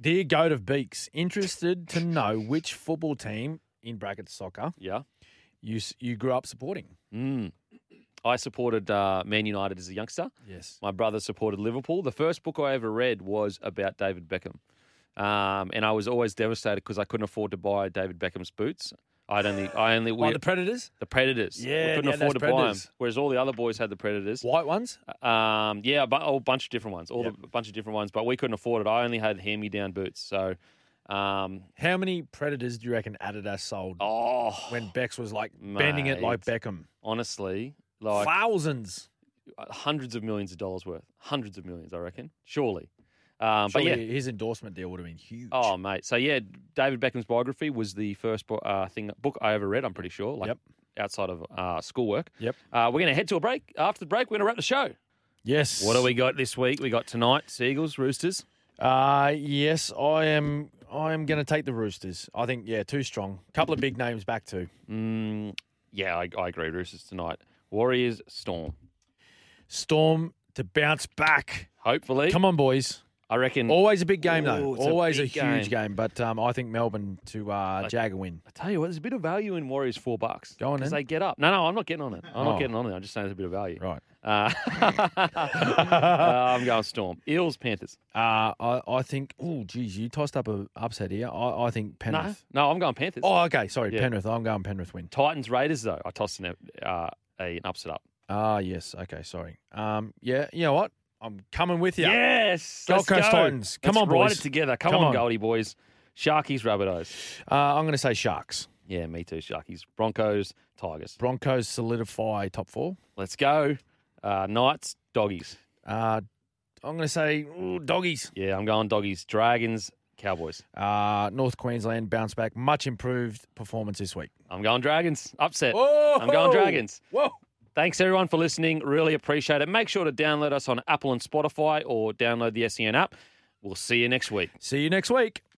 "Dear goat of beaks, interested to know which football team in brackets soccer Yeah. You you grew up supporting." Mm. I supported uh, Man United as a youngster. Yes. My brother supported Liverpool. The first book I ever read was about David Beckham. Um, and I was always devastated because I couldn't afford to buy David Beckham's boots. I'd only, I only, we, Like the Predators, the Predators. Yeah, we couldn't yeah, afford to those buy them. Predators. Whereas all the other boys had the Predators. white ones. Um, yeah, a, bu- a bunch of different ones, all Yep. the, a bunch of different ones, but we couldn't afford it. I only had hand-me-down boots. So, um, How many Predators do you reckon Adidas sold oh, when Bex was like bending it like Beckham? honestly, like Thousands. hundreds of millions of dollars worth, hundreds of millions, I reckon, surely. Um, but Surely yeah, his endorsement deal would have been huge. Oh, mate. So yeah, David Beckham's biography was the first bo- uh, thing book I ever read. I'm pretty sure, like Yep. outside of uh, schoolwork. Yep. Uh, we're going to head to a break. After the break, we're going to wrap the show. yes. What do we got this week? We got tonight Sea Eagles, Roosters. Uh yes, I am. I am going to take the Roosters. I think yeah, too strong. Couple of big names back too. Mm, yeah, I, I agree. Roosters tonight. Warriors, Storm. Storm to bounce back. Hopefully, Come on, boys. I reckon. Always a big game though. Ooh, it's a Always a, big huge game. game. But um, I think Melbourne to uh, win. I tell you what, there's a bit of value in Warriors four bucks. Go on because then. they get up. No, no, I'm not getting on it. I'm Oh. not getting on it. I'm just saying there's a bit of value. Right. Uh, uh, I'm going Storm. Eels, Panthers. Uh, I, I think. Oh, geez, you tossed up a upset here. I, I think No, Penrith. no, I'm going Panthers. Oh, okay. Sorry, Yeah. Penrith. I'm going Penrith win. Titans Raiders though. I tossed in a, uh, a an upset up. Ah, yes. Okay. Sorry. Um, yeah. You know what? I'm coming with you. Yes, Gold Coast go. Titans. Come Let's on, ride it together. Come, Come on, on. Goldie boys. Sharkies, Rabbitohs. Uh, I'm going to say Sharks. Yeah, me too. Sharkies, Broncos, Tigers. Broncos solidify top four. Let's go. Uh, Knights, Doggies. Uh, I'm going to say ooh, doggies. Yeah, I'm going Doggies. Dragons, Cowboys. Uh, North Queensland bounce back. Much improved performance this week. I'm going Dragons. Upset. Oh, I'm going Dragons. Whoa. Thanks everyone for listening. Really appreciate it. Make sure to download us on Apple and Spotify or download the SEN app. We'll see you next week. See you next week.